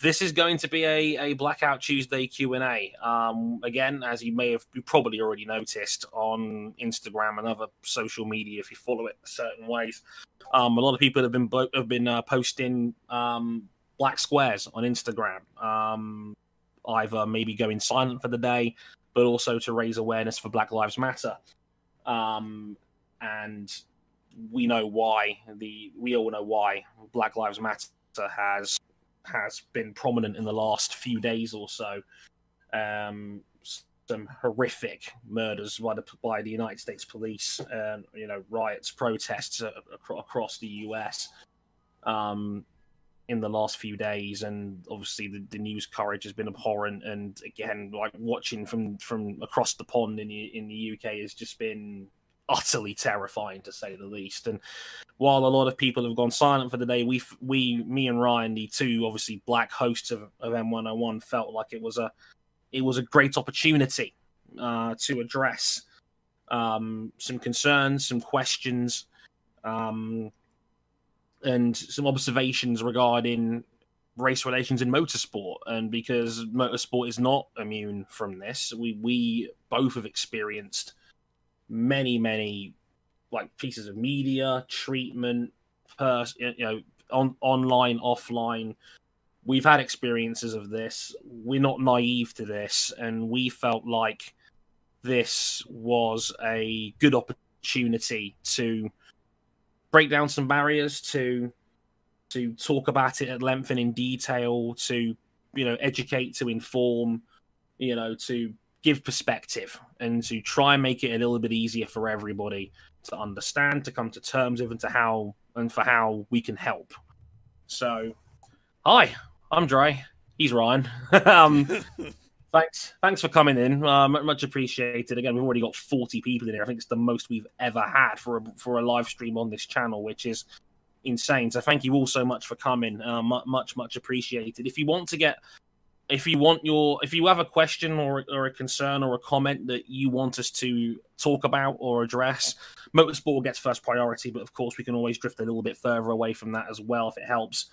this is going to be a, a Blackout Tuesday Q and A. Um, again, as you may have you probably already noticed on Instagram and other social media, if you follow it certain ways, um, a lot of people have been have been uh, posting um, black squares on Instagram. Um, either maybe going silent for the day, but also to raise awareness for Black Lives Matter. Um, and we know why the we all know why Black Lives Matter has has been prominent in the last few days or so. Um, some horrific murders by the, by the United States police, and you know riots, protests across the U.S. Um, in the last few days, and obviously the, the, news coverage has been abhorrent. And again, like watching from from across the pond in the in the UK has just been utterly terrifying to say the least. And while a lot of people have gone silent for the day, we we me and Ryan, the two obviously black hosts of, of M101, felt like it was a it was a great opportunity uh, to address um, some concerns, some questions. Um, and some observations regarding race relations in motorsport and because motorsport is not immune from this we we both have experienced many many like pieces of media treatment pers- you know on online offline. We've had experiences of this. We're not naive to this. And we felt like this was a good opportunity to break down some barriers to to talk about it at length and in detail to you know educate to inform you know to give perspective and to try and make it a little bit easier for everybody to understand to come to terms with and to how and for how we can help so hi i'm Trey he's ryan um Thanks, thanks for coming in. Uh, much appreciated. Again, we've already got forty people in here. I think it's the most we've ever had for a, for a live stream on this channel, which is insane. So thank you all so much for coming. Uh, much, much appreciated. If you want to get, if you want your, if you have a question or or a concern or a comment that you want us to talk about or address, motorsport gets first priority. But of course, we can always drift a little bit further away from that as well if it helps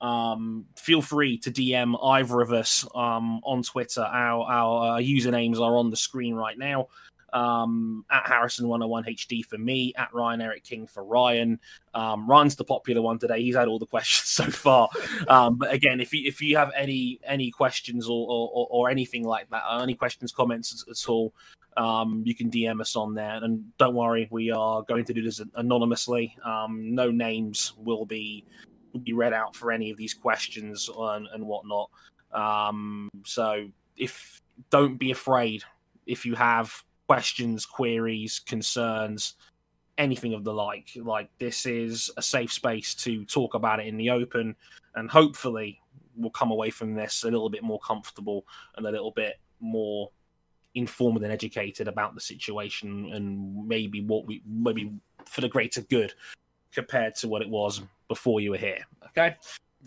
um, feel free to DM either of us um, on Twitter. Our, our uh, usernames are on the screen right now. Um, at Harrison101HD for me, at Ryan Eric King for Ryan. Um, Ryan's the popular one today. He's had all the questions so far. Um, but again, if you if you have any any questions or or, or anything like that, any questions, comments at, all, um, you can DM us on there. And don't worry, we are going to do this anonymously. Um, no names will be be read out for any of these questions and, and whatnot. Um, so if don't be afraid if you have questions, queries, concerns, anything of the like. Like this is a safe space to talk about it in the open, and hopefully we'll come away from this a little bit more comfortable and a little bit more informed and educated about the situation and maybe what we maybe for the greater good compared to what it was before you were here. Okay.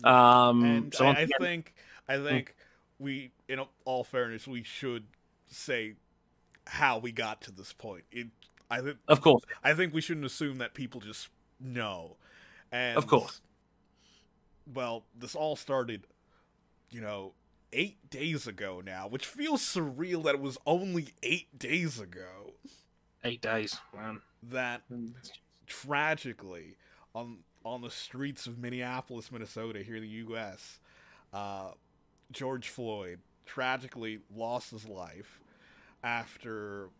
Um, and so I, I think I hmm. think we, in all fairness, we should say how we got to this point. It, I think, of course, I think we shouldn't assume that people just know. And of course, well, this all started, you know, eight days ago now, which feels surreal that it was only eight days ago. Eight days, man. That hmm. tragically on on the streets of Minneapolis, Minnesota, here in the U.S., uh, George Floyd tragically lost his life after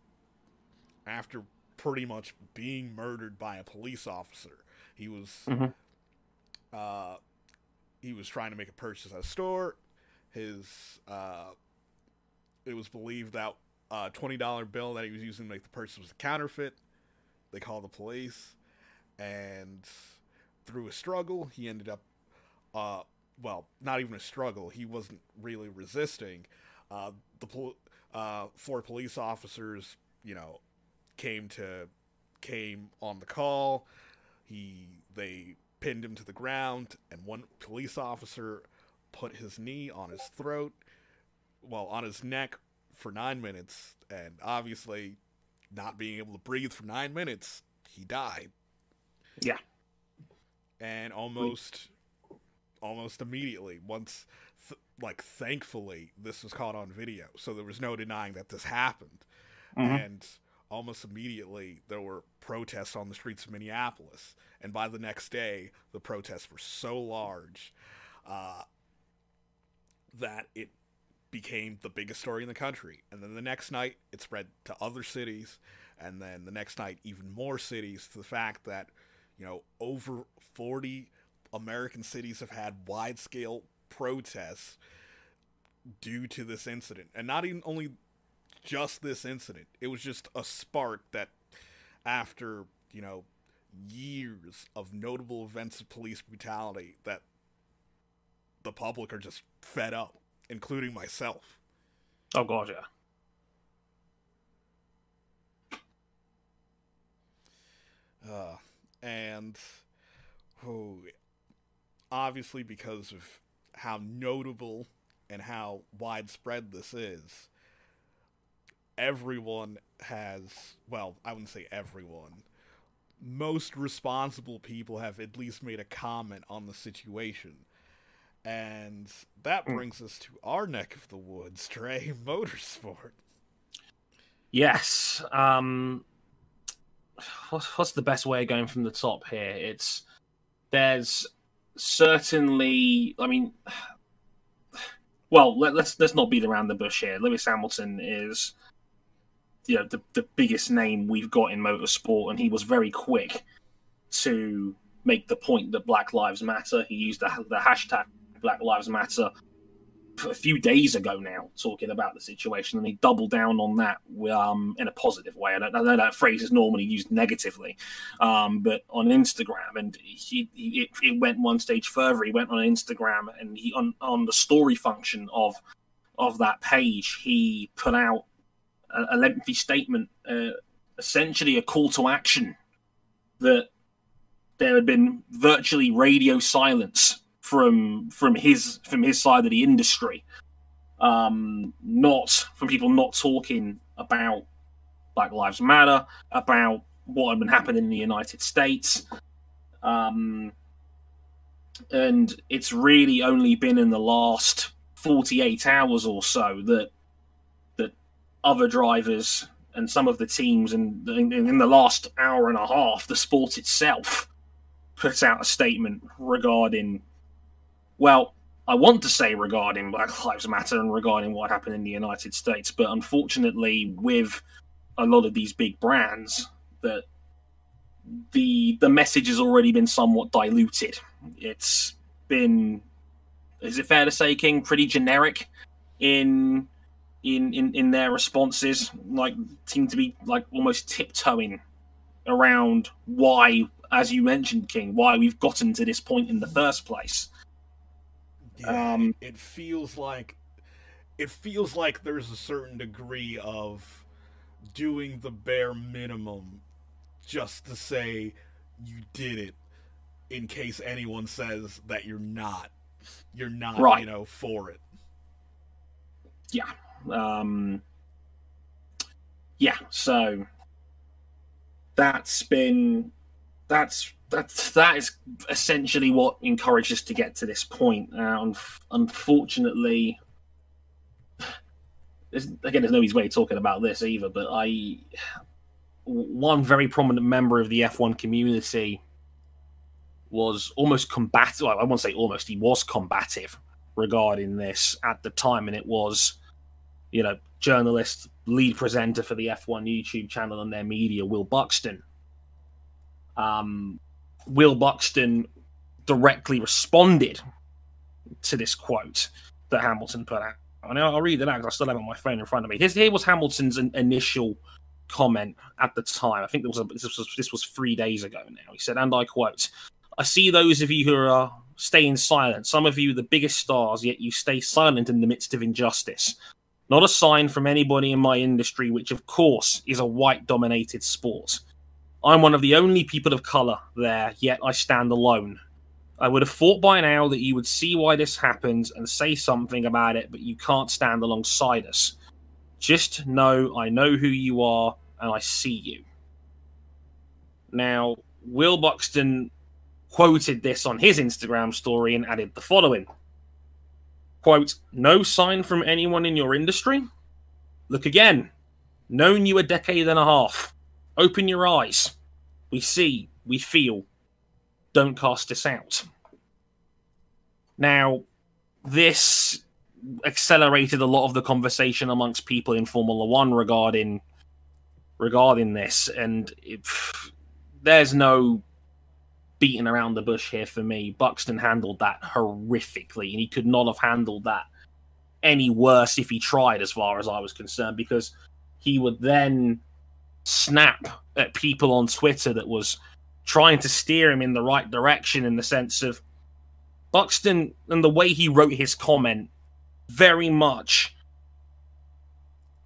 after pretty much being murdered by a police officer. He was mm-hmm. uh, he was trying to make a purchase at a store. His uh, it was believed that a uh, twenty dollar bill that he was using to make the purchase was a counterfeit. They called the police, and through a struggle, he ended up, uh, well, not even a struggle. He wasn't really resisting. Uh, the pol- uh, four police officers, you know, came to came on the call. He they pinned him to the ground, and one police officer put his knee on his throat, well, on his neck for nine minutes, and obviously, not being able to breathe for nine minutes, he died. Yeah and almost almost immediately once th- like thankfully this was caught on video, so there was no denying that this happened. Mhm. And almost immediately there were protests on the streets of Minneapolis, and by the next day the protests were so large uh, that it became the biggest story in the country. And then the next night it spread to other cities, and then the next night even more cities. To the fact that you know over forty American cities have had wide scale protests due to this incident. And not even only just this incident, it was just a spark that after, you know, years of notable events of police brutality that the public are just fed up, including myself. Oh god, yeah. Uh, and oh, obviously because of how notable and how widespread this is, everyone has, well, I wouldn't say everyone, most responsible people have at least made a comment on the situation. And that Hmm. brings us to our neck of the woods, Trey, motorsport. Yes. Um what's, what's the best way of going from the top here? It's there's certainly I mean well, let, let's let's not beat around the bush here. Lewis Hamilton is you know the, the biggest name we've got in motorsport and he was very quick to make the point that Black Lives Matter. He used the, the hashtag Black Lives Matter a few days ago now, talking about the situation, and he doubled down on that um, in a positive way. I, don't, I know that phrase is normally used negatively, um, but on Instagram, and he, he it, it went one stage further. He went on Instagram, and he on on the story function of of that page, he put out a, a lengthy statement, uh, essentially a call to action that there had been virtually radio silence from from his from his side of the industry. Um not from people not talking about black lives matter about what had been happening in the united states. Um and it's really only been in the last 48 hours or so that that other drivers and some of the teams and in, in the last hour and a half the sport itself put out a statement regarding well, I want to say regarding Black Lives Matter and regarding what happened in the United States, but unfortunately, with a lot of these big brands, that the the message has already been somewhat diluted. It's been, is it fair to say, King, pretty generic in in in, in their responses. Like seem to be like almost tiptoeing around why, as you mentioned, King, why we've gotten to this point in the first place. Yeah, Um, it feels like it feels like there's a certain degree of doing the bare minimum just to say you did it in case anyone says that you're not you're not Right. you know for it. Yeah. Um yeah so that's been that's that's that is essentially what encouraged us to get to this point uh, unf- unfortunately there's, again there's no easy way of talking about this either but i one very prominent member of the f1 community was almost combative i won't say almost he was combative regarding this at the time and it was you know, journalist, lead presenter for the F1 YouTube channel and their media, Will Buxton. Um, Will Buxton directly responded to this quote that Hamilton put out. And I'll read it out because I still have it on my phone in front of me. Here's, here was Hamilton's in- initial comment at the time. I think there was a, this was this was three days ago now. He said, and I quote: "I see those of you who are staying silent. Some of you, the biggest stars, yet you stay silent in the midst of injustice not a sign from anybody in my industry, which of course is a white dominated sport. I'm one of the only people of color there, yet I stand alone. I would have thought by now that you would see why this happens and say something about it, but you can't stand alongside us. Just know I know who you are and I see you. Now, Will Buxton quoted this on his Instagram story and added the following Quote, no sign from anyone in your industry? Look again. Known you a decade and a half. Open your eyes. We see, we feel. Don't cast us out. Now, this accelerated a lot of the conversation amongst people in Formula One regarding regarding this, and it, there's no beating around the bush here for me. Buxton handled that horrifically, and he could not have handled that any worse if he tried, as far as I was concerned, because he would then snap at people on Twitter that was trying to steer him in the right direction in the sense of Buxton and the way he wrote his comment very much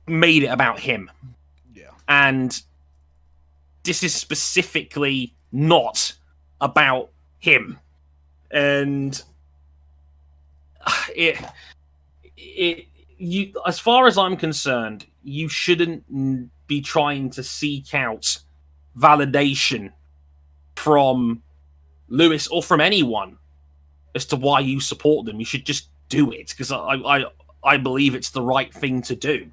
made it about him. Yeah. And this is specifically not about him. And it it you as far as I'm concerned, you shouldn't be trying to seek out validation from Lewis or from anyone as to why you support them. You should just do it because I, I I believe it's the right thing to do.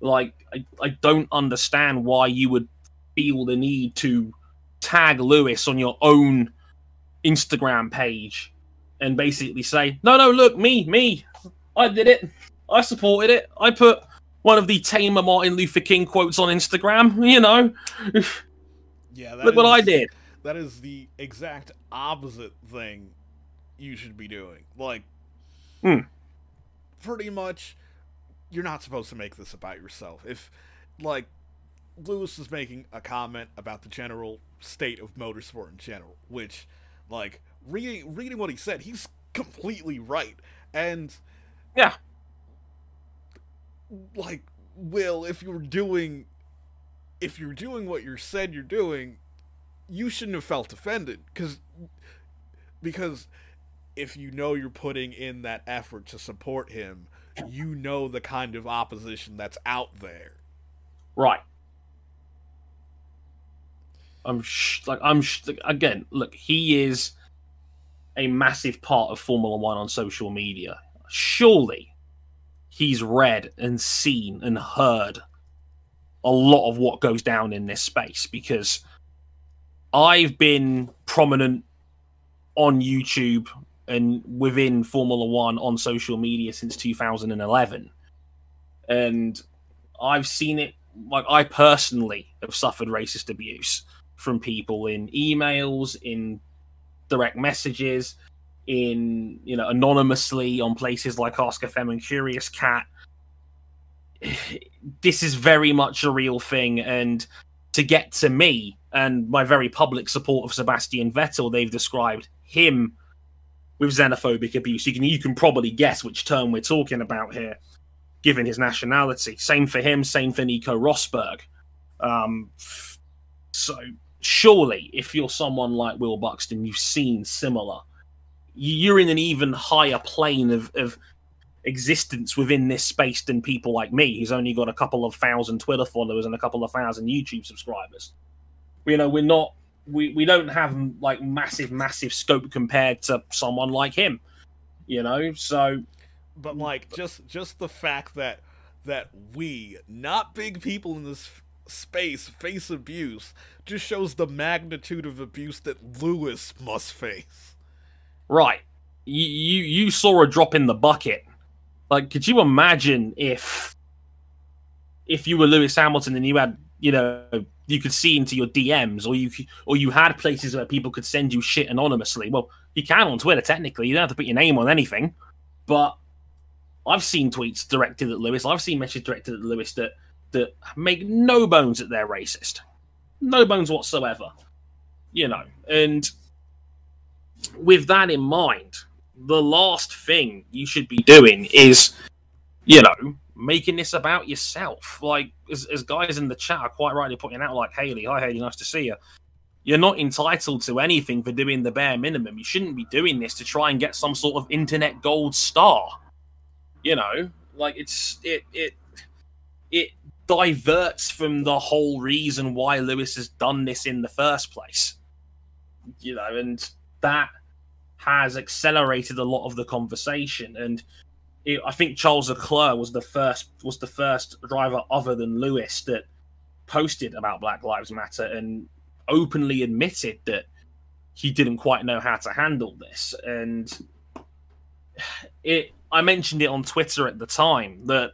Like I, I don't understand why you would feel the need to tag Lewis on your own Instagram page and basically say, No, no, look, me, me. I did it. I supported it. I put one of the tamer Martin Luther King quotes on Instagram, you know. Yeah, look is, what I did. That is the exact opposite thing you should be doing. Like, hmm. pretty much, you're not supposed to make this about yourself. If, like, Lewis is making a comment about the general state of motorsport in general, which, like, reading reading what he said, he's completely right. And yeah, like, Will, if you're doing, if you're doing what you said you're doing, you shouldn't have felt offended because because if you know you're putting in that effort to support him, you know the kind of opposition that's out there. Right. I'm sh- like I'm sh- again. Look, he is a massive part of Formula One on social media. Surely, he's read and seen and heard a lot of what goes down in this space because I've been prominent on YouTube and within Formula One on social media since 2011. And I've seen it, like, I personally have suffered racist abuse from people in emails, in direct messages, in, you know, anonymously on places like Ask FM and Curious Cat. This is very much a real thing. And to get to me and my very public support of Sebastian Vettel, they've described him with xenophobic abuse. You can you can probably guess which term we're talking about here, given his nationality. Same for him. Same for Nico Rosberg. Um, so surely, if you're someone like Will Buxton, you've seen similar. You're in an even higher plane of, of existence within this space than people like me, who's only got a couple of thousand Twitter followers and a couple of thousand YouTube subscribers. You know, we're not we, we don't have like massive massive scope compared to someone like him you know? So but like just just the fact that that we not big people in this space face abuse just shows the magnitude of abuse that lewis must face right you you, you saw a drop in the bucket like could you imagine if if you were lewis hamilton and you had you know you could see into your DMs, or you or you had places where people could send you shit anonymously. Well, you can on Twitter technically. You don't have to put your name on anything, but I've seen tweets directed at Lewis. I've seen messages directed at Lewis that that make no bones that they're racist, no bones whatsoever. You know, and with that in mind, the last thing you should be doing is, you know, making this about yourself. Like, as, as guys in the chat are quite rightly pointing out, like Haley, hi Haley, nice to see you. You're not entitled to anything for doing the bare minimum. You shouldn't be doing this to try and get some sort of internet gold star. You know, like it's it it it diverts from the whole reason why Lewis has done this in the first place. You know, and that has accelerated a lot of the conversation and it, I think Charles Leclerc was the first was the first driver other than Lewis that posted about Black Lives Matter and openly admitted that he didn't quite know how to handle this. And it, I mentioned it on Twitter at the time that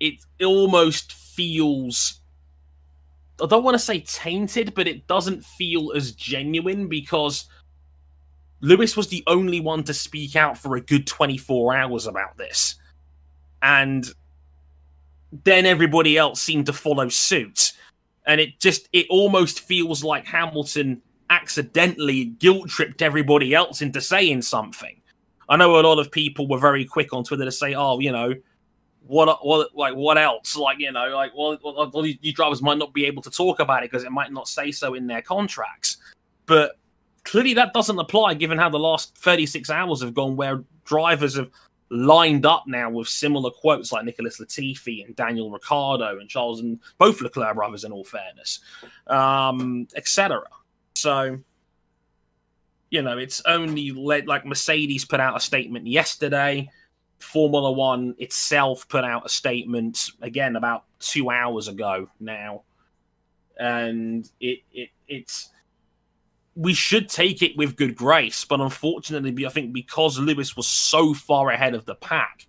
it, it almost feels. I don't want to say tainted, but it doesn't feel as genuine because Lewis was the only one to speak out for a good 24 hours about this. And then everybody else seemed to follow suit. And it just, it almost feels like Hamilton accidentally guilt tripped everybody else into saying something. I know a lot of people were very quick on Twitter to say, oh, you know, what, what, like, what else? Like, you know, like, well, well these drivers might not be able to talk about it because it might not say so in their contracts. But clearly that doesn't apply given how the last 36 hours have gone, where drivers have lined up now with similar quotes like Nicholas Latifi and Daniel Ricciardo and Charles and both Leclerc brothers, in all fairness, um, etc. So, you know, it's only led like Mercedes put out a statement yesterday. Formula One itself put out a statement again about two hours ago now, and it it it's we should take it with good grace, but unfortunately, I think because Lewis was so far ahead of the pack,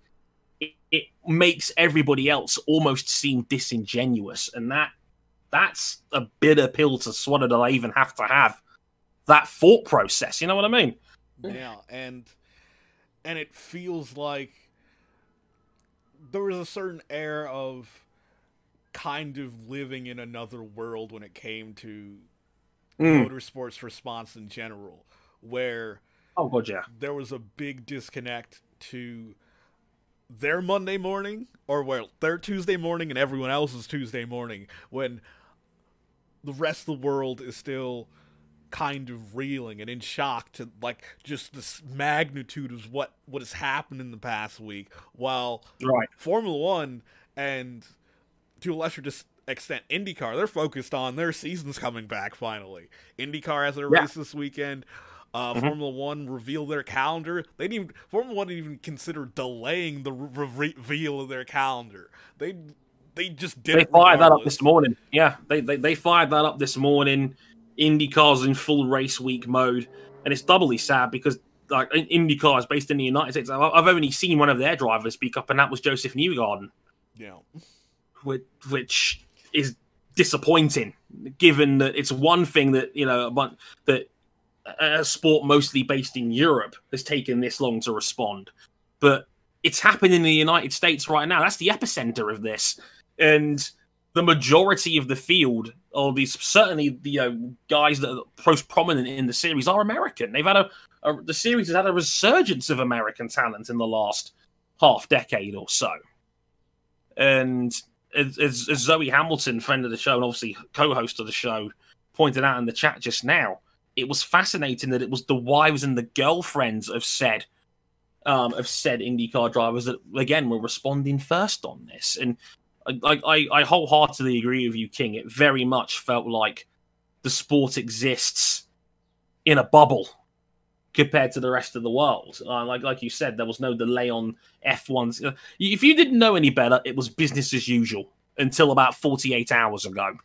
it, it makes everybody else almost seem disingenuous, and that that's a bitter pill to swallow. That I even have to have that thought process. You know what I mean? Yeah, and and it feels like there was a certain air of kind of living in another world when it came to mm. motorsports response in general, where oh god, yeah, there was a big disconnect to their Monday morning or well their Tuesday morning and everyone else's Tuesday morning when the rest of the world is still kind of reeling and in shock to like just the magnitude of what what has happened in the past week while right Formula 1 and to a lesser dis- extent IndyCar. They're focused on their season's coming back finally. IndyCar has their yeah. race this weekend. Uh, mm-hmm. Formula One revealed their calendar. They didn't even Formula One didn't even consider delaying the re- reveal of their calendar. They they just did. They fired that up this morning. Yeah, they, they they fired that up this morning. IndyCar's in full race week mode, and it's doubly sad because like IndyCar is based in the United States. I've only seen one of their drivers speak up, and that was Josef Newgarden. Yeah, which, which is disappointing, given that it's one thing that you know that a sport mostly based in Europe has taken this long to respond, but it's happening in the United States right now. That's the epicenter of this, and the majority of the field, or these certainly the guys that are most prominent in the series, are American. They've had a, a the series has had a resurgence of American talent in the last half decade or so, and as, as, Zoe Hamilton, friend of the show and obviously co-host of the show, pointed out in the chat just now, it was fascinating that it was the wives and the girlfriends of said um, of said IndyCar drivers that again were responding first on this. And I, I, I wholeheartedly agree with you, King. It very much felt like the sport exists in a bubble compared to the rest of the world. Uh, like like you said, there was no delay on F1s. Uh, if you didn't know any better, it was business as usual until about 48 hours ago.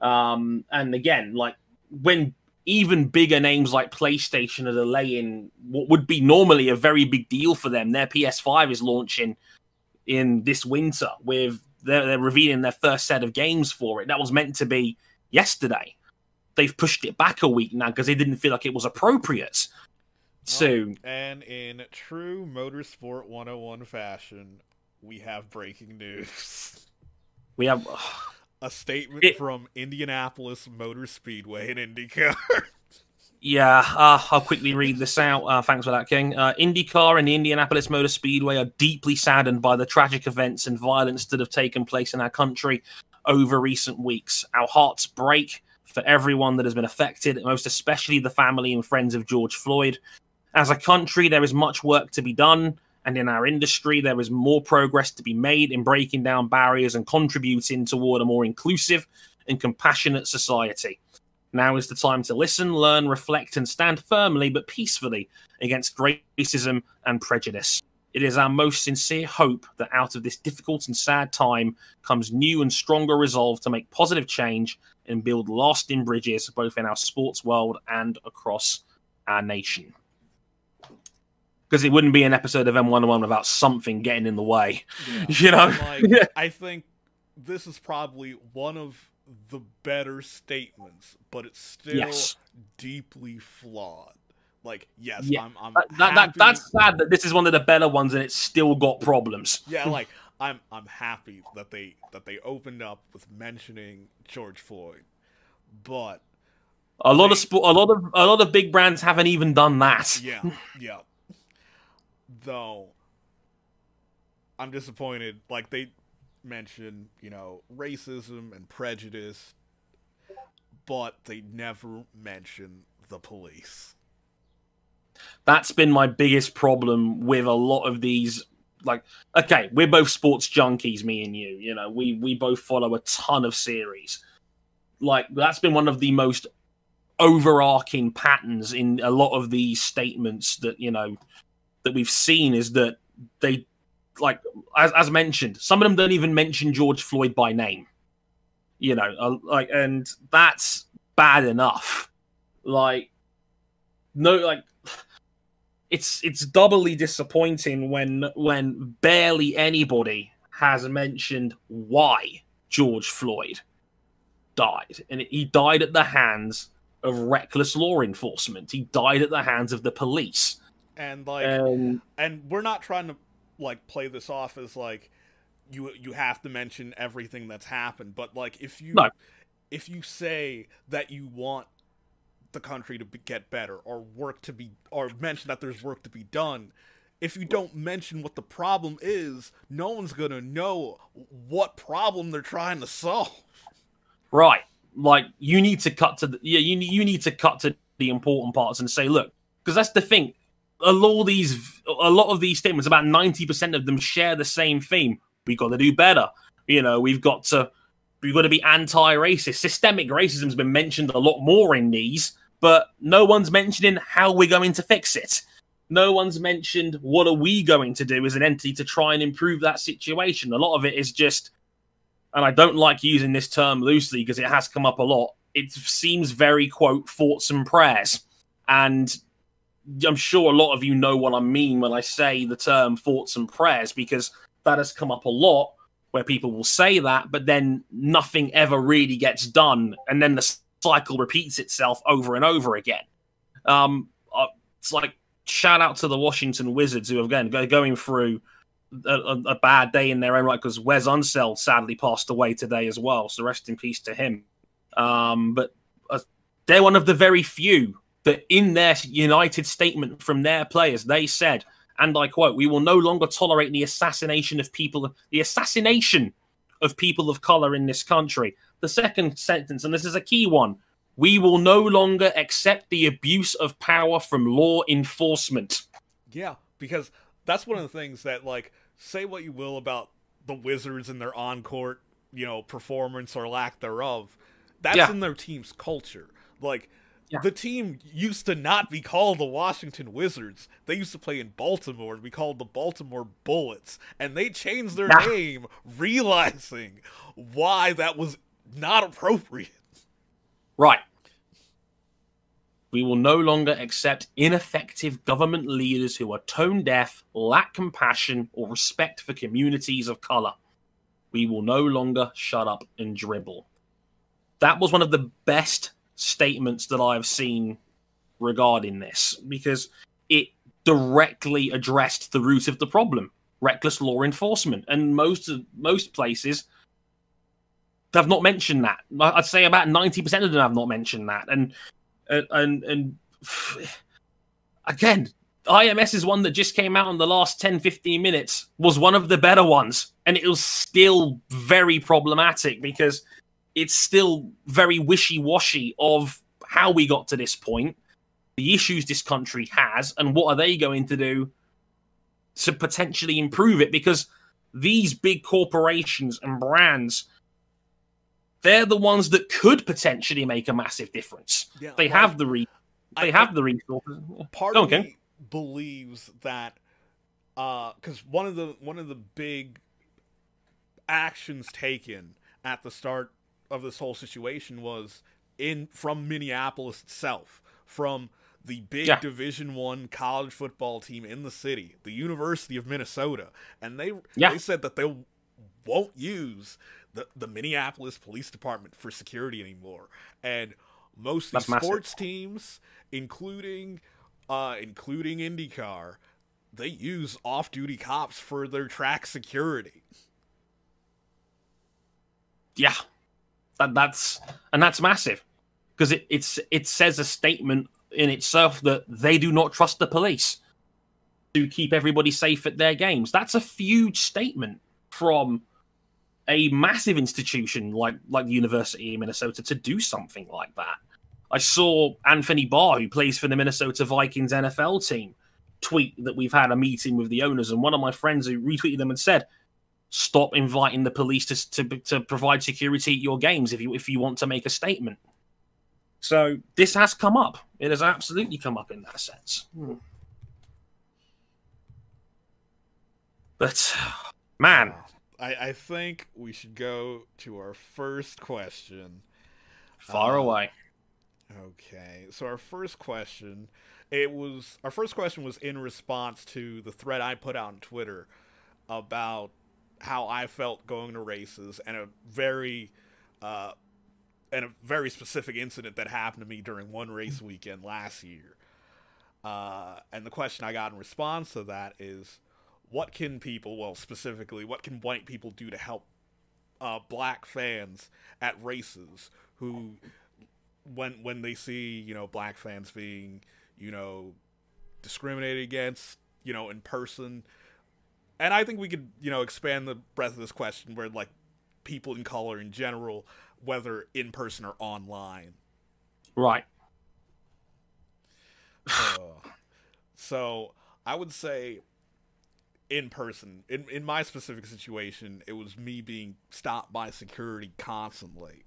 Um, and again, like when even bigger names like PlayStation are delaying what would be normally a very big deal for them, their PS5 is launching in this winter with they're, they're revealing their first set of games for it. That was meant to be yesterday they've pushed it back a week now because they didn't feel like it was appropriate. So, and in true Motorsport 101 fashion, we have breaking news. We have a statement it, from Indianapolis Motor Speedway in IndyCar. yeah, uh, I'll quickly read this out. Uh, thanks for that, King. Uh, IndyCar and the Indianapolis Motor Speedway are deeply saddened by the tragic events and violence that have taken place in our country over recent weeks. Our hearts break for everyone that has been affected, most especially the family and friends of George Floyd. As a country, there is much work to be done, and in our industry, there is more progress to be made in breaking down barriers and contributing toward a more inclusive and compassionate society. Now is the time to listen, learn, reflect, and stand firmly but peacefully against racism and prejudice. It is our most sincere hope that out of this difficult and sad time comes new and stronger resolve to make positive change and build lasting bridges both in our sports world and across our nation. Because it wouldn't be an episode of M101 without something getting in the way. Yeah. You know? Like, I think this is probably one of the better statements, but it's still Yes. deeply flawed. Like, yes, Yeah. I'm, I'm That, that, that, that's sad that this is one of the better ones and it's still got problems. yeah, like I'm I'm happy that they that they opened up with mentioning George Floyd, but A lot They- of sport, a lot of a lot of big brands haven't even done that. yeah, yeah. Though I'm disappointed. Like they mention, you know, racism and prejudice, but they never mention the police. That's been my biggest problem with a lot of these. Like, okay, we're both sports junkies, me and you. You know, we we both follow a ton of series. Like, that's been one of the most overarching patterns in a lot of these statements that you know that we've seen is that they like as, as mentioned some of them don't even mention george floyd by name. You know uh, like and that's bad enough. Like no like it's it's doubly disappointing when when barely anybody has mentioned why george floyd died. And he died at the hands of reckless law enforcement. He died at the hands of the police. And like and and we're not trying to like play this off as like you you have to mention everything that's happened but like if you No. if you say that you want the country to be, get better or work to be or mention that there's work to be done if you don't mention what the problem is no one's going to know what problem they're trying to solve Right. Like you need to cut to the yeah, you you need to cut to the important parts and say, look, because that's the thing. A lot of these a lot of these statements, about 90% of them share the same theme. We gotta do better. You know, we've got to we've got to be anti-racist. Systemic racism's been mentioned a lot more in these, but no one's mentioning how we're going to fix it. No one's mentioned what are we going to do as an entity to try and improve that situation. A lot of it is just and I don't like using this term loosely because it has come up a lot. It seems very quote thoughts and prayers, and I'm sure a lot of you know what I mean when I say the term thoughts and prayers because that has come up a lot where people will say that, but then nothing ever really gets done, and then the cycle repeats itself over and over again. Um, uh, it's like shout out to the Washington Wizards who again go- going through a, a, a bad day in their own right because Wes Unseld sadly passed away today as well. So rest in peace to him. Um, but uh, they're one of the very few that in their united statement from their players, they said, and I quote, we will no longer tolerate the assassination of people, the assassination of people of color in this country. The second sentence, and this is a key one, we will no longer accept the abuse of power from law enforcement. Yeah, because that's one of the things that like say what you will about the Wizards and their on court, you know, performance or lack thereof. That's Yeah. in their team's culture. Like Yeah. the team used to not be called the Washington Wizards. They used to play in Baltimore and be called the Baltimore Bullets. And they changed their Yeah. name realizing why that was not appropriate. Right. We will no longer accept ineffective government leaders who are tone deaf, lack compassion, or respect for communities of color. We will no longer shut up and dribble. That was one of the best statements that I've seen regarding this because it directly addressed the root of the problem reckless law enforcement. And most of most places have not mentioned that. I'd say about 90% of them have not mentioned that. And and and, and again ims is one that just came out in the last 10 15 minutes was one of the better ones. And it was still very problematic because it's still very wishy-washy of how we got to this point the issues this country has and what are they going to do to potentially improve it? Because these big corporations and brands they're the ones that could potentially make a massive difference. Yeah, they like, have the re- I- they have the resources. Part Go of me believes that because uh, one of the one of the big actions taken at the start of this whole situation was in from Minneapolis itself, from the big yeah. Division One college football team in the city, the University of Minnesota, and they yeah. they said that they won't use the the Minneapolis Police Department for security anymore, and most the sports teams, including uh, including IndyCar, they use off-duty cops for their track security. Yeah, that, that's and that's massive because it it's it says a statement in itself that they do not trust the police to keep everybody safe at their games. That's a huge statement from a massive institution like like the University of Minnesota to do something like that. I saw Anthony Barr, who plays for the Minnesota Vikings NFL team, tweet that we've had a meeting with the owners, and one of my friends who retweeted them and said, "Stop inviting the police to to, to provide security at your games if you if you want to make a statement." So this has come up. It has absolutely come up in that sense. Hmm. But man, I, I think we should go to our first question. Far um, away. Okay, so our first question, it was our first question was in response to the thread I put out on Twitter about how I felt going to races and a very uh, and a very specific incident that happened to me during one race weekend last year. Uh, and the question I got in response to that is, what can people, well, specifically, what can white people do to help uh, black fans at races who, when when they see you know black fans being you know discriminated against, you know, in person, and I think we could you know expand the breadth of this question where like people in color in general, whether in person or online. Right. uh, so I would say in person. In in my specific situation, it was me being stopped by security constantly,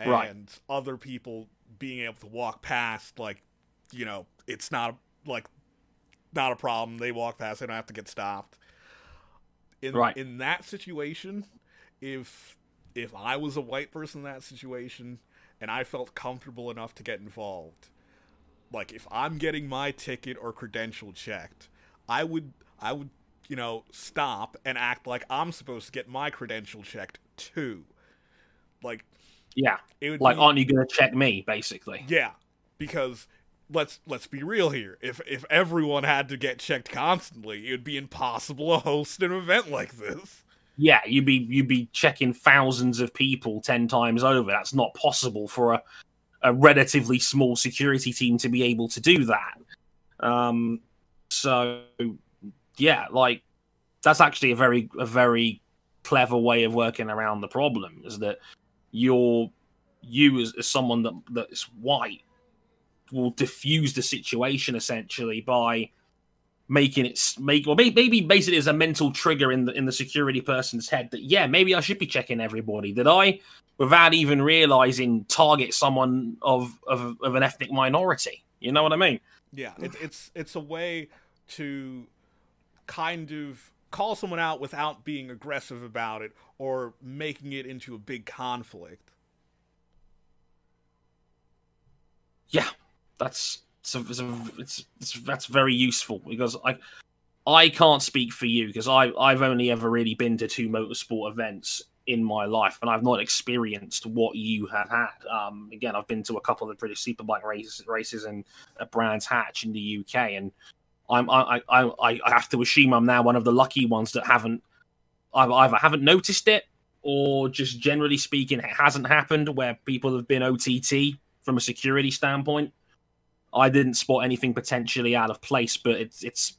and right. other people being able to walk past. Like, you know, it's not like not a problem. They walk past. They don't have to get stopped. In right. in that situation, if if I was a white person in that situation and I felt comfortable enough to get involved, like if I'm getting my ticket or credential checked, I would I would you know, stop and act like I'm supposed to get my credential checked too. Like, yeah, it like, be, aren't you going to check me, basically? Yeah, because let's let's be real here. If if everyone had to get checked constantly, it would be impossible to host an event like this. Yeah, you'd be you'd be checking thousands of people ten times over. That's not possible for a a relatively small security team to be able to do that. Um, so yeah, like that's actually a very a very clever way of working around the problem. Is that you're you as, as someone that that's white will diffuse the situation essentially by making it make or maybe basically as a mental trigger in the in the security person's head that yeah maybe I should be checking everybody. That I without even realizing target someone of of, of an ethnic minority. You know what I mean? Yeah it's it's it's a way to kind of call someone out without being aggressive about it or making it into a big conflict. Yeah, that's it's, a, it's, a, it's, it's that's very useful because I I can't speak for you because I I've only ever really been to two motorsport events in my life and I've not experienced what you have had. Um, again, I've been to a couple of British Superbike races races and at Brands Hatch in the UK and I'm I, I I have to assume I'm now one of the lucky ones that haven't either, either haven't noticed it or just generally speaking it hasn't happened where people have been OTT from a security standpoint. I didn't spot anything potentially out of place, but it's it's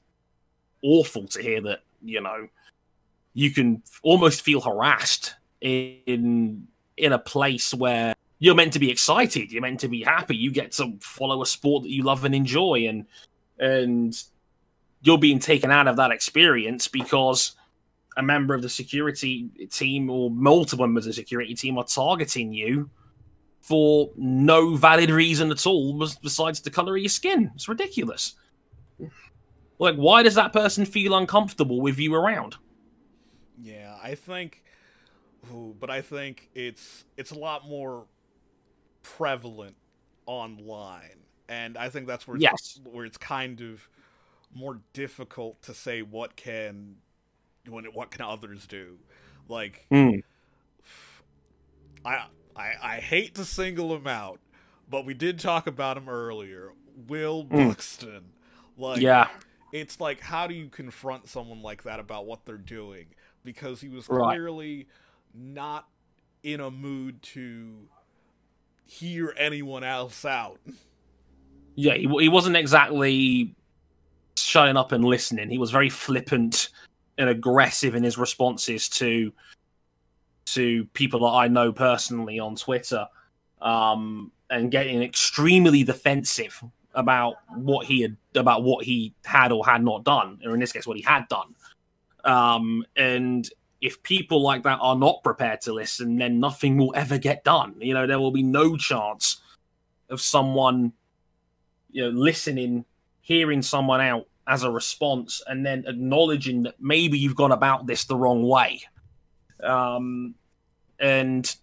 awful to hear that you know you can almost feel harassed in in a place where you're meant to be excited, you're meant to be happy, you get to follow a sport that you love and enjoy, and and you're being taken out of that experience because a member of the security team or multiple members of the security team are targeting you for no valid reason at all besides the color of your skin. It's ridiculous. Like, why does that person feel uncomfortable with you around? Yeah, I think, ooh, but I think it's it's a lot more prevalent online, and I think that's where it's, Yes. where it's kind of more difficult to say what can when what can others do. Like Hmm. I I I hate to single him out, but we did talk about him earlier. Will Mm. Buxton. Like Yeah, it's like how do you confront someone like that about what they're doing because he was Right. clearly not in a mood to hear anyone else out. yeah. He, he wasn't exactly shutting up and listening. He was very flippant and aggressive in his responses to to people that I know personally on Twitter, um, and getting extremely defensive about what he had about what he had or had not done, or in this case, what he had done. Um, and if people like that are not prepared to listen, then nothing will ever get done. You know, there will be no chance of someone, you know, listening, hearing someone out as a response, and then acknowledging that maybe you've gone about this the wrong way. Um, and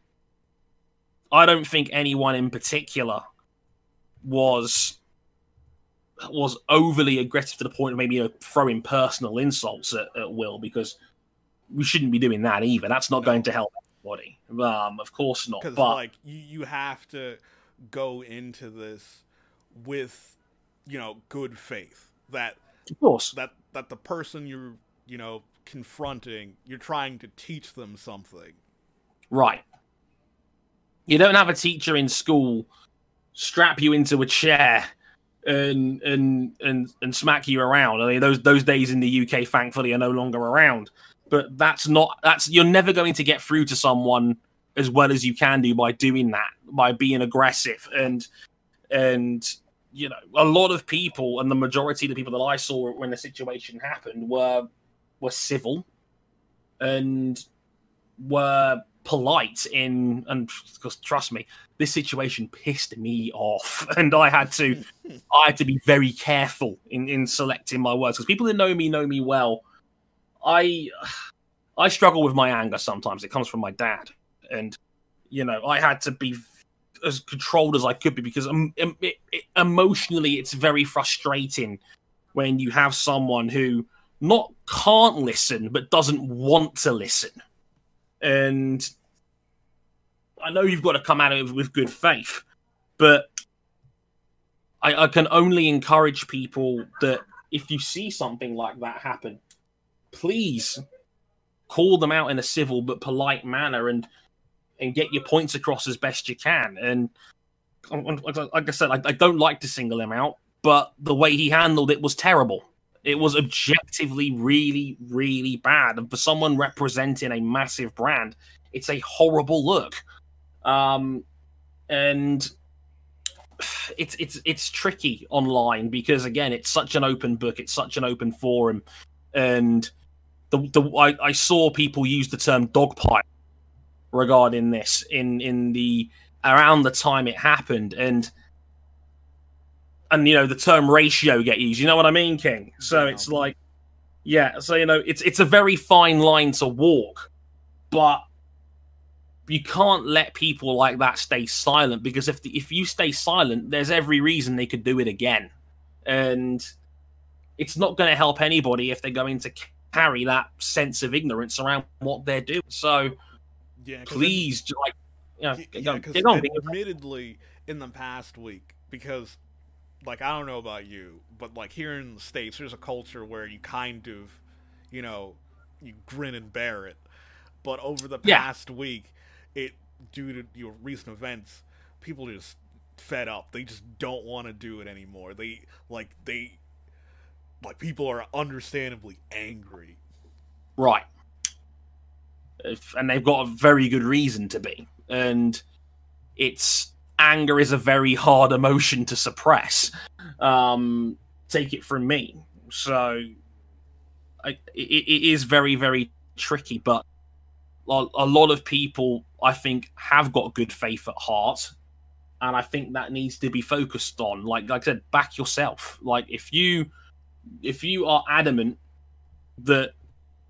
I don't think anyone in particular was was overly aggressive to the point of maybe you know, throwing personal insults at, at Will because we shouldn't be doing that either. That's not No. going to help anybody. Um, of course not. Because But like you, you have to go into this with you know good faith that of course, that that the person you're you know confronting you're trying to teach them something. right. You don't have a teacher in school strap you into a chair and and and and smack you around. I mean, those those days in the UK, thankfully, are no longer around. But that's not that's you're never going to get through to someone as well as you can do by doing that, by being aggressive and and you know a lot of people and the majority of the people that I saw when the situation happened were were civil and were polite in and because trust me this situation pissed me off. And i had to i had to be very careful in in selecting my words because people that know me know me well. I i struggle with my anger sometimes. It comes from my dad. And you know i had to be as controlled as i could be because um, it, it, emotionally it's very frustrating when you have someone who not can't listen but doesn't want to listen and I know you've got to come at it with, good faith, but I, I can only encourage people that if you see something like that happen, please call them out in a civil but polite manner and and get your points across as best you can. And like I said, I, I don't like to single him out, but the way he handled it was terrible. It was objectively really, really bad. And for someone representing a massive brand, it's a horrible look. Um, and it's it's it's tricky online because again, it's such an open book, it's such an open forum, and the the I, I saw people use the term dogpile regarding this in in the around the time it happened, and and you know the term ratio get used. You know what I mean, King? So it's like, yeah. So you know, it's it's a very fine line to walk, but you can't let people like that stay silent because if the, if you stay silent, there's every reason they could do it again, and it's not going to help anybody if they're going to carry that sense of ignorance around what they're doing. So yeah, please, j- like, you know, yeah, 'cause get going. admittedly, in the past week, because, like, I don't know about you, but like here in the states, there's a culture where you kind of, you know, you grin and bear it. But over the Yeah. past week, it due to your recent events, people are just fed up. They just don't want to do it anymore. They like they like people are understandably angry. Right. If, and they've got a very good reason to be. And it's anger is a very hard emotion to suppress. Um, take it from me. So I, it, it is very, very tricky. But a, lot of people, I think, have got good faith at heart. And I think that needs to be focused on. Like, like I said, back yourself. Like, if you if you are adamant that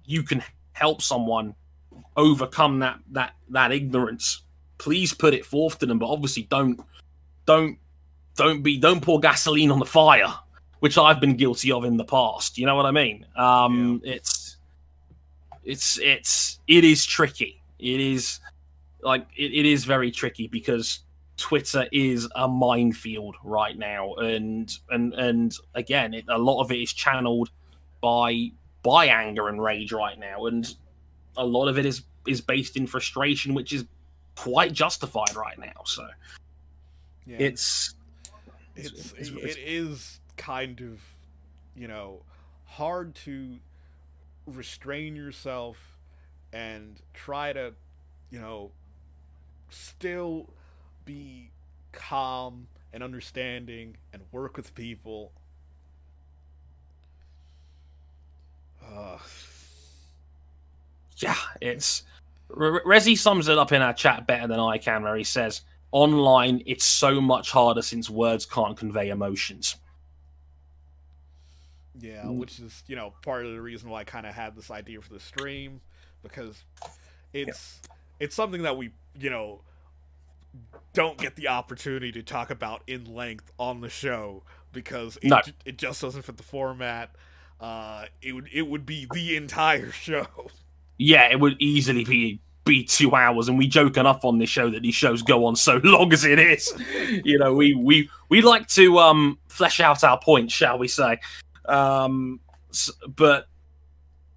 you can help someone overcome that that that ignorance, please put it forth to them. But obviously, don't don't don't be don't pour gasoline on the fire, which I've been guilty of in the past. You know what I mean? Um, yeah. It's it's it's it is tricky. It is like it, it is very tricky because Twitter is a minefield right now, and and and again, it, a lot of it is channeled by by anger and rage right now, and a lot of it is is based in frustration, which is quite justified right now. So yeah. it's, it's, it's, it's it is kind of you know hard to restrain yourself and try to you know still be calm and understanding and work with people. Uh. Yeah, it's. Resi sums it up in our chat better than I can, where he says, Online, it's so much harder since words can't convey emotions. Yeah, which is, you know, part of the reason why I kind of had this idea for the stream because it's it's something that we, you know, don't get the opportunity to talk about in length on the show because it, no. it just doesn't fit the format. Uh, it would it would be the entire show. Yeah, it would easily be be two hours, and we joke enough on this show that these shows go on so long as it is. you know, we we we like to um flesh out our points, shall we say? Um, but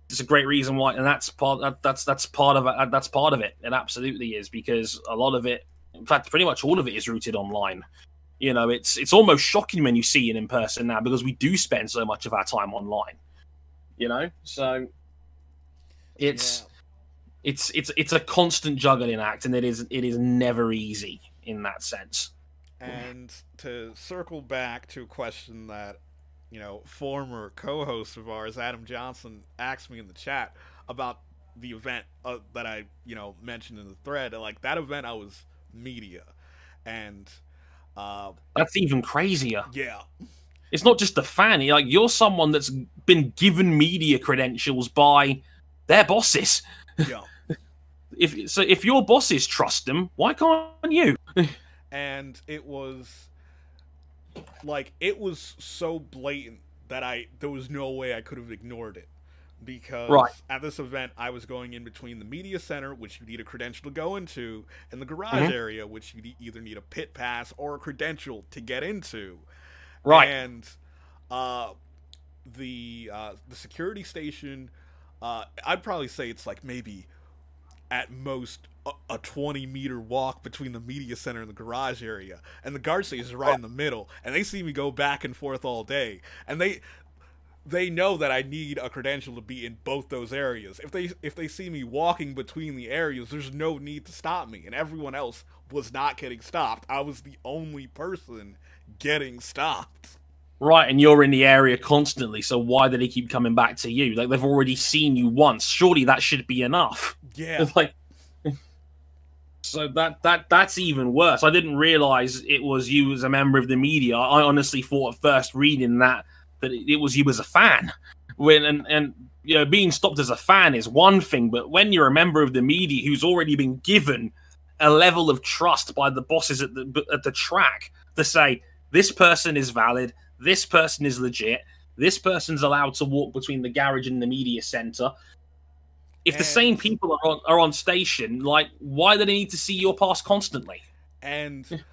it's a great reason why, and that's part that, that's that's part of it. That's part of it. It absolutely is because a lot of it in fact, pretty much all of it is rooted online. You know, it's it's almost shocking when you see it in person now because we do spend so much of our time online. You know, so it's yeah. it's it's it's a constant juggling act, and it is it is never easy in that sense. And to circle back to a question that you know former co-host of ours, Adam Johnson, asked me in the chat about the event uh, that I you know mentioned in the thread. Like that event, I was media, and uh, that's even crazier. Yeah, it's not just a fan. Like you're someone that's been given media credentials by their bosses. Yeah. if so, if your bosses trust them, why can't you? and it was like it was so blatant that I there was no way I could have ignored it because right. at this event I was going in between the media center, which you need a credential to go into, and the garage mm-hmm. area, which you either need a pit pass or a credential to get into. Right. And uh, the uh, the security station, uh, I'd probably say it's like maybe at most a, a 20 meter walk between the media center and the garage area and the guard station is right in the middle and they see me go back and forth all day and they they know that I need a credential to be in both those areas. If they if they see me walking between the areas, there's no need to stop me. And everyone else was not getting stopped. I was the only person getting stopped. Right, and you're in the area constantly, so why do they keep coming back to you? Like they've already seen you once. Surely that should be enough. Yeah. It's like so that that that's even worse. I didn't realize it was you as a member of the media. I honestly thought at first reading that that it, was you as a fan. When and and you know being stopped as a fan is one thing, but when you're a member of the media who's already been given a level of trust by the bosses at the at the track to say this person is valid, this person is legit, this person's allowed to walk between the garage and the media center. If and the same people are on, are on station, like why do they need to see your pass constantly? And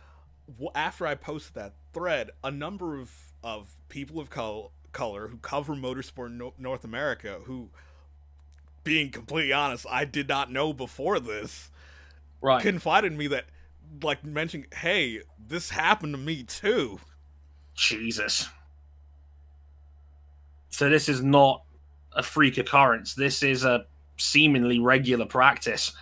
after I posted that thread, a number of of people of col- color who cover motorsport North America who being completely honest, I did not know before this. Right. Confided in me that like mentioning, "Hey, this happened to me too." Jesus. So this is not a freak occurrence. This is a seemingly regular practice.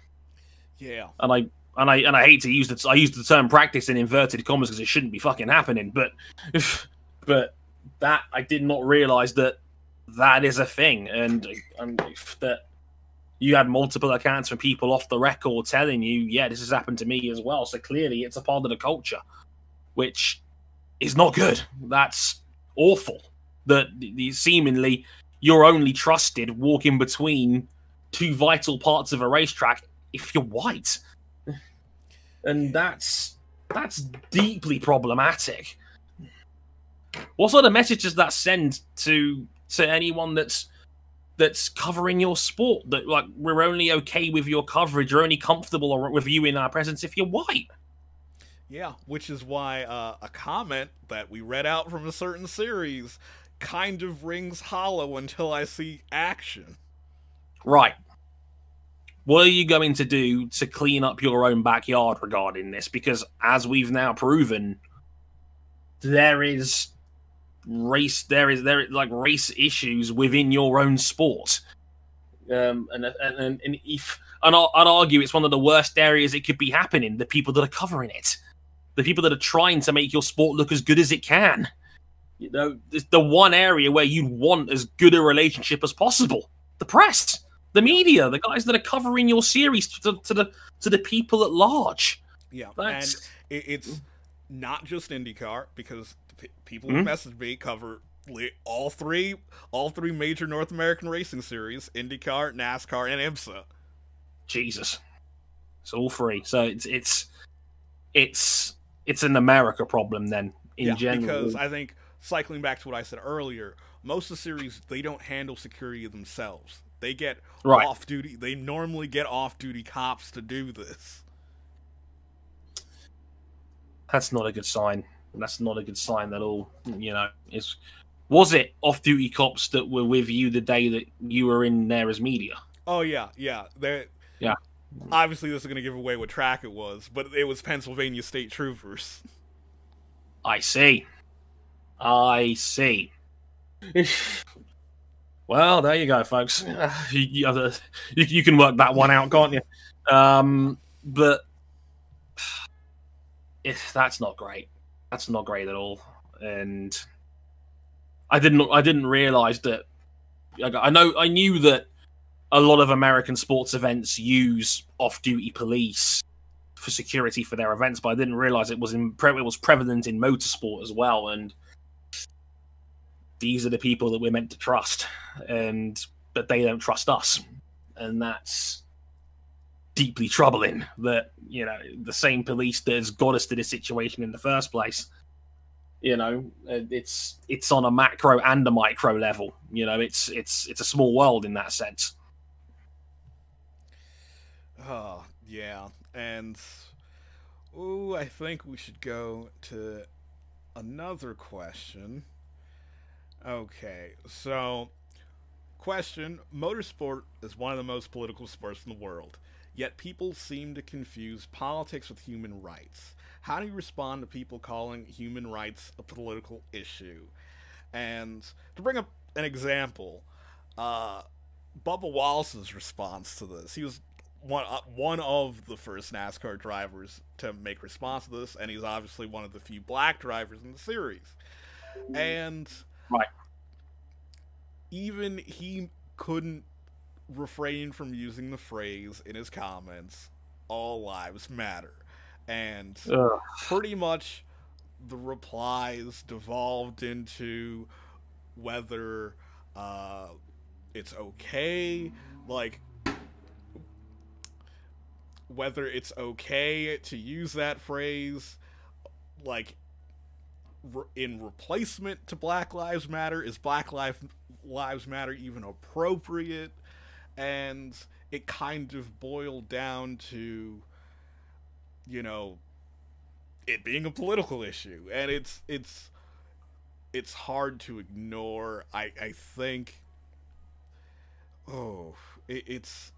yeah. And I and I and I hate to use the I use the term practice in inverted commas because it shouldn't be fucking happening. But but that I did not realize that that is a thing, and and that you had multiple accounts from people off the record telling you, yeah, this has happened to me as well. So clearly, it's a part of the culture, which is not good. That's awful. that seemingly you're only trusted walking between two vital parts of a racetrack if you're white, and that's that's deeply problematic. What sort of message does that send to to anyone that's that's covering your sport? That like we're only okay with your coverage, we're only comfortable with you in our presence if you're white. Yeah, which is why uh, a comment that we read out from a certain series kind of rings hollow until I see action. Right. What are you going to do to clean up your own backyard regarding this? Because as we've now proven, there is race there is there like race issues within your own sport um and and, and if and I'd argue it's one of the worst areas it could be happening the people that are covering it the people that are trying to make your sport look as good as it can you know it's the one area where you want as good a relationship as possible the press the media the guys that are covering your series to, to the to the people at large yeah That's... and it's not just IndyCar because people mm-hmm. who message me cover all three all three major North American racing series: IndyCar, NASCAR, and IMSA. Jesus, it's all free. So it's it's it's it's an America problem then in yeah, general. Because I think cycling back to what I said earlier, most of the series they don't handle security themselves. They get right. off duty. They normally get off duty cops to do this. That's not a good sign that's not a good sign at all. You know, it's was it off-duty cops that were with you the day that you were in there as media? Oh yeah, yeah. They, yeah. Obviously, this is going to give away what track it was, but it was Pennsylvania State Troopers. I see. I see. well, there you go, folks. You, you, you, can work that one out, can't you? Um, but if that's not great that's not great at all. And I didn't I didn't realize that. I know I knew that a lot of American sports events use off-duty police for security for their events, but I didn't realize it was in it was prevalent in motorsport as well. And these are the people that we're meant to trust, and but they don't trust us, and that's deeply troubling that you know the same police that has got us to this situation in the first place you know it's it's on a macro and a micro level you know it's it's it's a small world in that sense oh yeah and oh i think we should go to another question okay so question motorsport is one of the most political sports in the world Yet people seem to confuse politics with human rights. How do you respond to people calling human rights a political issue? And to bring up an example, uh, Bubba Wallace's response to this, he was one uh, one of the first NASCAR drivers to make response to this, and he's obviously one of the few black drivers in the series. And right. even he couldn't refrain from using the phrase in his comments, all lives matter. And Ugh. pretty much the replies devolved into whether uh, it's okay, like, whether it's okay to use that phrase, like, in replacement to Black Lives Matter. Is Black Lives Lives Matter even appropriate? and it kind of boiled down to you know it being a political issue and it's it's it's hard to ignore i i think oh it, it's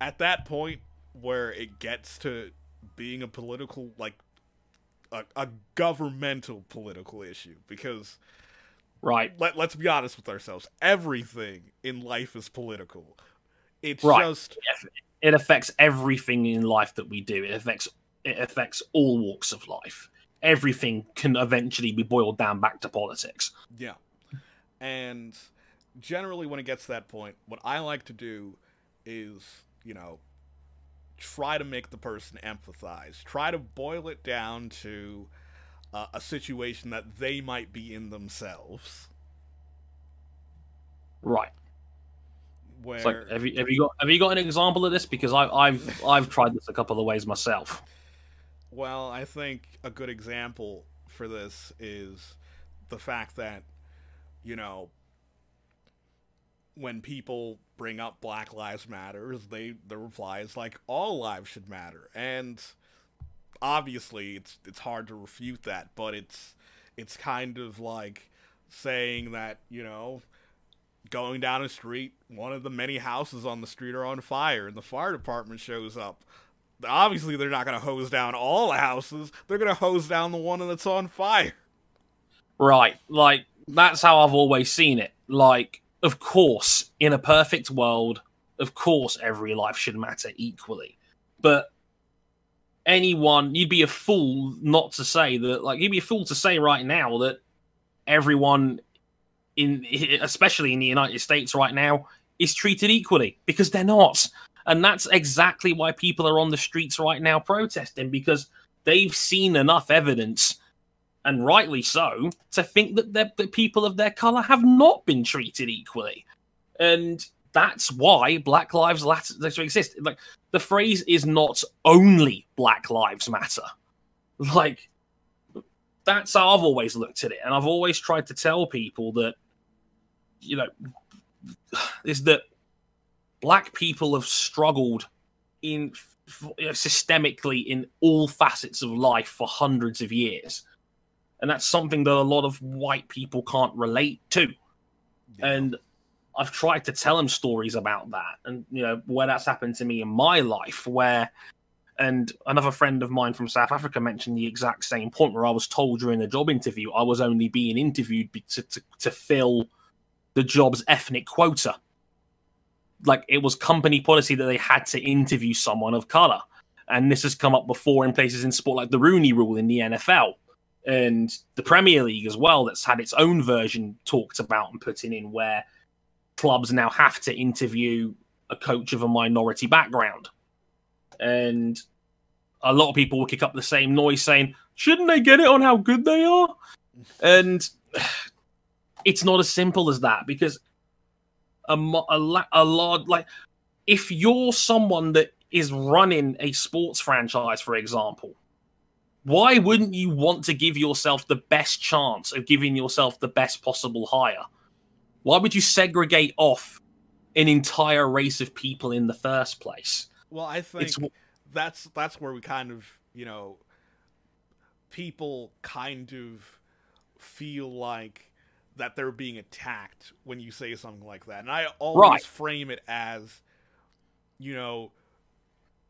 at that point where it gets to being a political like a, a governmental political issue because Right. Let, let's be honest with ourselves. Everything in life is political. It's right. just it affects everything in life that we do. It affects it affects all walks of life. Everything can eventually be boiled down back to politics. Yeah. And generally when it gets to that point, what I like to do is, you know, try to make the person empathize. Try to boil it down to uh, a situation that they might be in themselves. Right. Where like, have you have you got have you got an example of this? Because I, I've I've tried this a couple of ways myself. Well, I think a good example for this is the fact that you know when people bring up Black Lives Matter, they the reply is like all lives should matter, and obviously it's it's hard to refute that, but it's it's kind of like saying that you know going down a street, one of the many houses on the street are on fire, and the fire department shows up. Obviously, they're not going to hose down all the houses. They're going to hose down the one that's on fire. Right. Like, that's how I've always seen it. Like, of course, in a perfect world, of course, every life should matter equally. But anyone, you'd be a fool not to say that, like, you'd be a fool to say right now that everyone in, especially in the United States right now, is treated equally because they're not. And that's exactly why people are on the streets right now protesting because they've seen enough evidence and rightly so, to think that the people of their color have not been treated equally. And that's why Black Lives Matter exist. Like the phrase is not only Black Lives Matter. Like that's how I've always looked at it, and I've always tried to tell people that you know is that black people have struggled in systemically in all facets of life for hundreds of years and that's something that a lot of white people can't relate to. Yeah. And I've tried to tell them stories about that, and you know where that's happened to me in my life, where. And another friend of mine from South Africa mentioned the exact same point where I was told during the job interview I was only being interviewed to, to, to fill the job's ethnic quota. Like it was company policy that they had to interview someone of color. And this has come up before in places in sport like the Rooney rule in the NFL and the Premier League as well, that's had its own version talked about and putting in where clubs now have to interview a coach of a minority background. And a lot of people will kick up the same noise saying, shouldn't they get it on how good they are? And it's not as simple as that because a, a, a lot, like, if you're someone that is running a sports franchise, for example, why wouldn't you want to give yourself the best chance of giving yourself the best possible hire? Why would you segregate off an entire race of people in the first place? Well, I think it's... that's that's where we kind of, you know, people kind of feel like that they're being attacked when you say something like that. And I always right. frame it as you know,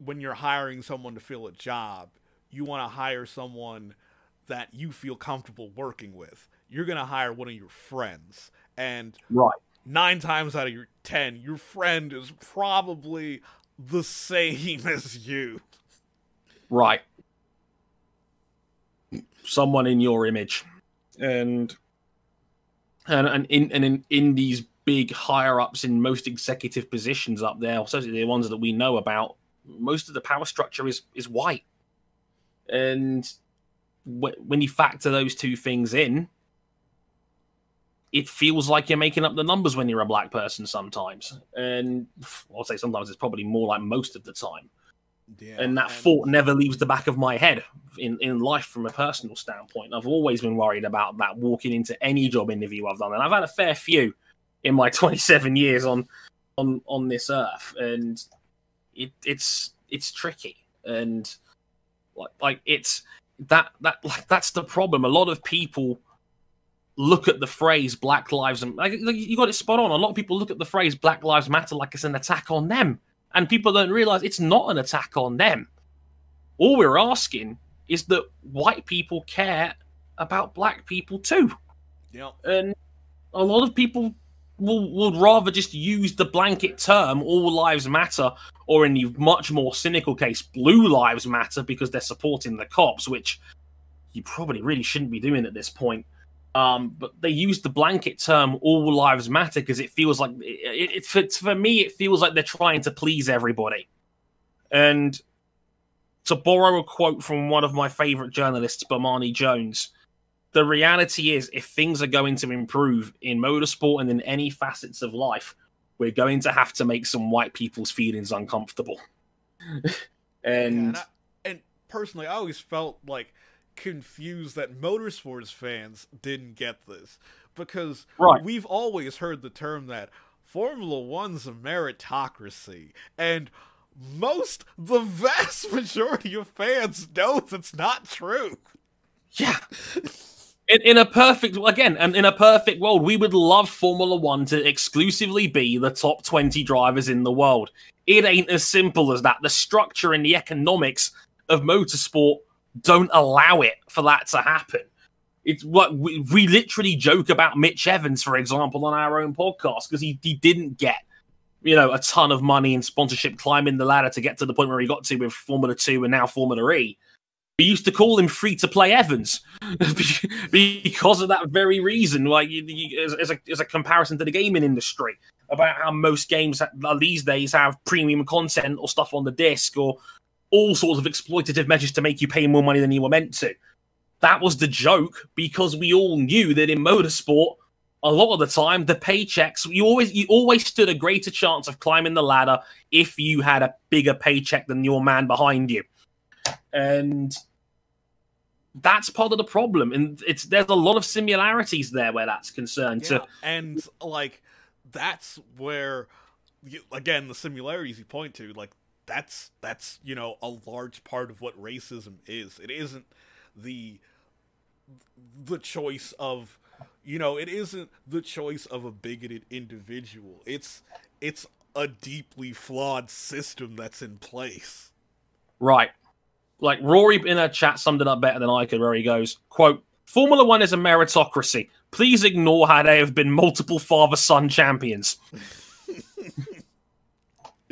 when you're hiring someone to fill a job, you want to hire someone that you feel comfortable working with. You're going to hire one of your friends. And right. nine times out of your 10, your friend is probably the same as you. Right. Someone in your image. And and and in and in, in these big higher ups in most executive positions up there, especially the ones that we know about, most of the power structure is is white. And when you factor those two things in, it feels like you're making up the numbers when you're a black person sometimes. And I'll say sometimes it's probably more like most of the time. Yeah, and that and... thought never leaves the back of my head in, in life from a personal standpoint. I've always been worried about that walking into any job interview I've done. And I've had a fair few in my 27 years on on on this earth. And it, it's it's tricky. And like, like it's that that like that's the problem. A lot of people look at the phrase Black Lives and like, you got it spot on. A lot of people look at the phrase Black Lives Matter like it's an attack on them, and people don't realize it's not an attack on them. All we're asking is that white people care about black people too. Yeah, and a lot of people will would rather just use the blanket term "all lives matter," or in the much more cynical case, "blue lives matter," because they're supporting the cops, which you probably really shouldn't be doing at this point. Um, but they use the blanket term "all lives matter" because it feels like it, it, for me it feels like they're trying to please everybody, and to borrow a quote from one of my favorite journalists, Bomani Jones, the reality is if things are going to improve in motorsport and in any facets of life, we're going to have to make some white people's feelings uncomfortable. and, Yeah, and, I, and personally, I always felt like confused that motorsports fans didn't get this because Right. we've always heard the term that Formula One's a meritocracy, and most, the vast majority of fans know that's not true. yeah. In, in a perfect again, and in a perfect world, we would love Formula One to exclusively be the top twenty drivers in the world. It ain't as simple as that. The structure and the economics of motorsport don't allow it for that to happen. It's what we, we literally joke about Mitch Evans, for example, on our own podcast because he, he didn't get you know a ton of money and sponsorship climbing the ladder to get to the point where he got to with Formula Two and now Formula E. We used to call him free to play Evans because of that very reason. Like you, you, as, as, a, as a comparison to the gaming industry, about how most games uh, these days have premium content or stuff on the disc or all sorts of exploitative measures to make you pay more money than you were meant to. That was the joke because we all knew that in motorsport, a lot of the time, the paychecks you always you always stood a greater chance of climbing the ladder if you had a bigger paycheck than your man behind you and that's part of the problem. And it's there's a lot of similarities there where that's concerned Yeah, to and like that's where you, again the similarities you point to like that's that's you know a large part of what racism is. It isn't the the choice of you know it isn't the choice of a bigoted individual. It's it's a deeply flawed system that's in place. Right like rory in a chat summed it up better than i could where he goes quote formula one is a meritocracy. Please ignore how they have been multiple father son champions.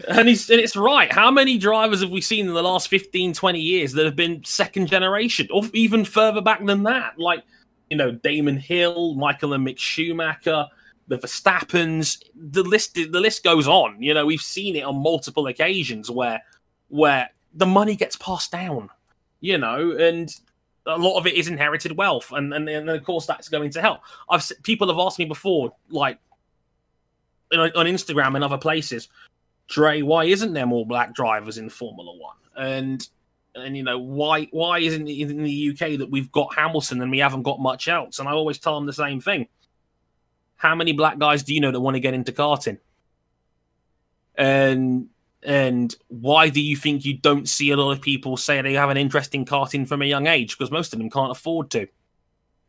And he's and it's right. How many drivers have we seen in the last 15 20 years that have been second generation or even further back than that? Like you know damon hill michael and mick schumacher the verstappens. The list the list goes on. You know we've seen it on multiple occasions where where the money gets passed down you know and a lot of it is inherited wealth and and, and of course that's going to help i've people have asked me before like you know, on instagram and other places Trey, why isn't there more black drivers in Formula One? And and you know why why isn't it in the UK that we've got Hamilton and we haven't got much else? And I always tell them the same thing. How many black guys do you know that want to get into karting? And and why do you think you don't see a lot of people say they have an interest in karting from a young age? Because most of them can't afford to.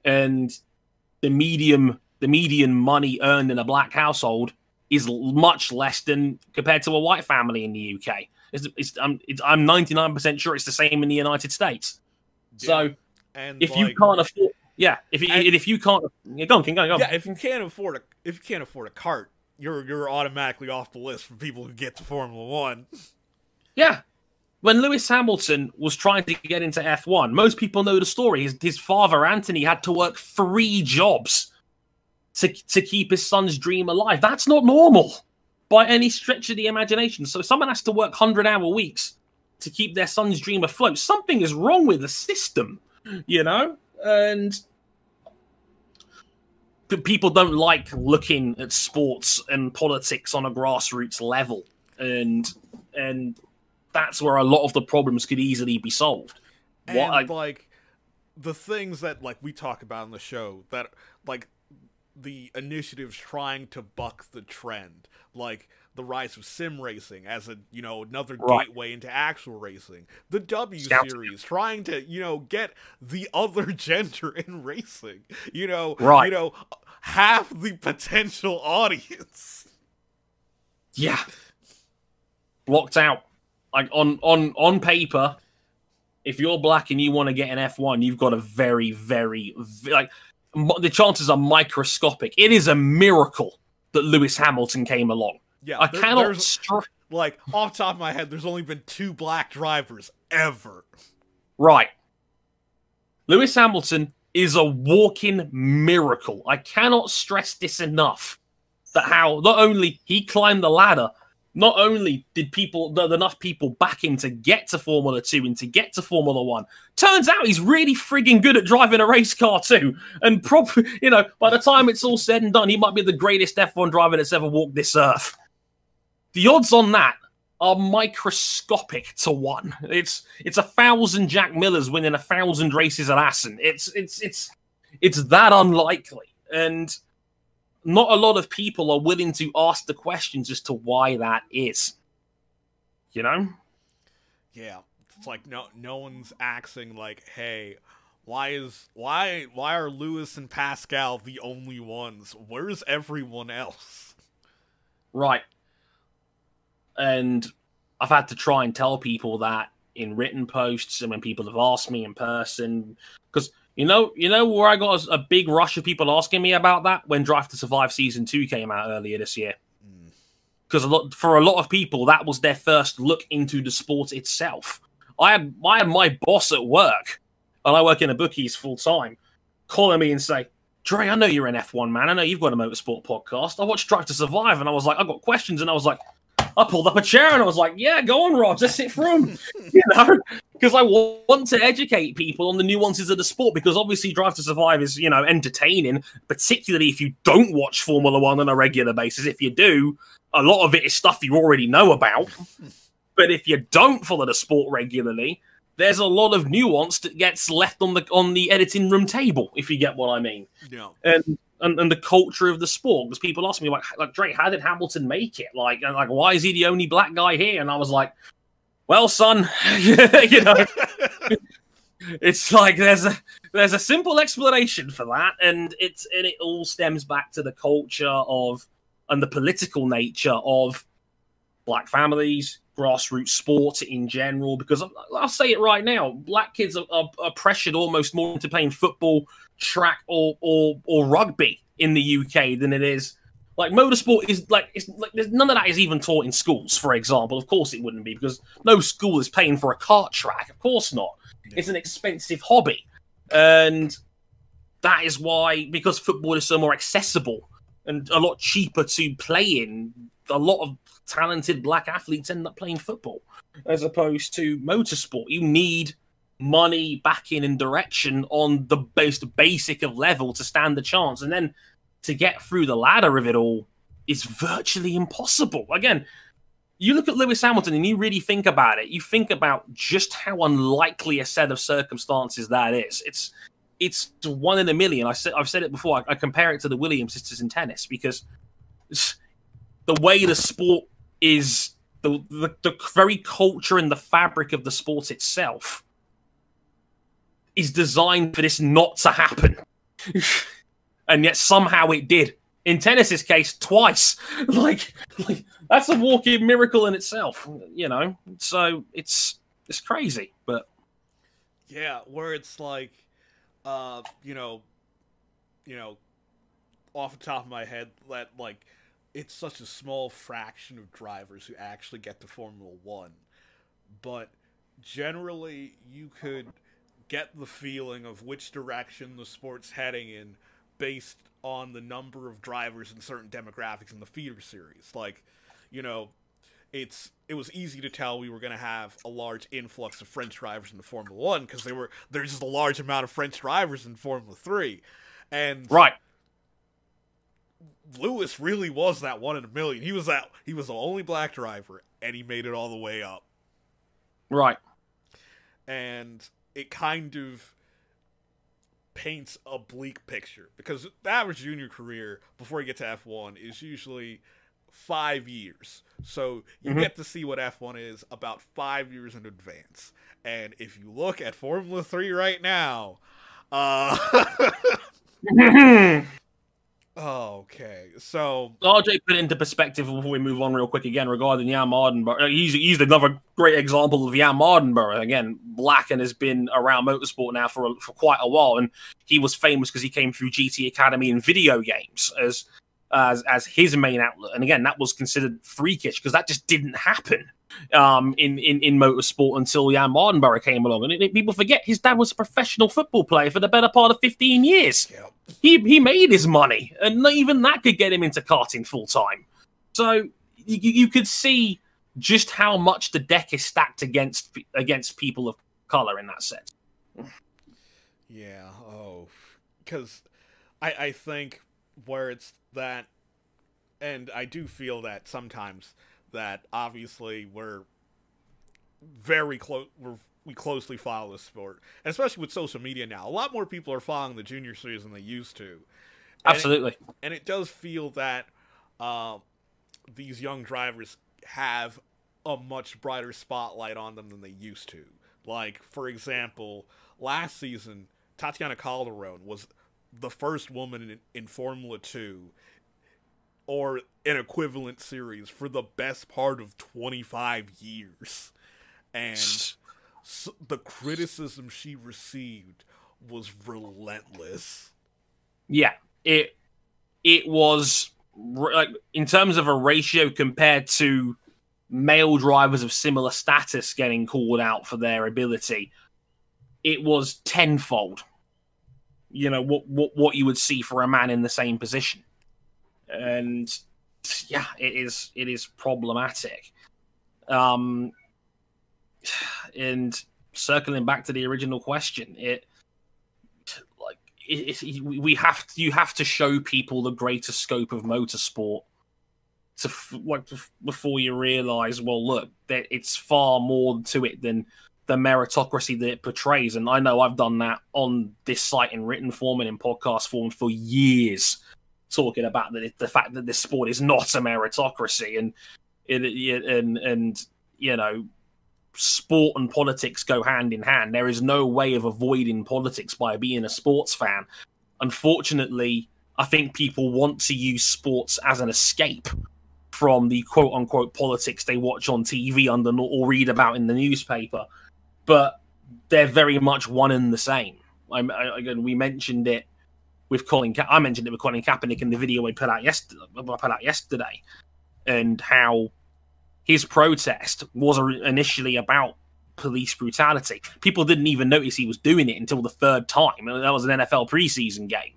And the medium the median money earned in a black household is much less than compared to a white family in the UK. It's, it's, I'm, it's, I'm 99% sure it's the same in the United States. So and if you can't afford, yeah, if you, And- if you can't, yeah, go on, go on, go on. yeah if you can't afford a if you can't afford a cart you're you're automatically off the list for people who get to formula one Yeah. When Lewis Hamilton was trying to get into F1, most people know the story. His, his father, Anthony, had to work three jobs to, to keep his son's dream alive. That's not normal by any stretch of the imagination. So someone has to work 100 hour weeks to keep their son's dream afloat. Something is wrong with the system, you know? And people don't like looking at sports and politics on a grassroots level. And and that's where a lot of the problems could easily be solved. and I- like the things that like we talk about on the show that like the initiatives trying to buck the trend like the rise of sim racing as a you know another Right. gateway into actual racing the w series trying to you know get the other gender in racing you know Right. you know half the potential audience Yeah. Locked out. Like on on on paper, if you're black and you want to get an F1, you've got a very very like the chances are microscopic. It is a miracle that Lewis Hamilton came along. Yeah I there- cannot str- like off top of my head there's only been two black drivers ever Right. Lewis Hamilton is a walking miracle. I cannot stress this enough. That how not only he climbed the ladder, not only did people enough people back him to get to Formula Two and to get to Formula One, turns out he's really frigging good at driving a race car too. And prob you know, by the time it's all said and done, he might be the greatest F1 driver that's ever walked this earth. The odds on that are microscopic to one. It's it's a thousand Jack Millers winning a thousand races at Assen. It's it's it's it's that unlikely. And not a lot of people are willing to ask the questions as to why that is. You know? Yeah. It's like no no one's asking like, hey, why is why why are Lewis and Pascal the only ones? Where's everyone else? Right. And I've had to try and tell people that in written posts and when people have asked me in person because you know, you know where I got a, a, big rush of people asking me about that when Drive to Survive season two came out earlier this year. Because mm. a lot for a lot of people, that was their first look into the sport itself. I had I had my boss at work, and I work in a bookies full time, calling me and say, "Trey, I know you're an F1 man. I know you've got a motorsport podcast. I watched Drive to Survive, and I was like, I got questions, and I was like, I pulled up a chair and I was like, "Yeah, go on, Rod, just sit through them," you know, because I want to educate people on the nuances of the sport. Because obviously, Drive to Survive is you know entertaining, particularly if you don't watch Formula One on a regular basis. If you do, a lot of it is stuff you already know about. But if you don't follow the sport regularly, there's a lot of nuance that gets left on the on the editing room table. If you get what I mean. Yeah. And and, and the culture of the sport. Because people ask me like, like Drake, how did Hamilton make it? Like, and like, why is he the only black guy here? And I was like, well, son, you know, it's like there's a there's a simple explanation for that, and it's and it all stems back to the culture of and the political nature of black families, grassroots sports in general. Because I'll say it right now, black kids are, are, are pressured almost more into playing football track or or or rugby in the UK than it is like motorsport is like it's like there's none of that is even taught in schools for example. Of course it wouldn't be because no school is paying for a kart track. Of course not. It's an expensive hobby. And that is why because football is so more accessible and a lot cheaper to play in a lot of talented black athletes end up playing football as opposed to motorsport. You need money, backing, and direction on the most basic of level to stand a chance. And then to get through the ladder of it all is virtually impossible. Again, you look at Lewis Hamilton and you really think about it. You think about just how unlikely a set of circumstances that is. It's it's one in a million. I said I've said it before. I, I compare it to the Williams sisters in tennis because the way the sport is, the, the the very culture and the fabric of the sport itself is designed for this not to happen. and yet somehow it did. In tennis's case, twice. like, like that's a walking miracle in itself, you know. So it's it's crazy, but yeah, where it's like, uh, you know, you know, off the top of my head, that like it's such a small fraction of drivers who actually get to Formula One, but generally you could get the feeling of which direction the sport's heading in based on the number of drivers in certain demographics in the feeder series. Like, you know, it's it was easy to tell we were going to have a large influx of French drivers in the Formula One because they were there's just a large amount of French drivers in Formula Three, and right. Lewis really was that one in a million. He was that he was the only black driver, and he made it all the way up. Right. And it kind of paints a bleak picture because the average junior career before you get to F1 is usually five years. So you mm-hmm. get to see what F1 is about five years in advance. And if you look at Formula 3 right now, uh, Okay, so RJ put it into perspective before we move on real quick again regarding Jan Mardenborough. Uh, he's he's another great example of Jan Mardenborough. Again, black and has been around motorsport now for for quite a while, and he was famous because he came through GT Academy and video games as as as his main outlet. And again, that was considered freakish because that just didn't happen um, in, in, in motorsport until Jan Mardenborough came along. And it, it, people forget his dad was a professional football player for the better part of 15 years. Yeah. He, he made his money, and not even that could get him into karting full time. So you, you could see just how much the deck is stacked against against people of color in that sense. Yeah. Oh, because I I think where it's that, and I do feel that sometimes that obviously we're very close. We're we closely follow the sport, and especially with social media now. A lot more people are following the junior series than they used to. And Absolutely, it, and it does feel that uh, these young drivers have a much brighter spotlight on them than they used to. Like, for example, last season, Tatiana Calderon was the first woman in, in Formula 2 or an equivalent series for the best part of 25 years. And so the criticism she received was relentless. Yeah, it it was like in terms of a ratio compared to male drivers of similar status getting called out for their ability, it was tenfold. You know what what what you would see for a man in the same position, and yeah, it is it is problematic. Um, and circling back to the original question, it like it, it, we have to, you have to show people the greater scope of motorsport to like before you realize, well, look, that it's far more to it than the meritocracy that it portrays. And I know I've done that on this site in written form and in podcast form for years, talking about the, the fact that this sport is not a meritocracy, and and and you know sport and politics go hand in hand. There is no way of avoiding politics by being a sports fan. Unfortunately, I think people want to use sports as an escape from the quote unquote politics they watch on TV under or read about in the newspaper. But they're very much one and the same. I, I, again, we mentioned it with Colin. Ka- I mentioned it with Colin Kaepernick in the video we put out yesterday. Put out yesterday, and how his protest was initially about police brutality. People didn't even notice he was doing it until the third time. That was an NFL preseason game.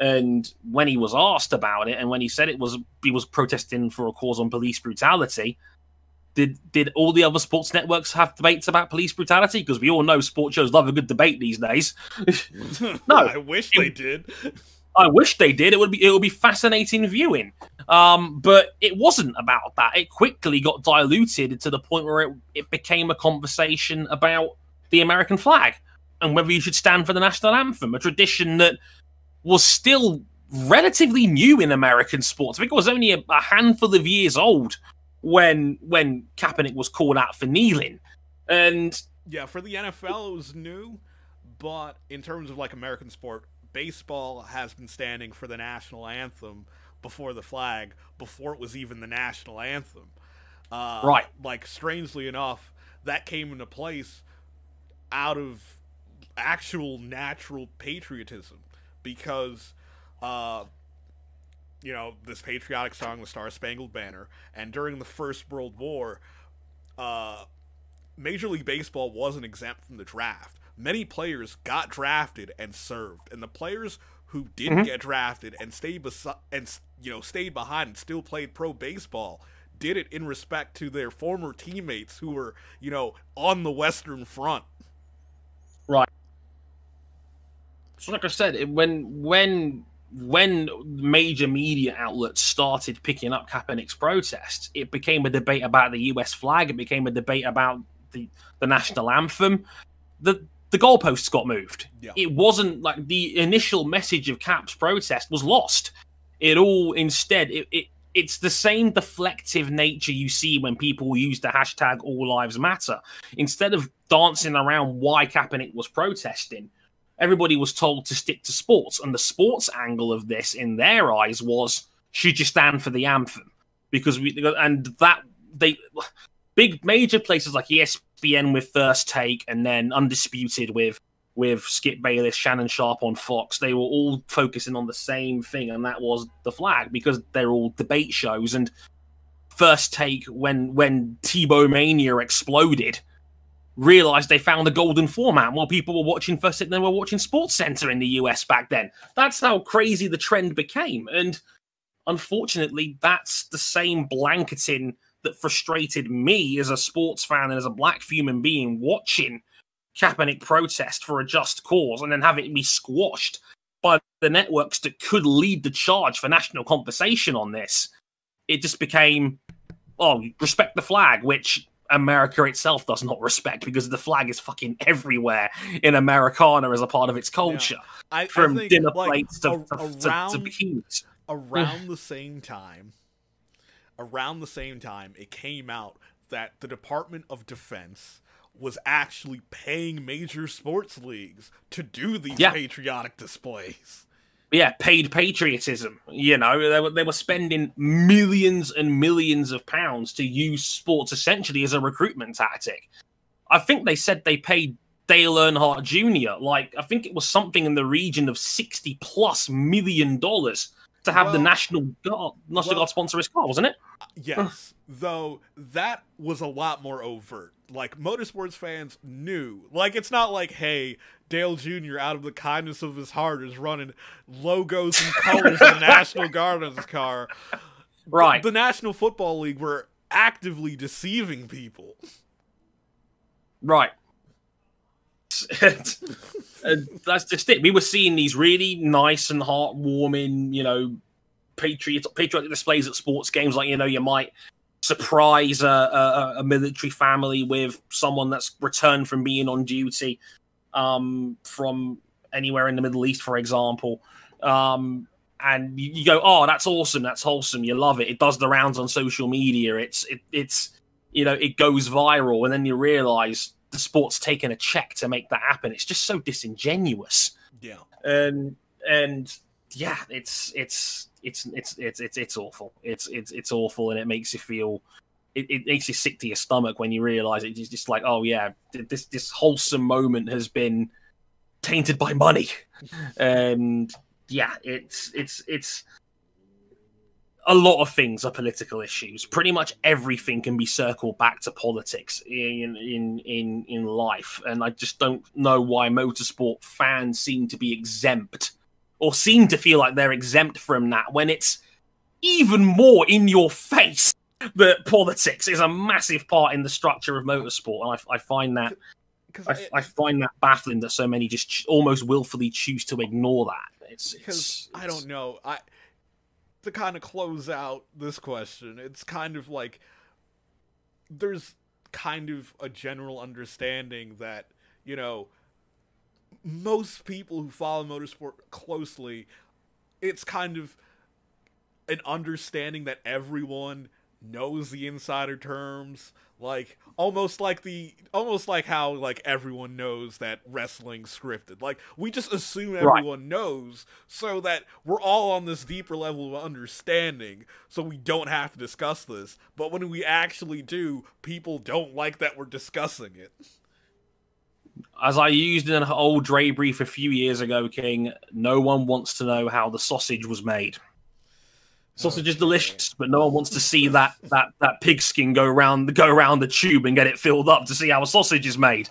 And when he was asked about it, and when he said it was he was protesting for a cause on police brutality, did did all the other sports networks have debates about police brutality? Because we all know sports shows love a good debate these days. no, I wish they did. I wish they did. It would be it would be fascinating viewing. Um, but it wasn't about that. It quickly got diluted to the point where it, it became a conversation about the American flag and whether you should stand for the national anthem, a tradition that was still relatively new in American sports. I think it was only a, a handful of years old when when Kaepernick was called out for kneeling. And yeah, for the NFL it was new, but in terms of like American sport, baseball has been standing for the national anthem before the flag before it was even the national anthem. Uh, right. Like strangely enough, that came into place out of actual natural patriotism because uh, you know this patriotic song the star spangled banner. And during the first world war uh, major league baseball wasn't exempt from the draft. Many players got drafted and served. And the players who didn't mm-hmm. get drafted and stayed beside and you know stayed behind and still played pro baseball did it in respect to their former teammates who were you know on the western front. Right. So, like I said, when when when major media outlets started picking up Kaepernick's protests, it became a debate about the U.S. flag. It became a debate about the the national anthem. The the goalposts got moved. Yeah. It wasn't like the initial message of Cap's protest was lost. It all instead it, it it's the same deflective nature you see when people use the hashtag All Lives Matter. Instead of dancing around why Kaepernick was protesting, everybody was told to stick to sports. And the sports angle of this, in their eyes, was should you stand for the anthem? Because we and that they big major places like ESPN with First Take and then Undisputed with with Skip Bayless, Shannon Sharpe on Fox, they were all focusing on the same thing, and that was the flag because they're all debate shows. And First Take, when when Tebow Mania exploded, realized they found the golden format while people were watching first they were watching SportsCenter in the us back then that's how crazy the trend became and unfortunately, that's the same blanketing that frustrated me as a sports fan and as a black human being watching Kaepernick protest for a just cause and then having it be squashed by the networks that could lead the charge for national conversation on this. It just became, oh, respect the flag, which America itself does not respect because the flag is fucking everywhere in Americana as a part of its culture. Yeah. I, from I think, dinner like, plates to, a- to, around- to, to bikinis. around the same time, around the same time, it came out that the Department of Defense was actually paying major sports leagues to do these Yeah. patriotic displays. Yeah, paid patriotism. You know, they were they were spending millions and millions of pounds to use sports essentially as a recruitment tactic. I think they said they paid Dale Earnhardt Jr. like I think it was something in the region of sixty plus million dollars to have the National Guard National well- Guard sponsor his car, wasn't it? Yes, though that was a lot more overt. Like motorsports fans knew. Like it's not like, hey, Dale Jr. out of the kindness of his heart is running logos and colors of the National Guard on his car. Right. The National Football League were actively deceiving people. Right. and that's just it. We were seeing these really nice and heartwarming, you know, patriot patriotic displays at sports games. Like you know, you might surprise a, a, a military family with someone that's returned from being on duty um, from anywhere in the Middle East, for example. Um, and you, you go, oh, that's awesome, that's wholesome, you love it. It does the rounds on social media. It's it, it's you know, it goes viral, and then you realize the sport's taken a check to make that happen. It's just so disingenuous, Yeah. and and yeah, it's it's it's it's it's it's it's awful. It's it's it's awful, and it makes you feel. It, it makes you sick to your stomach when you realize it. It's just like, oh yeah, this this wholesome moment has been tainted by money, and yeah, it's it's it's a lot of things are political issues. Pretty much everything can be circled back to politics in in in in life, and I just don't know why motorsport fans seem to be exempt or seem to feel like they're exempt from that when it's even more in your face that politics is a massive part in the structure of motorsport, and I, I find that I, I find that baffling that so many just ch- almost willfully choose to ignore that. It's because I don't know. I to kind of close out this question, it's kind of like there's kind of a general understanding that you know most people who follow motorsport closely, it's kind of an understanding that everyone knows the insider terms like almost like the almost like how like everyone knows that wrestling scripted. Like we just assume Right. everyone knows so that we're all on this deeper level of understanding so we don't have to discuss this. But when we actually do people don't like that we're discussing it as I used in an old Dre brief a few years ago, King. No one wants to know how the sausage was made. Sausage is delicious, but no one wants to see that that that pigskin go around go around the tube and get it filled up to see how a sausage is made.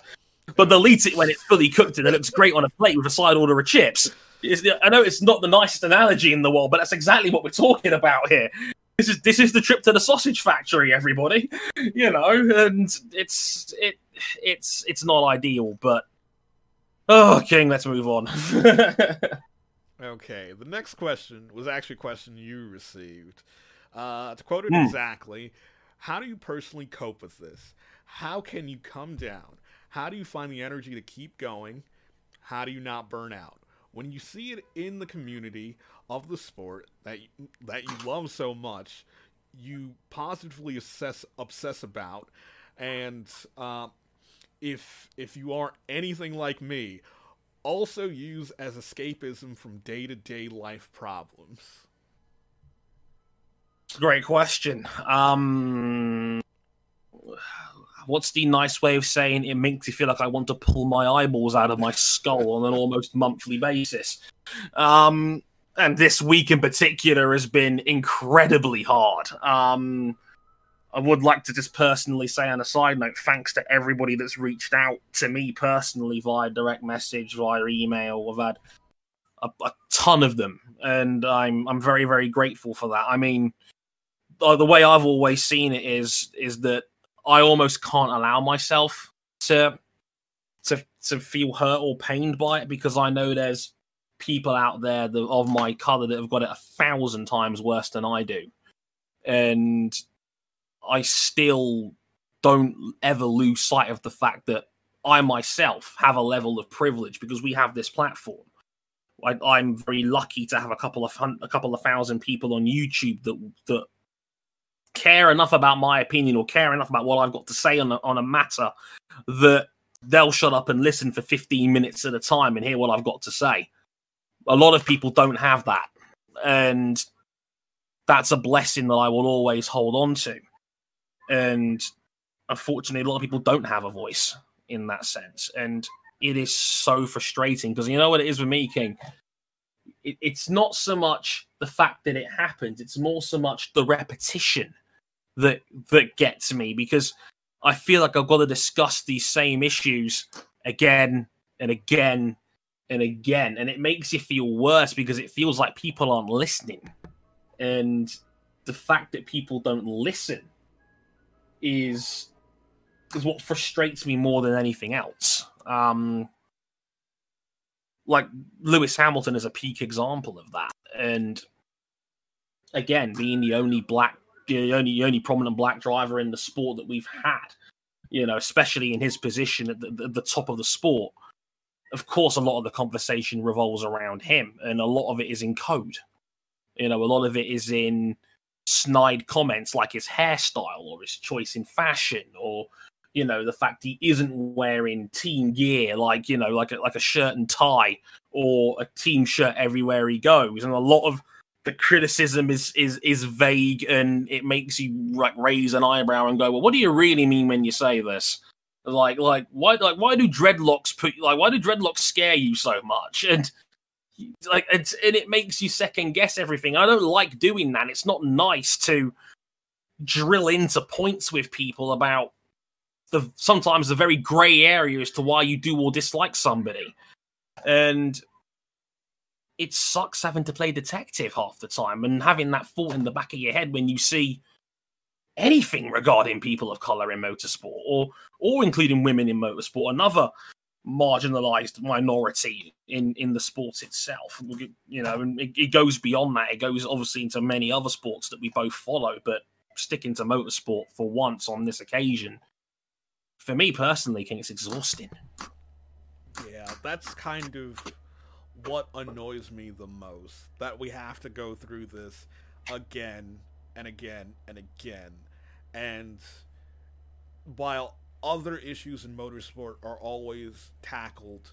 But they'll eat it when it's fully cooked and it looks great on a plate with a side order of chips. It's, I know it's not the nicest analogy in the world, but that's exactly what we're talking about here. This is this is the trip to the sausage factory, everybody. You know, and it's it it's it's not ideal, but oh, King, let's move on. Okay, the next question was actually a question you received. Uh, to quote it Hmm. exactly, how do you personally cope with this? How can you come down? How do you find the energy to keep going? How do you not burn out? When you see it in the community of the sport that you, that you love so much, you positively assess obsess about, and uh, if if you aren't anything like me, also use as escapism from day to day life problems. Great question. Um, what's the nice way of saying it makes you feel like I want to pull my eyeballs out of my skull on an almost monthly basis? Um, and this week in particular has been incredibly hard. Um, I would like to just personally say, on a side note, thanks to everybody that's reached out to me personally via direct message, via email. I've had a, a ton of them, and I'm I'm very very grateful for that. I mean, uh, the way I've always seen it is is that I almost can't allow myself to to to feel hurt or pained by it because I know there's people out there that, of my color that have got it a thousand times worse than I do, and I still don't ever lose sight of the fact that I myself have a level of privilege because we have this platform. I, am very lucky to have a couple of a couple of thousand people on YouTube that that care enough about my opinion or care enough about what I've got to say on a, on a matter that they'll shut up and listen for 15 minutes at a time and hear what I've got to say. A lot of people don't have that. And that's a blessing that I will always hold on to. And unfortunately, a lot of people don't have a voice in that sense. And it is so frustrating because you know what it is with me, King? It, it's not so much the fact that it happens, it's more so much the repetition that that gets me because I feel like I've got to discuss these same issues again and again and again, and it makes you feel worse because it feels like people aren't listening, and the fact that people don't listen is is what frustrates me more than anything else. Um, like Lewis Hamilton is a peak example of that, and again, being the only black the only only prominent black driver in the sport that we've had. You know, especially in his position at the, the, the top of the sport. Of course, a lot of the conversation revolves around him, and a lot of it is in code. You know, a lot of it is in snide comments like his hairstyle or his choice in fashion or you know the fact he isn't wearing team gear like you know like a, like a shirt and tie or a team shirt everywhere he goes and a lot of the criticism is is is vague and it makes you like raise an eyebrow and go, well, what do you really mean when you say this? Like, like why, like why do dreadlocks put like why do dreadlocks scare you so much? And like, and it makes you second guess everything. I don't like doing that. It's not nice to drill into points with people about the sometimes the very grey area as to why you do or dislike somebody. And it sucks having to play detective half the time and having that thought in the back of your head when you see anything regarding people of color in motorsport or or including women in motorsport another marginalized minority in in the sport itself. You know and it, it goes beyond that. It goes obviously into many other sports that we both follow but sticking to motorsport for once on this occasion for me personally it's exhausting. Yeah that's kind of what annoys me the most that we have to go through this again and again and again. And while other issues in motorsport are always tackled,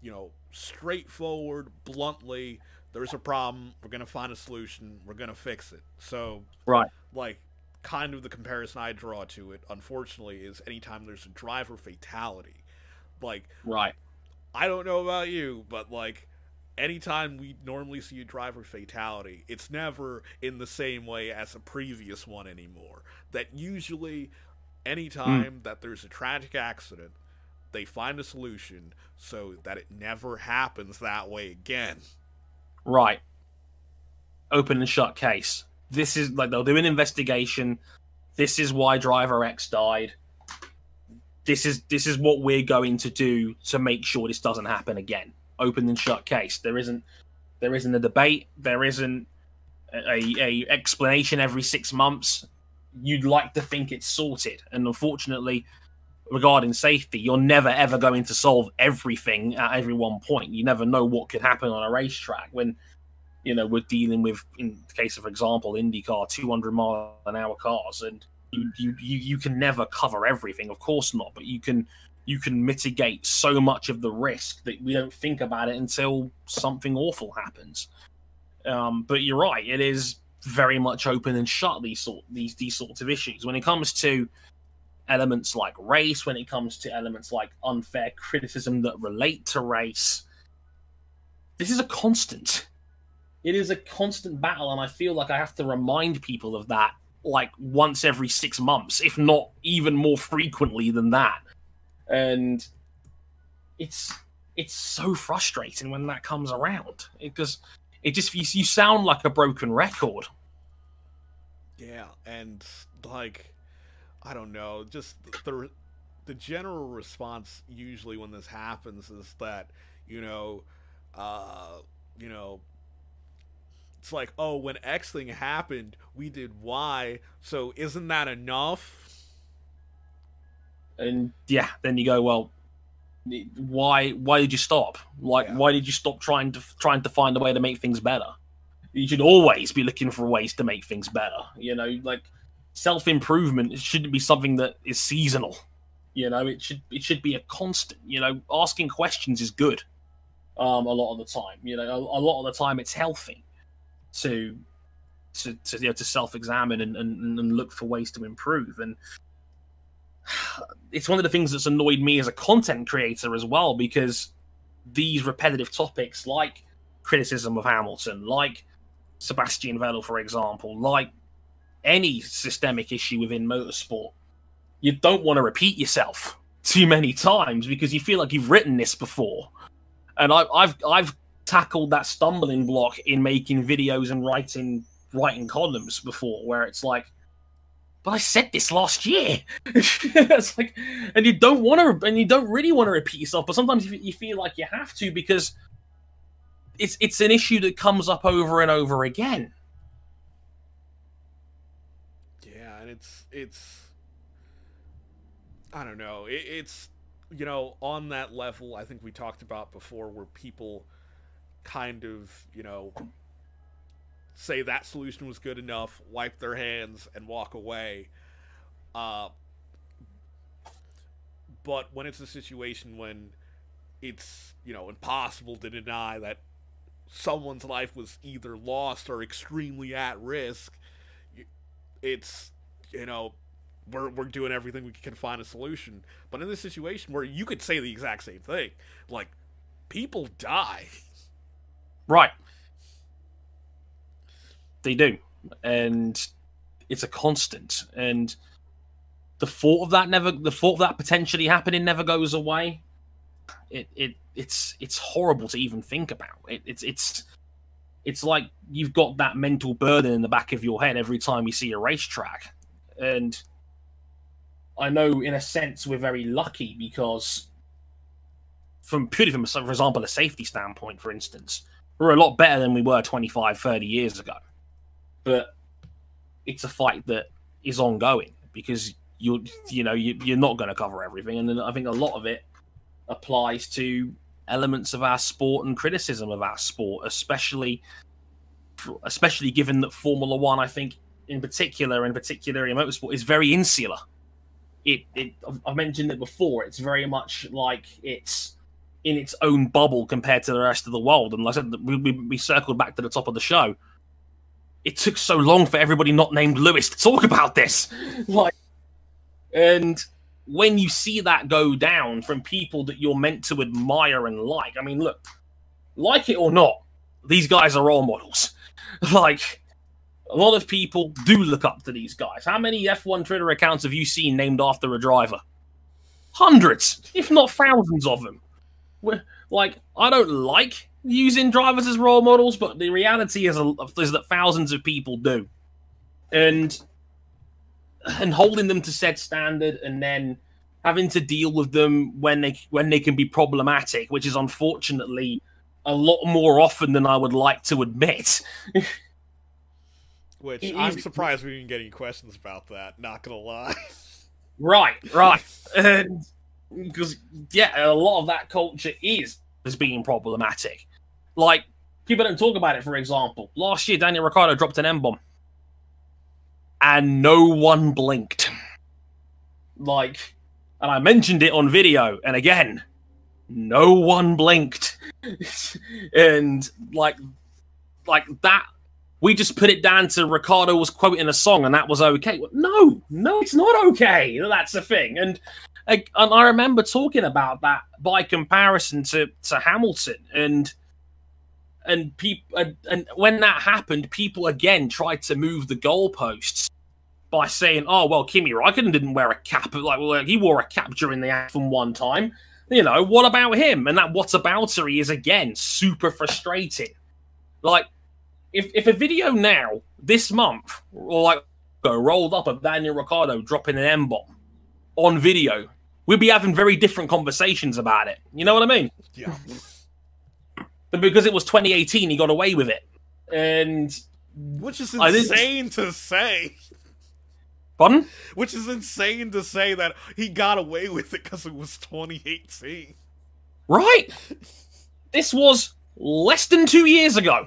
you know, straightforward, bluntly, there's a problem, we're going to find a solution, we're going to fix it. So, right. Like, kind of the comparison I draw to it, unfortunately, is anytime there's a driver fatality. Like, right I don't know about you, but like anytime we normally see a driver fatality, it's never in the same way as a previous one anymore. That usually, anytime mm. that there's a tragic accident, they find a solution so that it never happens that way again. Right. Open and shut case. This is like they'll do an investigation. This is why driver X died this is this is what we're going to do to make sure this doesn't happen again. Open and shut case. There isn't there isn't a debate. There isn't a, a explanation every six months. You'd like to think it's sorted, and unfortunately, regarding safety, you're never ever going to solve everything at every one point. You never know what could happen on a racetrack when you know we're dealing with, in the case of example, IndyCar, 200 mile an hour cars, and you, you you can never cover everything, of course not, but you can you can mitigate so much of the risk that we don't think about it until something awful happens. Um, but you're right; it is very much open and shut these sort these these sorts of issues when it comes to elements like race, when it comes to elements like unfair criticism that relate to race. This is a constant. It is a constant battle, and I feel like I have to remind people of that like once every six months, if not even more frequently than that. And it's it's so frustrating when that comes around because it just you, you sound like a broken record. Yeah, and like I don't know, just the the general response usually when this happens is that you know, uh, you know, it's like, oh, when X thing happened, we did Y, so isn't that enough? And yeah, then you go, well, why why did you stop? Like, yeah. why did you stop trying to trying to find a way to make things better? You should always be looking for ways to make things better. You know, like self improvement shouldn't be something that is seasonal. You know, it should it should be a constant. You know, asking questions is good. Um, a lot of the time, you know, a, a lot of the time it's healthy to to to, you know, to self examine and, and, and look for ways to improve. And it's one of the things that's annoyed me as a content creator as well because these repetitive topics like criticism of Hamilton, like Sebastian Vettel, for example, like any systemic issue within motorsport, you don't want to repeat yourself too many times because you feel like you've written this before. And I, I've I've tackled that stumbling block in making videos and writing writing columns before, where it's like, but I said this last year. it's like, and you don't want to, and you don't really want to repeat yourself, but sometimes you feel like you have to because it's it's an issue that comes up over and over again. Yeah, and it's it's I don't know. It, it's you know on that level I think we talked about before where people kind of you know say that solution was good enough, wipe their hands, and walk away. Uh, but when it's a situation when it's you know impossible to deny that someone's life was either lost or extremely at risk, it's you know we're we're doing everything we can find a solution. But in this situation where you could say the exact same thing, like people die. Right. They do. And it's a constant. And the thought of that never the thought of that potentially happening never goes away. It it it's it's horrible to even think about. It, it's it's it's like you've got that mental burden in the back of your head every time you see a racetrack. And I know in a sense we're very lucky because from purely from for example a safety standpoint, for instance, we're a lot better than we were 25, 30 years ago but it's a fight that is ongoing because you're you know you're not going to cover everything, and I think a lot of it applies to elements of our sport and criticism of our sport, especially especially given that Formula One, I think in particular, in particular in motorsport, is very insular. It, it I've mentioned it before. It's very much like it's in its own bubble compared to the rest of the world. And like I said, we, we, we circled back to the top of the show it took so long for everybody not named Lewis to talk about this. Like, and when you see that go down from people that you're meant to admire and like, I mean, look, like it or not, these guys are role models. like, a lot of people do look up to these guys. How many F1 Twitter accounts have you seen named after a driver? Hundreds, if not thousands of them. We're, like, I don't like using drivers as role models, but the reality is, is that thousands of people do, and and holding them to said standard, and then having to deal with them when they when they can be problematic, which is unfortunately a lot more often than I would like to admit. which it I'm is... surprised we didn't get any questions about that. Not gonna lie. right, right, and because yeah, a lot of that culture is as being problematic. Like, people don't talk about it, for example. Last year, Daniel Ricciardo dropped an M bomb. And no one blinked. Like, and I mentioned it on video, and again, no one blinked. and like, like that, we just put it down to Ricciardo was quoting a song, and that was okay. No, no, it's not okay. That's the thing. And and I remember talking about that by comparison to to Hamilton, and and people and, and when that happened, people again tried to move the goalposts by saying, "Oh well, Kimi Raikkonen didn't wear a cap. Like, well, he wore a cap during the anthem one time. You know, what about him? And that what's aboutery is again super frustrating. Like, if if a video now this month or like rolled up of Daniel Ricciardo dropping an M bomb on video, we'd be having very different conversations about it. You know what I mean? Yeah. But because it was 2018, he got away with it, and Which is insane to say. pardon. Which is insane to say that he got away with it because it was 2018. Right. This was less than two years ago.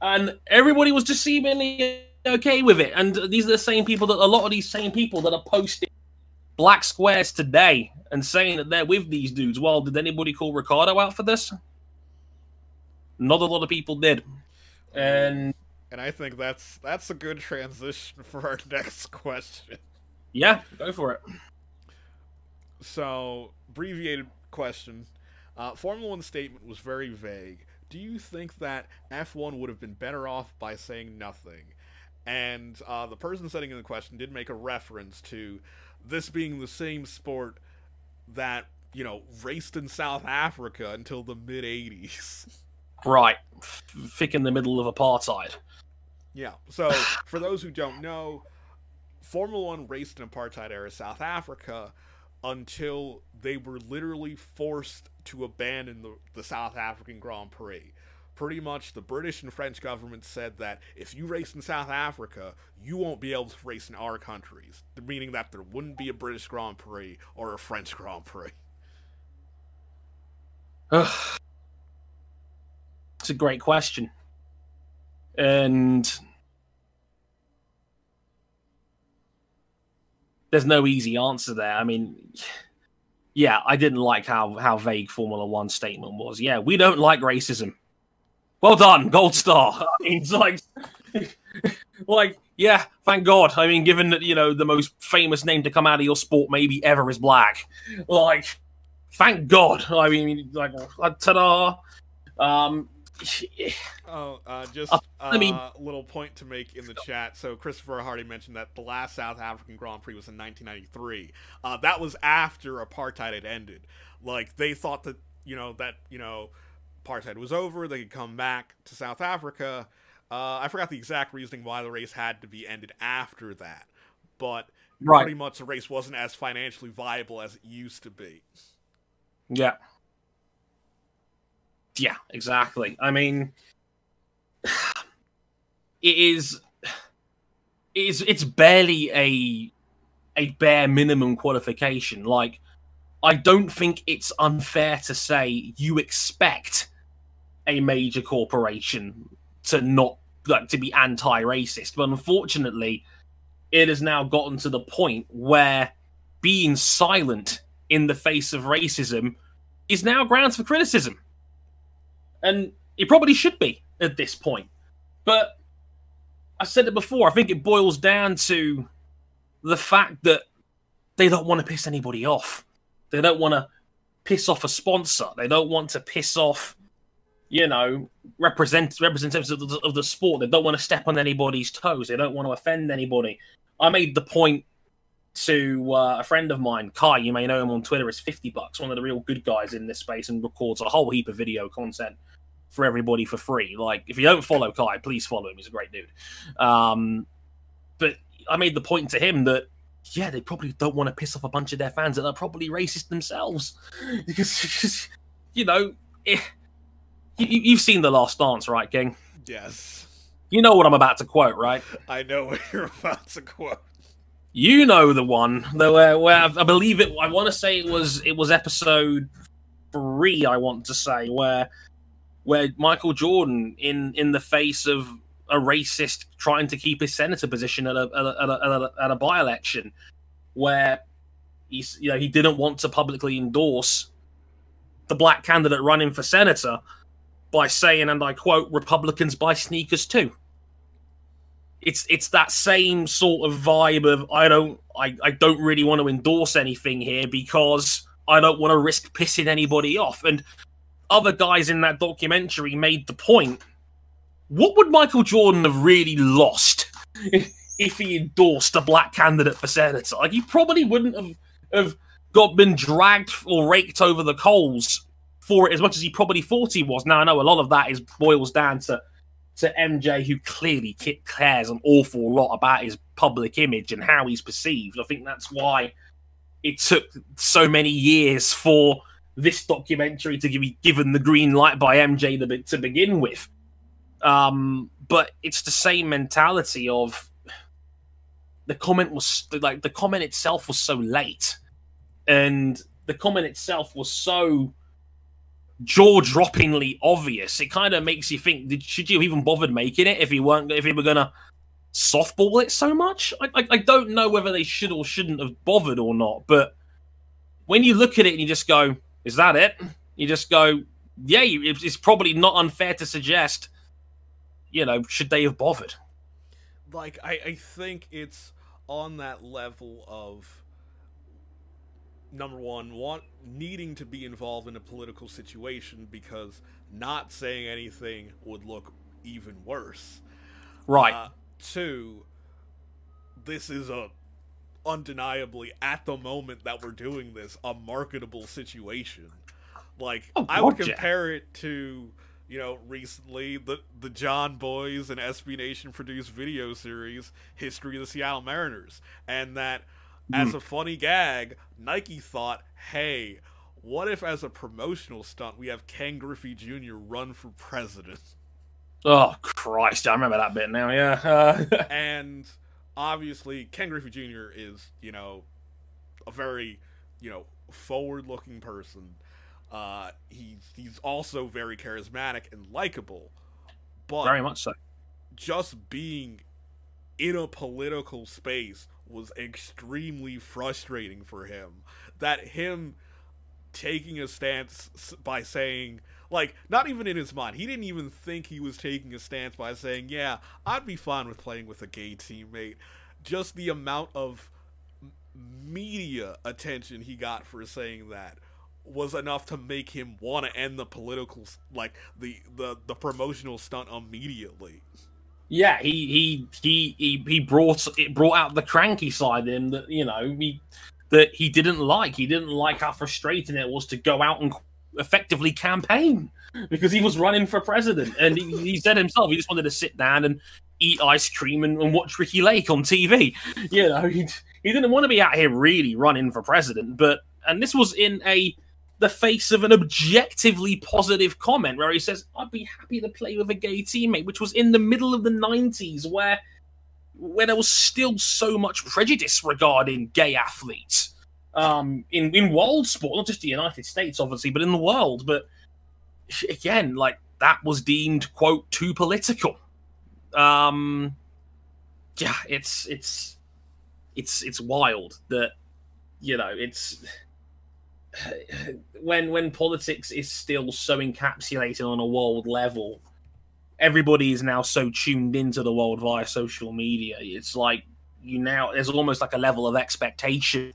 And everybody was just seemingly okay with it. And these are the same people that a lot of these same people that are posting black squares today and saying that they're with these dudes. Well, did anybody call Ricciardo out for this? Not a lot of people did. And And I think that's that's a good transition for our next question. yeah, go for it. So, abbreviated question. Uh, Formula One statement was very vague. Do you think that F1 would have been better off by saying nothing? And uh, the person setting in the question did make a reference to this being the same sport that, you know, raced in South Africa until the mid 80s. Right. Thick in the middle of apartheid. Yeah. So, for those who don't know, Formula One raced in apartheid era South Africa until they were literally forced to abandon the, the South African Grand Prix. Pretty much, the British and French government said that if you race in South Africa, you won't be able to race in our countries, meaning that there wouldn't be a British Grand Prix or a French Grand Prix. It's a great question. And there's no easy answer there. I mean, yeah, I didn't like how, how vague Formula One statement was. Yeah, we don't like racism. Well done, gold star. I mean, it's like, like, yeah, thank God. I mean, given that you know the most famous name to come out of your sport maybe ever is black, like, thank God. I mean, like, ta-da. Um, Oh, uh, just Uh, a I mean- little point to make in the chat. So Christopher Hardy mentioned that the last South African Grand Prix was in 1993. Uh, that was after apartheid had ended. Like they thought that you know that you know apartheid was over, they could come back to South Africa. Uh, I forgot the exact reasoning why the race had to be ended after that, but right. pretty much the race wasn't as financially viable as it used to be. Yeah. Yeah, exactly. I mean, it is, it is, it's barely a, a bare minimum qualification. Like, I don't think it's unfair to say you expect a major corporation to not like to be anti-racist, but unfortunately, it has now gotten to the point where being silent in the face of racism is now grounds for criticism. And it probably should be at this point. But I said it before, I think it boils down to the fact that they don't want to piss anybody off. They don't want to piss off a sponsor. They don't want to piss off, you know, represent representatives of the, of the sport. They don't want to step on anybody's toes. They don't want to offend anybody. I made the point to uh, a friend of mine, Kai. You may know him on Twitter as Fifty Bucks, one of the real good guys in this space, and records a whole heap of video content for everybody for free. Like, if you don't follow Kai, please follow him. He's a great dude. Um, but I made the point to him that yeah, they probably don't want to piss off a bunch of their fans that are probably racist themselves because, you know, eh, you, you've seen the Last Dance, right, King? Yes, You know what I'm about to quote, right? I know what you're about to quote. You know the one where, where I believe it. I want to say it was it was episode three. I want to say where where Michael Jordan in in the face of a racist trying to keep his senator position at a at a, at a, at a, by election, where he's you know he didn't want to publicly endorse the black candidate running for senator by saying, and I quote, "Republicans buy sneakers too." it's it's that same sort of vibe of I don't I, I don't really want to endorse anything here because I don't want to risk pissing anybody off. And other guys in that documentary made the point. What would Michael Jordan have really lost if he endorsed a black candidate for senator? Like he probably wouldn't have have got been dragged or raked over the coals for it as much as he probably thought he was. Now I know a lot of that is boils down to to MJ, who clearly cares an awful lot about his public image and how he's perceived. I think that's why it took so many years for this documentary to be given the green light by MJ to, to begin with. Um, but it's the same mentality of the comment was like the comment itself was so late, and the comment itself was so jaw-droppingly obvious. It kind of makes you think: did, should you even bothered making it if you weren't if you were gonna softball it so much? I, I, I don't know whether they should or shouldn't have bothered or not, but when you look at it and you just go, "Is that it?" You just go, "Yeah." It's probably not unfair to suggest, you know, should they have bothered? Like I, I think it's on that level of number one, want needing to be involved in a political situation because not saying anything would look even worse. Right. Uh, two, this is a undeniably at the moment that we're doing this a marketable situation. Like oh, I would compare yeah. it to you know recently the the Jon Bois and SB Nation produced video series History of the Seattle Mariners and that as hmm. a funny gag, Nike thought, hey, what if as a promotional stunt we have Ken Griffey Jr. run for president? Oh Christ, I remember that bit now. Yeah, uh... and obviously Ken Griffey Jr. is you know a very you know forward-looking person. Uh, he's he's also very charismatic and likable, but very much so. Just being in a political space was extremely frustrating for him. That him taking a stance by saying, like, not even in his mind, he didn't even think he was taking a stance by saying, yeah, I'd be fine with playing with a gay teammate. Just the amount of media attention he got for saying that was enough to make him want to end the political like the the the promotional stunt immediately yeah, he he he he he brought it brought out the cranky side in him that you know he that he didn't like. He didn't like how frustrating it was to go out and effectively campaign because he was running for president, and he, he said himself he just wanted to sit down and eat ice cream and, and watch Ricki Lake on TV. You know, he he didn't want to be out here really running for president, but and this was in a the face of an objectively positive comment where he says, I'd be happy to play with a gay teammate, which was in the middle of the 90s where where there was still so much prejudice regarding gay athletes um, in, in world sport, not just the United States, obviously, but in the world. But again, like that was deemed, quote, too political. Um, yeah, it's, it's, it's, it's wild that, you know, it's, when when politics is still so encapsulated on a world level, everybody is now so tuned into the world via social media. It's like you now there's almost like a level of expectation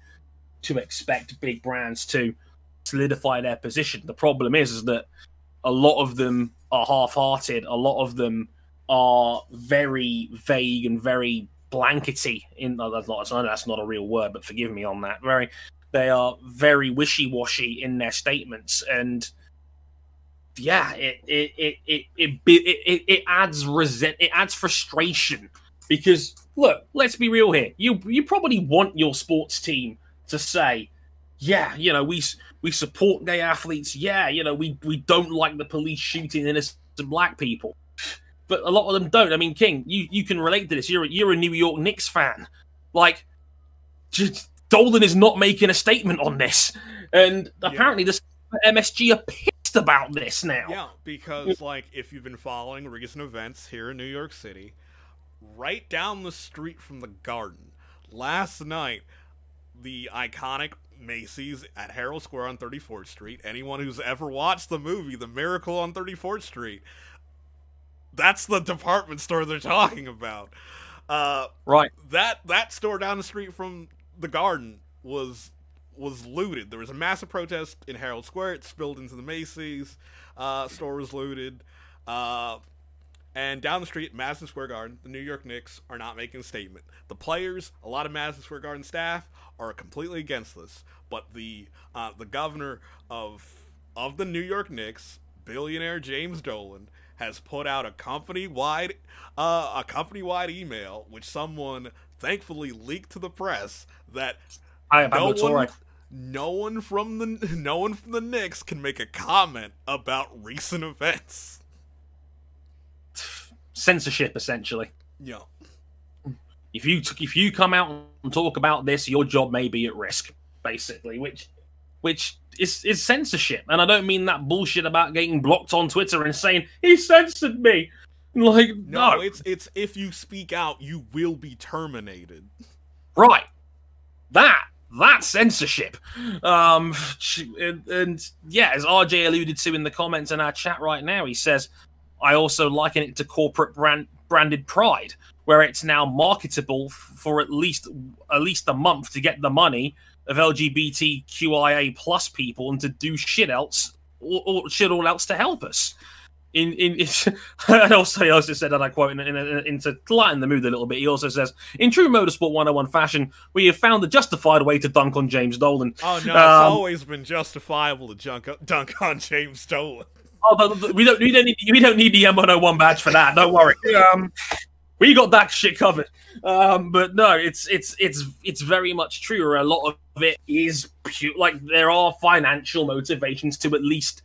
to expect big brands to solidify their position. The problem is, is that a lot of them are half-hearted. A lot of them are very vague and very blankety. In that's not that's not a real word, but forgive me on that. Very they are very wishy-washy in their statements and yeah it it it it it, it, it adds resent it adds frustration because look let's be real here you you probably want your sports team to say yeah you know we we support gay athletes. Yeah you know we we don't like the police shooting innocent black people. But a lot of them don't. I mean king you you can relate to this. You're you're a new york knicks fan. Like just Dolan is not making a statement on this, and apparently yeah. the MSG are pissed about this now. Yeah, because like if you've been following recent events here in New York City, right down the street from the Garden, last night, the iconic Macy's at Herald Square on 34th Street. Anyone who's ever watched the movie The Miracle on 34th Street, that's the department store they're talking about. Uh, right. That that store down the street from the garden was was looted. There was a massive protest in Herald Square. It spilled into the Macy's. Uh, store was looted. Uh, And down the street, Madison Square Garden, the New York Knicks are not making a statement. The players, a lot of Madison Square Garden staff, are completely against this. But the uh, the governor of of the New York Knicks, billionaire James Dolan, has put out a company wide uh, a company wide email, which someone thankfully leaked to the press that I, no it's all one, right. no one from the no one from the Knicks can make a comment about recent events. Censorship essentially. Yeah. If you t- if you come out and talk about this, your job may be at risk, basically, which which is is censorship. And I don't mean that bullshit about getting blocked on Twitter and saying he censored me. Like No, no, it's it's if you speak out, you will be terminated. right. That that censorship. Um, and, and yeah, as RJ alluded to in the comments in our chat right now, he says, I also liken it to corporate brand branded pride, where it's now marketable f- for at least at least a month to get the money of LGBTQIA plus people and to do shit else or, or shit all else to help us. In in it's, and also he also said that I quote in, in, in, to lighten the mood a little bit. He also says, "In true motorsport 101 fashion, we have found the justified way to dunk on James Dolan." Oh no, it's Um, always been justifiable to junk, dunk on James Dolan. Oh, we don't we don't need we don't need the M101 badge for that. Don't worry. Um, we got that shit covered. Um, but no, it's it's it's it's very much true. Or a lot of it is pure, like there are financial motivations to at least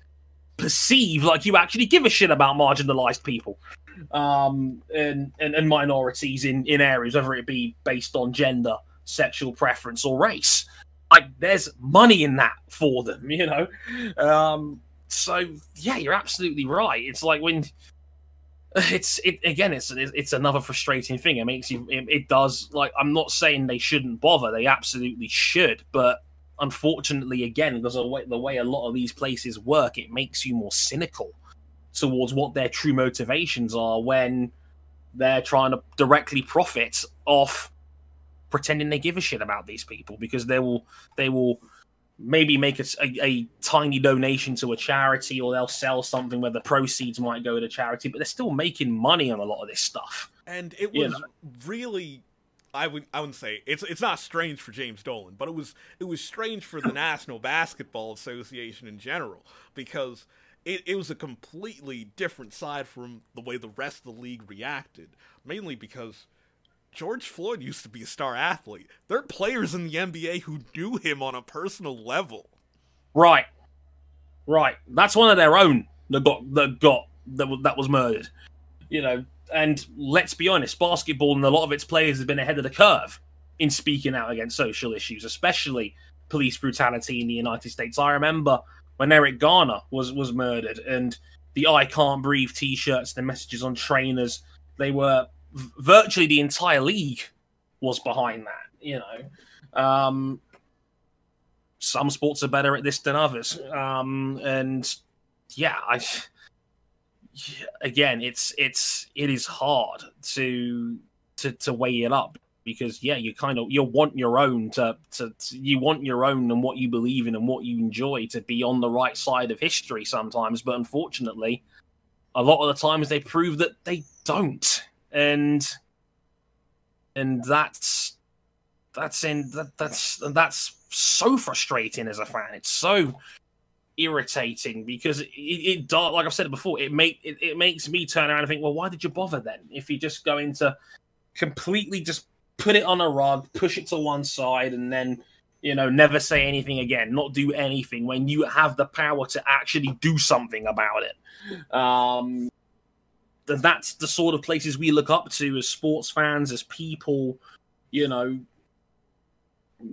perceive like you actually give a shit about marginalized people um and, and and minorities in in areas whether it be based on gender sexual preference or race like there's money in that for them you know um so yeah you're absolutely right. It's like when it's it again it's it's another frustrating thing. It makes you it, it does like i'm not saying they shouldn't bother. They absolutely should. But unfortunately again because of the way, the way a lot of these places work it makes you more cynical towards what their true motivations are when they're trying to directly profit off pretending they give a shit about these people because they will they will maybe make a, a, a tiny donation to a charity or they'll sell something where the proceeds might go to charity but they're still making money on a lot of this stuff And it You was really I would I wouldn't say it's it's not strange for James Dolan, but it was it was strange for the National Basketball Association in general because it, it was a completely different side from the way the rest of the league reacted. Mainly because George Floyd used to be a star athlete. There are players in the NBA who knew him on a personal level. Right, right. That's one of their own that got that got that was, that was murdered. You know, and let's be honest, basketball and a lot of its players have been ahead of the curve in speaking out against social issues, especially police brutality in the United States. I remember when Eric Garner was was murdered, and the "I Can't Breathe" T-shirts, the messages on trainers, they were virtually the entire league was behind that. You know. Um, some sports are better at this than others. Um, and yeah, I again, it's it's it is hard to to to weigh it up because yeah, you kind of you want your own to, to to you want your own and what you believe in and what you enjoy to be on the right side of history sometimes, but unfortunately, a lot of the times they prove that they don't, and and that's that's in that, that's that's so frustrating as a fan. It's so irritating because it, it like I've said before, it make it, it makes me turn around and think, well, why did you bother then? If you're just going to completely just put it on a rug, push it to one side, and then you know never say anything again, not do anything when you have the power to actually do something about it. Um, that's the sort of places we look up to as sports fans, as people. You know,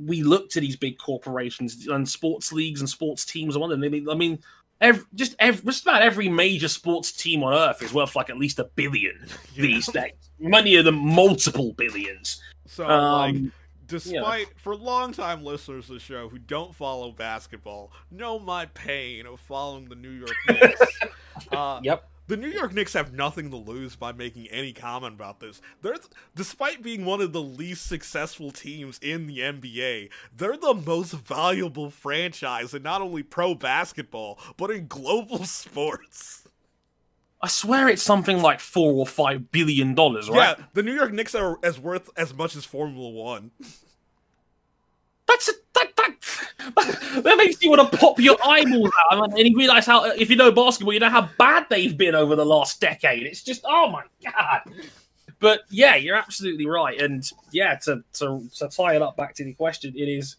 we look to these big corporations and sports leagues and sports teams are one of them. I mean, I mean every, just every, just about every major sports team on earth is worth like at least a billion these days. Many of them multiple billions. So like Um, despite for longtime listeners of the show who don't follow basketball know my pain of following the New York Knicks. uh, Yep. The New York Knicks have nothing to lose by making any comment about this. They're, despite being one of the least successful teams in the NBA, they're the most valuable franchise in not only pro basketball, but in global sports. I swear it's something like four or five billion dollars, right? Yeah, the New York Knicks are as worth as much as Formula One. That's a, that, that that makes you want to pop your eyeballs out, and you realize how if you know basketball, you know how bad they've been over the last decade. It's just oh my god. But yeah, you're absolutely right, and yeah, to to, to tie it up back to the question, it is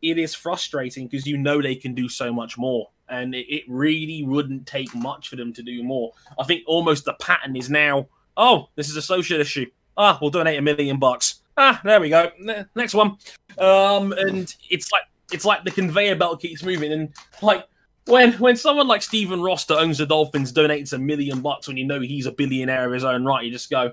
it is frustrating because you know they can do so much more and it, it, really wouldn't take much for them to do more. I think almost the pattern is now, oh, this is a social issue. Ah, we'll donate a million bucks. Ah, there we go. Next one. Um, and it's like it's like the conveyor belt keeps moving, and like when when someone like Stephen Ross that owns the Dolphins donates a million bucks when you know he's a billionaire of his own right, you just go.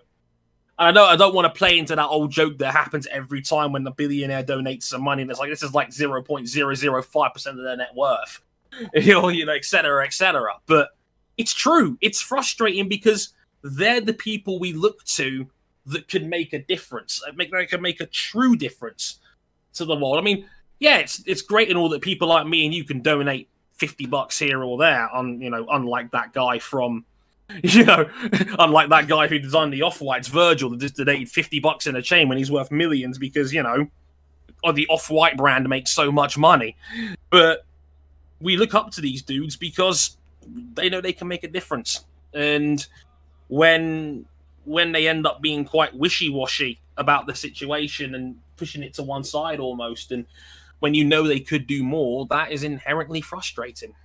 I don't I don't want to play into that old joke that happens every time when the billionaire donates some money. And it's like this is like zero point zero zero five percent of their net worth. you know, you know, et cetera, et cetera. But it's true. It's frustrating because they're the people we look to that can make a difference. Make they can make a true difference to the world. I mean, yeah, it's it's great and all that people like me and you can donate fifty bucks here or there. On you know, unlike that guy from. You know, unlike that guy who designed the Off Whites, Virgil, that just donated fifty bucks in a chain when he's worth millions because you know, or the Off White brand makes so much money. But we look up to these dudes because they know they can make a difference. And when when they end up being quite wishy-washy about the situation and pushing it to one side almost and when you know they could do more, that is inherently frustrating.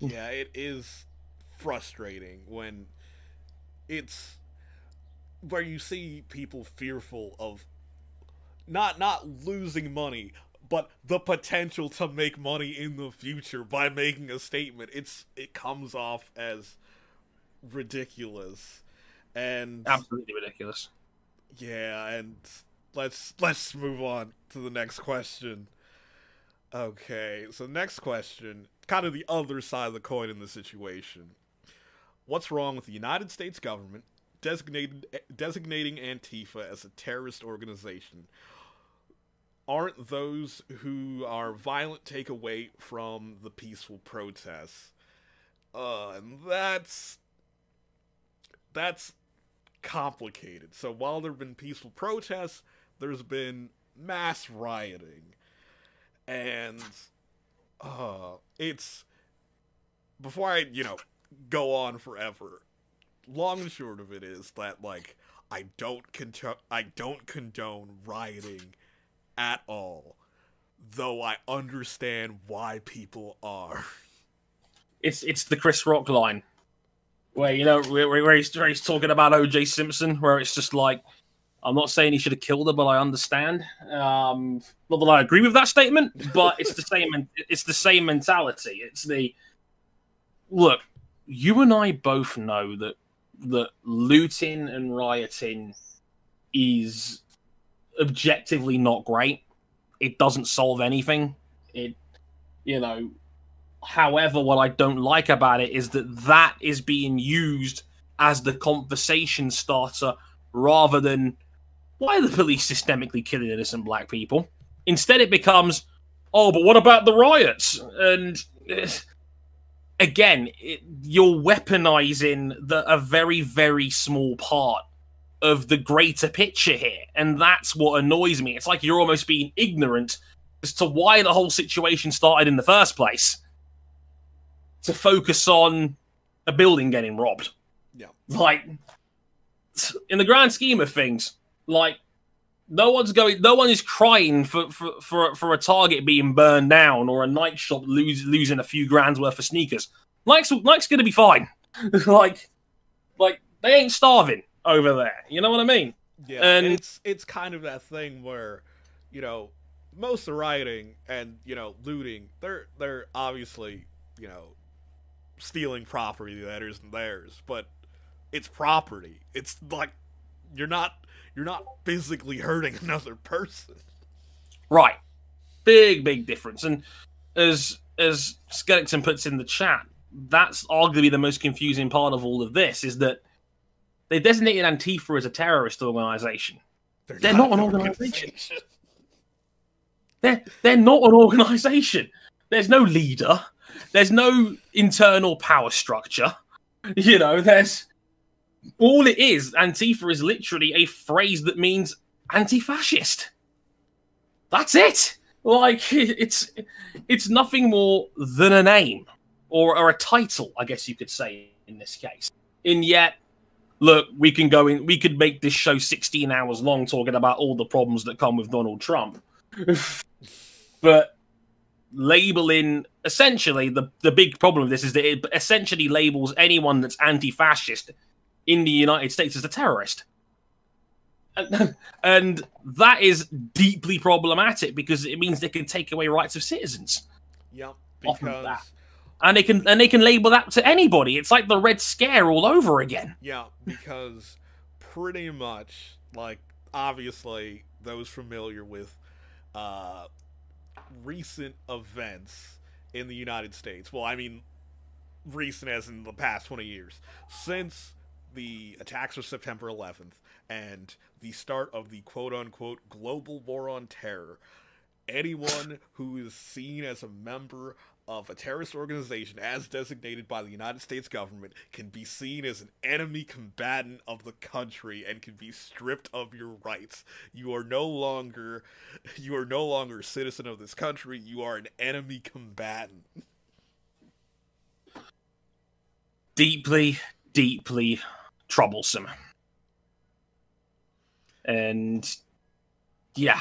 Yeah, it is frustrating when it's where you see people fearful of not not losing money but the potential to make money in the future by making a statement it's it comes off as ridiculous. And absolutely ridiculous. Yeah and let's let's move on to the next question. Okay so next question kind of the other side of the coin in the situation. What's wrong with the united states government designated designating antifa as a terrorist organization? Aren't those who are violent take away from the peaceful protests. Uh, and that's that's complicated. So while there've been peaceful protests, there's been mass rioting. And uh it's before I, you know, go on forever. Long and short of it is that like I don't con- I don't condone rioting at all, though I understand why people are. It's it's the Chris Rock line, where you know where, where, he's, where he's talking about O.J. Simpson, where it's just like, I'm not saying he should have killed her, but I understand. Um, not that I agree with that statement, but it's the same. It's the same mentality. It's the look. You and I both know that that looting and rioting is objectively not great. It doesn't solve anything. It, you know, however, what I don't like about it is that that is being used as the conversation starter rather than why are the police systemically killing innocent black people? Instead, it becomes, oh, but what about the riots? And uh, again, it, you're weaponizing the, a very, very small part of the greater picture here. And that's what annoys me. It's like you're almost being ignorant as to why the whole situation started in the first place to focus on a building getting robbed. Yeah. Like, in the grand scheme of things, like, no one's going. No one is crying for, for, for, for a Target being burned down or a Nike shop lose, losing a few grand's worth of sneakers. Nike's Nike's gonna be fine. like, like they ain't starving over there. You know what I mean? Yeah, and it's it's kind of that thing where, you know, most of the rioting and you know looting, they're they're obviously you know stealing property that isn't theirs, but it's property. It's like you're not you're not physically hurting another person. Right. Big big difference. And as as Skellington puts in the chat, that's arguably the most confusing part of all of this is that they designated Antifa as a terrorist organization. They're, they're not, not, an organization. organization. They're they're not an organization. There's no leader. There's no internal power structure. You know, there's all it is. Antifa is literally a phrase that means anti-fascist. That's it. Like it's it's nothing more than a name or, or a title, I guess you could say in this case. And yet, look, we can go in. We could make this show 16 hours long talking about all the problems that come with Donald Trump. but labeling essentially the the big problem of this is that it essentially labels anyone that's anti-fascist in the United States as a terrorist. And, that is deeply problematic because it means they can take away rights of citizens. Yep, because and they can and they can label that to anybody. It's like the Red Scare all over again. Yeah, because pretty much like obviously those familiar with uh recent events in the United States. Well, I mean recent as in the past 20 years since the attacks of September 11th and the start of the quote unquote global war on terror. Anyone who is seen as a member of a terrorist organization as designated by the United States government can be seen as an enemy combatant of the country and can be stripped of your rights. You are no longer you are no longer a citizen of this country, you are an enemy combatant. Deeply, deeply troublesome. And yeah,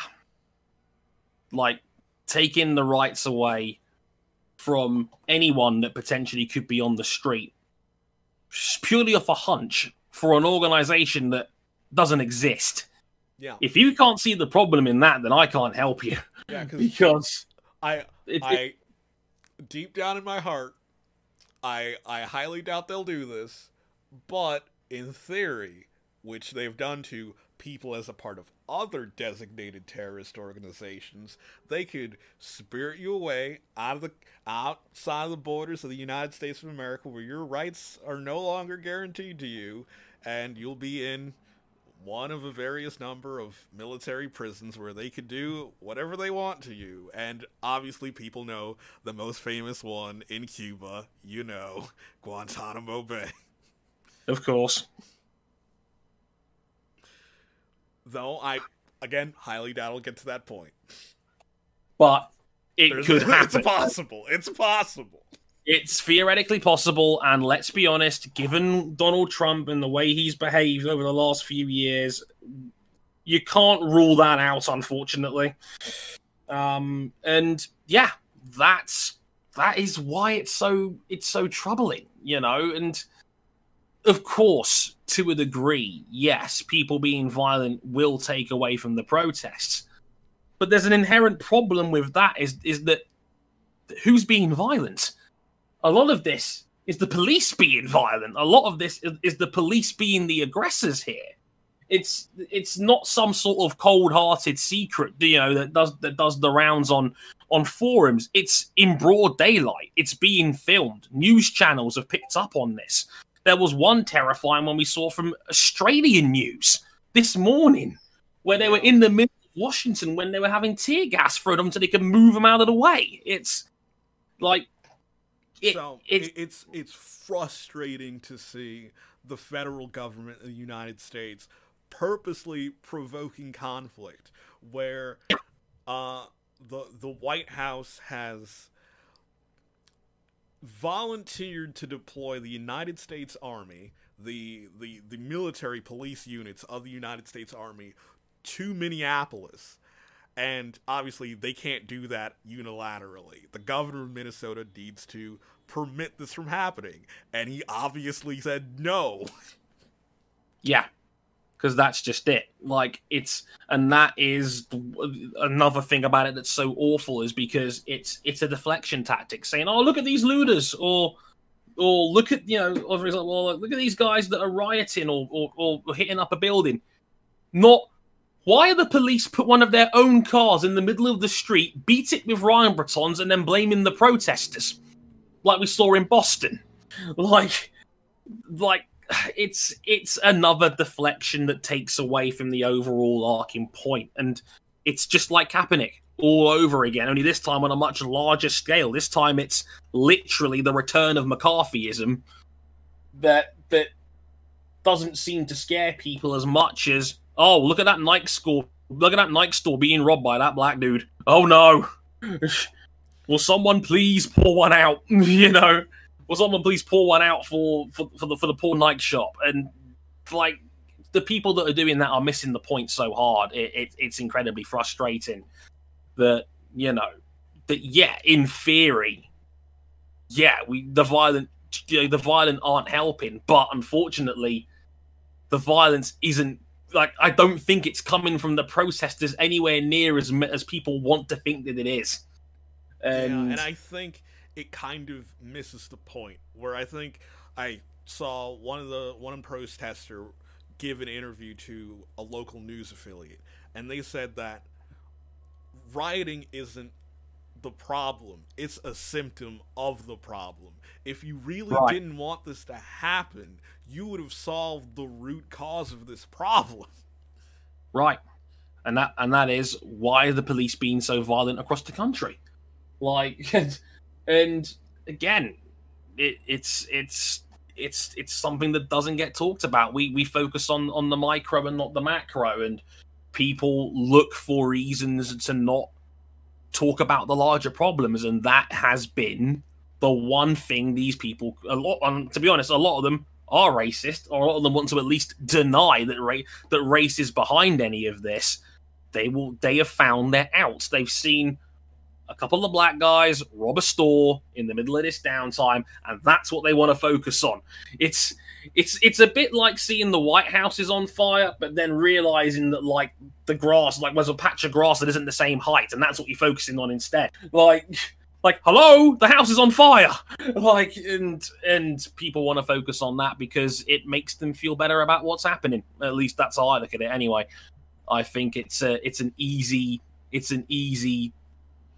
like taking the rights away from anyone that potentially could be on the street purely off a hunch for an organization that doesn't exist. Yeah. If you can't see the problem in that, then I can't help you. Yeah, because I it, I it, deep down in my heart, I I highly doubt they'll do this, but in theory, which they've done to people as a part of other designated terrorist organizations, they could spirit you away out of the outside of the borders of the United States of America where your rights are no longer guaranteed to you and you'll be in one of a various number of military prisons where they could do whatever they want to you. And obviously, people know the most famous one in Cuba, you know, Guantanamo Bay. Of course. Though I, again, highly doubt I'll get to that point. But it There's, could happen. It's possible. It's possible. It's theoretically possible, and let's be honest, given Donald Trump and the way he's behaved over the last few years, you can't rule that out, unfortunately. Um, and yeah, that's that is why it's so it's so troubling, you know, and of course, to a degree, yes, people being violent will take away from the protests. But there's an inherent problem with that is is that who's being violent? A lot of this is the police being violent. A lot of this is, is the police being the aggressors here. It's it's not some sort of cold-hearted secret, you know, that does that does the rounds on on forums. It's in broad daylight. It's being filmed. News channels have picked up on this. There was one terrifying one we saw from Australian news this morning, where they were in the middle of Washington when they were having tear gas thrown them so they could move them out of the way. It's like it, so it's it's it's frustrating to see the federal government of the United States purposely provoking conflict where uh, the the White House has volunteered to deploy the United States Army, the, the, the military police units of the United States Army, to Minneapolis. And obviously, they can't do that unilaterally. The governor of Minnesota needs to permit this from happening. And he obviously said no. Yeah because that's just it. Like it's, and that is another thing about it that's so awful is because it's it's a deflection tactic, saying, "Oh, look at these looters," or or look at you know, or for example, well, look at these guys that are rioting or, or or hitting up a building. Not why are the police put one of their own cars in the middle of the street, beat it with Ryan Bretons, and then blaming the protesters, like we saw in Boston? Like, like it's it's another deflection that takes away from the overall arcing point, and it's just like Kaepernick. all over again, only this time on a much larger scale. This time it's literally the return of McCarthyism that that doesn't seem to scare people as much as oh, look at that Nike store, look at that Nike store being robbed by that black dude. Oh no. Will someone please pour one out? you know, will someone please pour one out for for, for the for the poor Nike shop? And like the people that are doing that are missing the point so hard. It, it, it's incredibly frustrating that you know that yeah, in theory, yeah, we the violent you know, the violent aren't helping, but unfortunately, the violence isn't like I don't think it's coming from the protesters anywhere near as as people want to think that it is. And, yeah, and I think it kind of misses the point where I think I saw one of the one protester give an interview to a local news affiliate, and they said that rioting isn't the problem; it's a symptom of the problem. If you really right. didn't want this to happen, you would have solved the root cause of this problem. Right, and that and that is why are the police being so violent across the country? Like, and again, it, it's it's it's it's something that doesn't get talked about. We we focus on on the micro and not the macro, and people look for reasons to not talk about the larger problems, and that has been the one thing these people a lot. Um, to be honest, a lot of them are racist, or a lot of them want to at least deny that ra- that race is behind any of this. They will. They have found their outs. They've seen a couple of black guys rob a store in the middle of this downtime, and that's what they want to focus on. It's it's it's a bit like seeing the White House is on fire, but then realizing that like the grass, like there's a patch of grass that isn't the same height, and that's what you're focusing on instead. Like like hello the house is on fire like and and people want to focus on that because it makes them feel better about what's happening at least that's how i look at it anyway i think it's a it's an easy it's an easy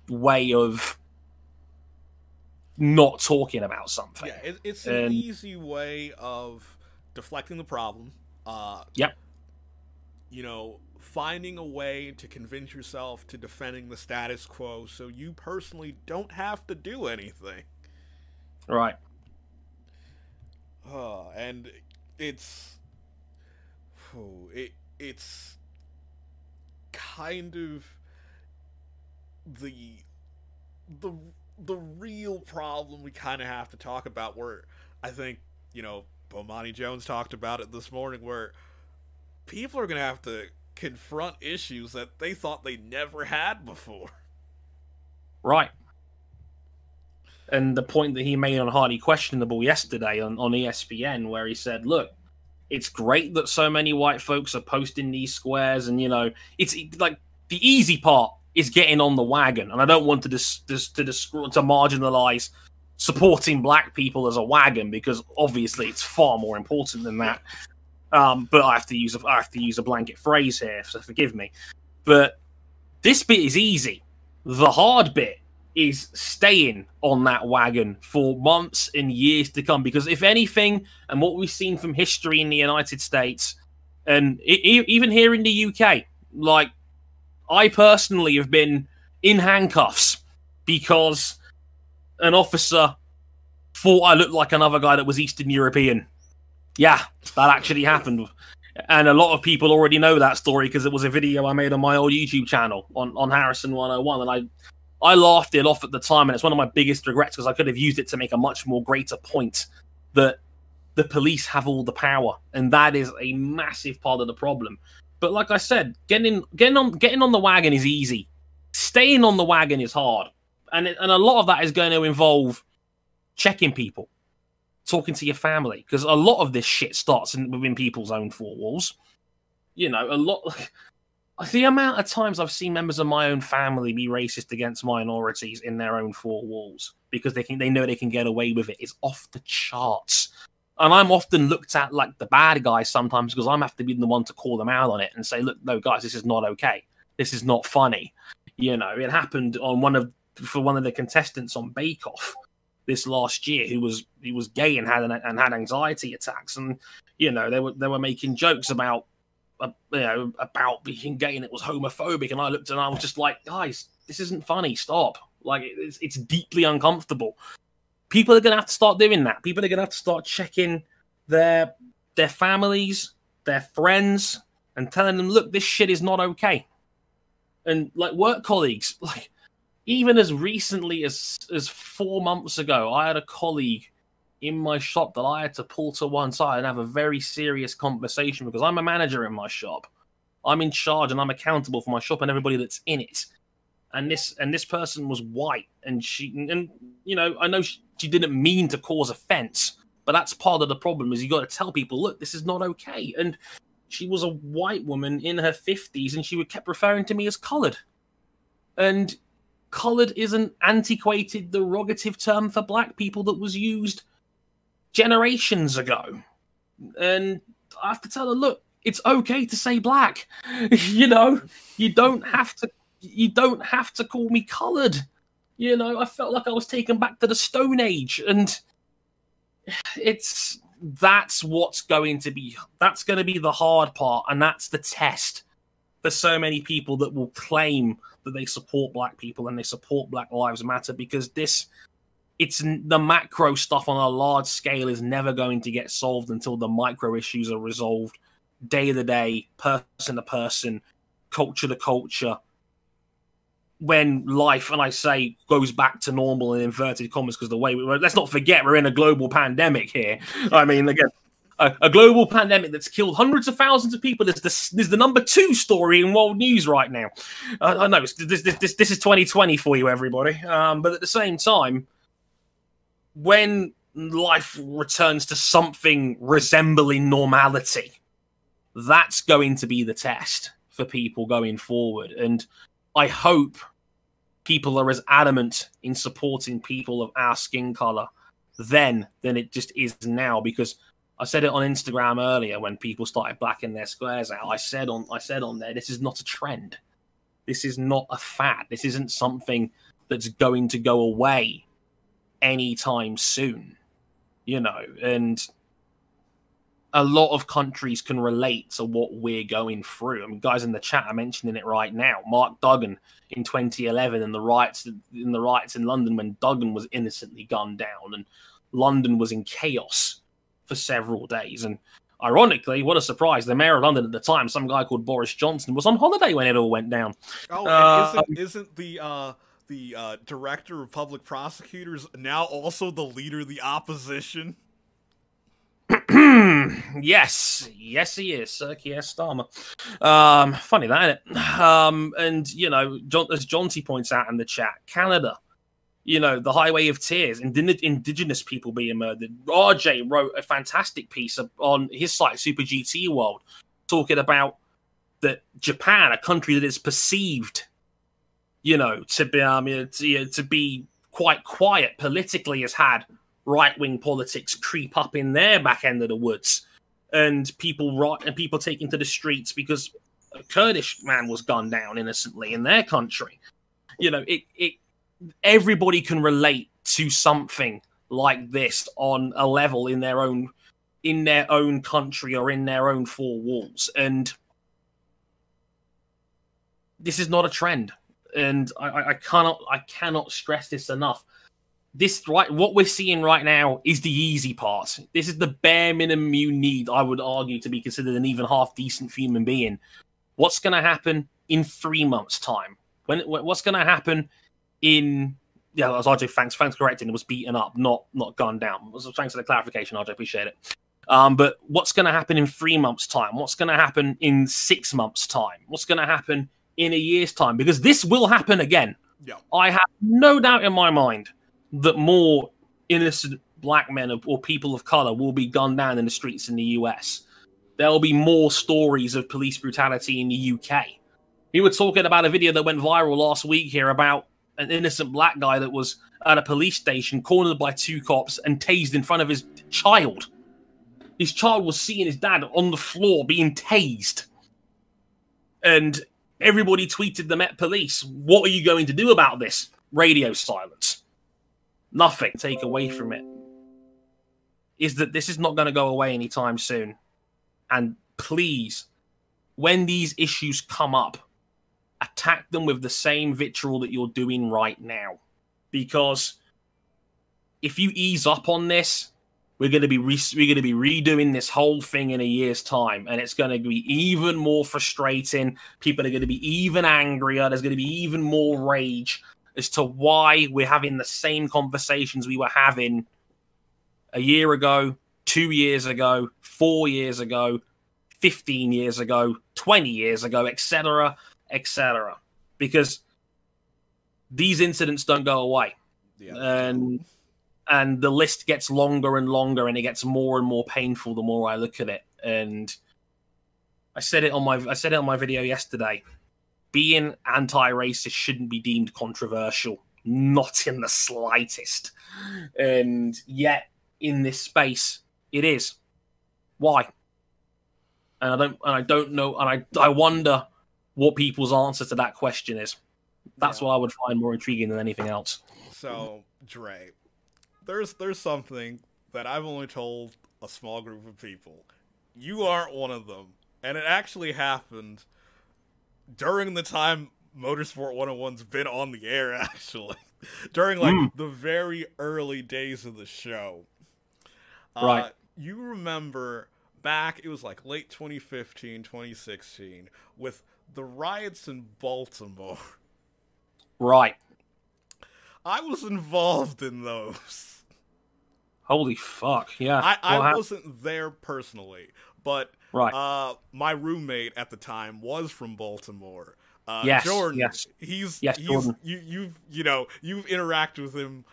way of not talking about something. Yeah, it, it's an and, easy way of deflecting the problem. Uh, yep. You know, finding a way to convince yourself to defending the status quo so you personally don't have to do anything. Right. Uh, and it's. Oh, it it's kind of the the the real problem we kind of have to talk about where I think, you know, Bomani Jones talked about it this morning where people are going to have to confront issues that they thought they never had before. Right. And the point that he made on Highly Questionable yesterday on, on ESPN, where he said, look, it's great that so many white folks are posting these squares, and, you know, it's like the easy part is getting on the wagon, and I don't want to dis, dis, to dis, to marginalize supporting black people as a wagon because obviously it's far more important than that. Um, but I have to use a, I have to use a blanket phrase here, so forgive me. But this bit is easy. The hard bit is staying on that wagon for months and years to come. Because if anything, and what we've seen from history in the United States, and even here in the UK, like I personally have been in handcuffs because an officer thought I looked like another guy that was Eastern European. Yeah, that actually happened. And a lot of people already know that story because it was a video I made on my old YouTube channel on, on Harrison 101. And I, I laughed it off at the time. And it's one of my biggest regrets because I could have used it to make a much more greater point that the police have all the power. And that is a massive part of the problem. But like I said, getting getting on getting on the wagon is easy. Staying on the wagon is hard, and it, and a lot of that is going to involve checking people, talking to your family, because a lot of this shit starts in, within people's own four walls. You know, a lot. The amount of times I've seen members of my own family be racist against minorities in their own four walls because they can they know they can get away with it is off the charts and I'm often looked at like the bad guy sometimes because I'm have to be the one to call them out on it and say, look, no, guys, this is not okay. This is not funny. You know, it happened on one of for one of the contestants on Bake Off this last year who was he was gay and had an, and had anxiety attacks and you know they were they were making jokes about uh, you know, about being gay and it was homophobic, and I looked and I was just like, guys, this isn't funny. Stop. Like it's it's deeply uncomfortable. People are gonna have to start doing that. People are gonna have to start checking their their families, their friends, and telling them, look, this shit is not okay. And like work colleagues, like even as recently as as four months ago, I had a colleague in my shop that I had to pull to one side and have a very serious conversation because I'm a manager in my shop. I'm in charge and I'm accountable for my shop and everybody that's in it. And this and this person was white and she and you know I know she, she didn't mean to cause offense, but that's part of the problem is you got to tell people look this is not okay. And she was a white woman in her 50s and she would kept referring to me as colored. And colored is an antiquated derogative term for black people that was used generations ago. And I have to tell her, look, it's okay to say black. you know, you don't have to you don't have to call me colored. You know, I felt like I was taken back to the Stone Age and it's that's what's going to be that's going to be the hard part and that's the test for so many people that will claim that they support black people and they support black lives matter because this it's the macro stuff on a large scale is never going to get solved until the micro issues are resolved day to day, person to person, culture to culture. When life, and I say, goes back to normal in inverted commas, because the way we let's not forget we're in a global pandemic here. I mean, again, a, a, global pandemic that's killed hundreds of thousands of people is the, is the number two story in world news right now. Uh, I know this, this, this, this is 2020 for you, everybody. Um, but at the same time, when life returns to something resembling normality, that's going to be the test for people going forward. And I hope people are as adamant in supporting people of our skin color then than it just is now because I said it on Instagram earlier when people started blacking their squares out. I said on I said on there, this is not a trend. This is not a fad. This isn't something that's going to go away anytime soon. You know, and a lot of countries can relate to what we're going through. I mean, guys in the chat are mentioning it right now. Mark Duggan in 2011 and the riots in the riots in London when Duggan was innocently gunned down and London was in chaos for several days. And ironically, what a surprise! The mayor of London at the time, some guy called Boris Johnson, was on holiday when it all went down. Oh, uh, isn't, isn't the uh, the uh, director of public prosecutors now also the leader of the opposition? yes, yes, he is, Sir Keir Starmer. Um, funny that, um, and you know, John, as Jonty points out in the chat, Canada, you know, the Highway of Tears, indigenous people being murdered. RJ wrote a fantastic piece on his site, Super GT World, talking about that Japan, a country that is perceived, you know, to be um, to, to be quite quiet politically, has had right wing politics creep up in their back end of the woods, and people right and people taking to the streets because a Kurdish man was gunned down innocently in their country. You know, it it everybody can relate to something like this on a level in their own in their own country or in their own four walls. And this is not a trend. And I, I cannot i cannot stress this enough this right what we're seeing right now is the easy part. This is the bare minimum you need, I would argue, to be considered an even half decent human being. What's going to happen in three months' time? When what's going to happen in yeah, as RJ thanks thanks correcting, it was beaten up, not not gone down. Thanks for the clarification, RJ. Appreciate it. Um, but what's going to happen in three months' time? What's going to happen in six months' time? What's going to happen in a year's time? Because this will happen again. Yeah. I have no doubt in my mind that more innocent black men or people of color will be gunned down in the streets in the US. There'll be more stories of police brutality in the UK. We were talking about a video that went viral last week here about an innocent black guy that was at a police station cornered by two cops and tased in front of his child. His child was seeing his dad on the floor being tased. And everybody tweeted the Met Police, What are you going to do about this? Radio silence nothing take away from it is that this is not going to go away anytime soon. And please, when these issues come up, attack them with the same vitriol that you're doing right now. Because if you ease up on this, we're going to be re- we're going to be redoing this whole thing in a year's time, and it's going to be even more frustrating. People are going to be even angrier. There's going to be even more rage as to why we're having the same conversations we were having a year ago, two years ago, four years ago, 15 years ago, 20 years ago, etc., etc. Because these incidents don't go away. Yeah. And and the list gets longer and longer and it gets more and more painful the more I look at it. And I said it on my I said it on my video yesterday. Being anti-racist shouldn't be deemed controversial, not in the slightest. And yet in this space it is. Why? And I don't and I don't know and I I wonder what people's answer to that question is. That's yeah. what I would find more intriguing than anything else. So, Trey, there's there's something that I've only told a small group of people. You aren't one of them. And it actually happened during the time Motorsport 101's been on the air actually. during like mm. the very early days of the show. Right. Uh, you remember back it was like late 2015, 2016 with the riots in Baltimore. Right. I was involved in those. Holy fuck! Yeah, I, I wasn't there personally, but right. Uh, my roommate at the time was from Baltimore. Uh, yes, Jordan. Yes, he's yes, he's Jordan. you you've you know you've interacted with him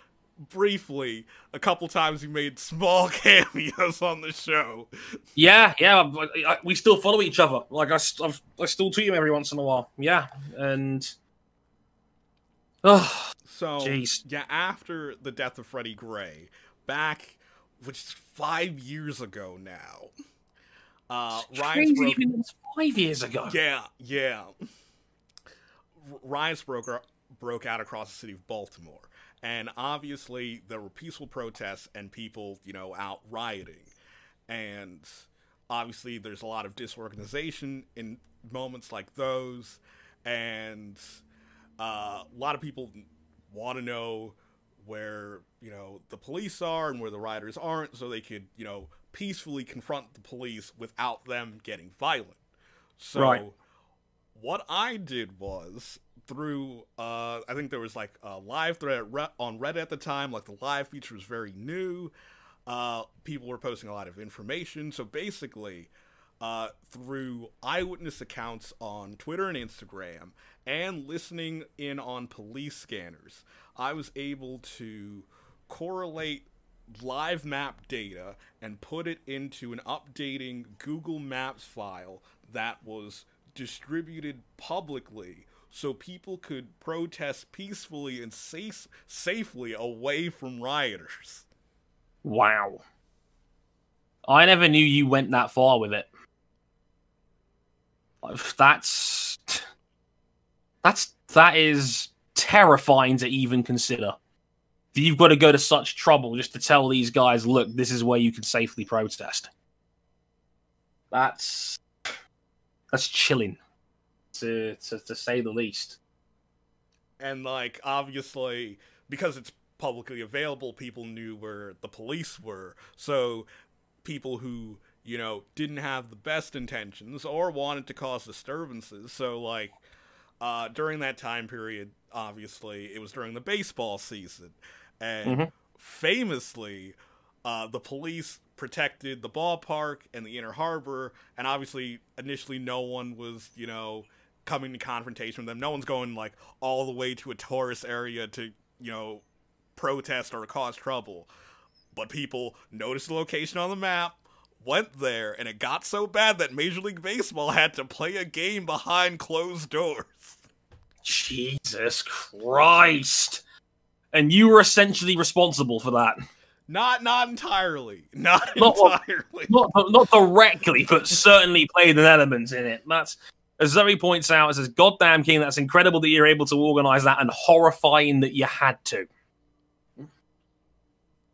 briefly a couple times. You made small cameos on the show. Yeah, yeah, we still follow each other. Like I, I've, I still tweet him every once in a while. Yeah, and oh, so Jeez. yeah, after the death of Freddie Gray, back, which is five years ago now. Uh, Riots broke, even five years ago. Yeah, yeah. Riots broke broke out across the city of Baltimore, and obviously there were peaceful protests and people, you know, out rioting, and obviously there's a lot of disorganization in moments like those, and uh, a lot of people want to know where you know the police are and where the rioters aren't, so they could you know peacefully confront the police without them getting violent. So, right. what I did was through uh, I think there was like a live thread on Reddit at the time. Like the live feature was very new. Uh, people were posting a lot of information. So basically, uh, through eyewitness accounts on Twitter and Instagram, and listening in on police scanners, I was able to correlate live map data and put it into an updating Google Maps file that was distributed publicly so people could protest peacefully and safe, safely away from rioters. Wow. I never knew you went that far with it. That's that's that is terrifying to even consider. You've got to go to such trouble just to tell these guys, look, this is where you can safely protest. That's that's chilling, to to, to say the least. And like obviously, because it's publicly available, people knew where the police were. So people who you know, didn't have the best intentions or wanted to cause disturbances. So, like, uh, during that time period, obviously, it was during the baseball season. And mm-hmm. famously, uh, the police protected the ballpark and the inner harbor. And obviously, initially, no one was, you know, coming to confrontation with them. No one's going, like, all the way to a tourist area to, you know, protest or cause trouble. But people noticed the location on the map went there, and it got so bad that Major League Baseball had to play a game behind closed doors. Jesus Christ. And you were essentially responsible for that. Not not entirely. Not, not entirely. Not, not directly, but certainly played an element in it. That's as Zoe points out, it says, Goddamn King, that's incredible that you're able to organize that and horrifying that you had to.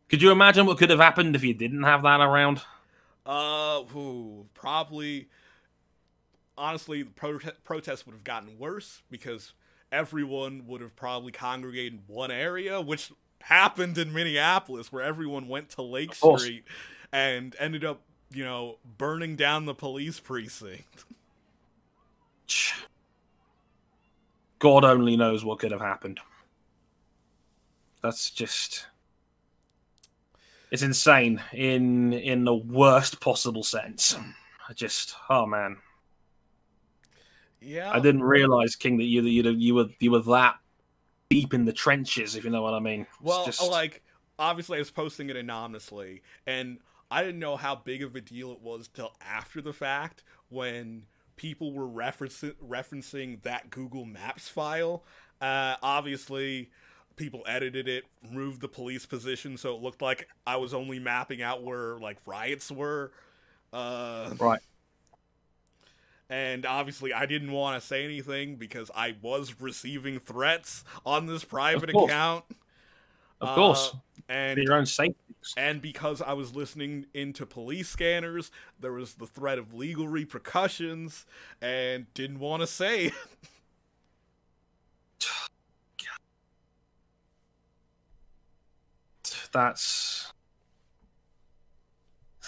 Could you imagine what could have happened if you didn't have that around? Uh, ooh, probably. honestly, the prote- protests would have gotten worse because everyone would have probably congregated in one area, which happened in Minneapolis, where everyone went to Lake Street and ended up, you know, burning down the police precinct. God only knows what could have happened. That's just it's insane in in the worst possible sense. I just oh man. Yeah. I didn't realize King that you you you were you were that deep in the trenches, if you know what I mean. It's well, just... like obviously I was posting it anonymously, and I didn't know how big of a deal it was till after the fact when people were referencing referencing that Google Maps file. Uh, obviously, people edited it, removed the police position, so it looked like I was only mapping out where like riots were. Uh, right. And obviously, I didn't want to say anything because I was receiving threats on this private of account. Of course. Uh, and For your own safety. and because I was listening into police scanners, there was the threat of legal repercussions, and didn't want to say. That's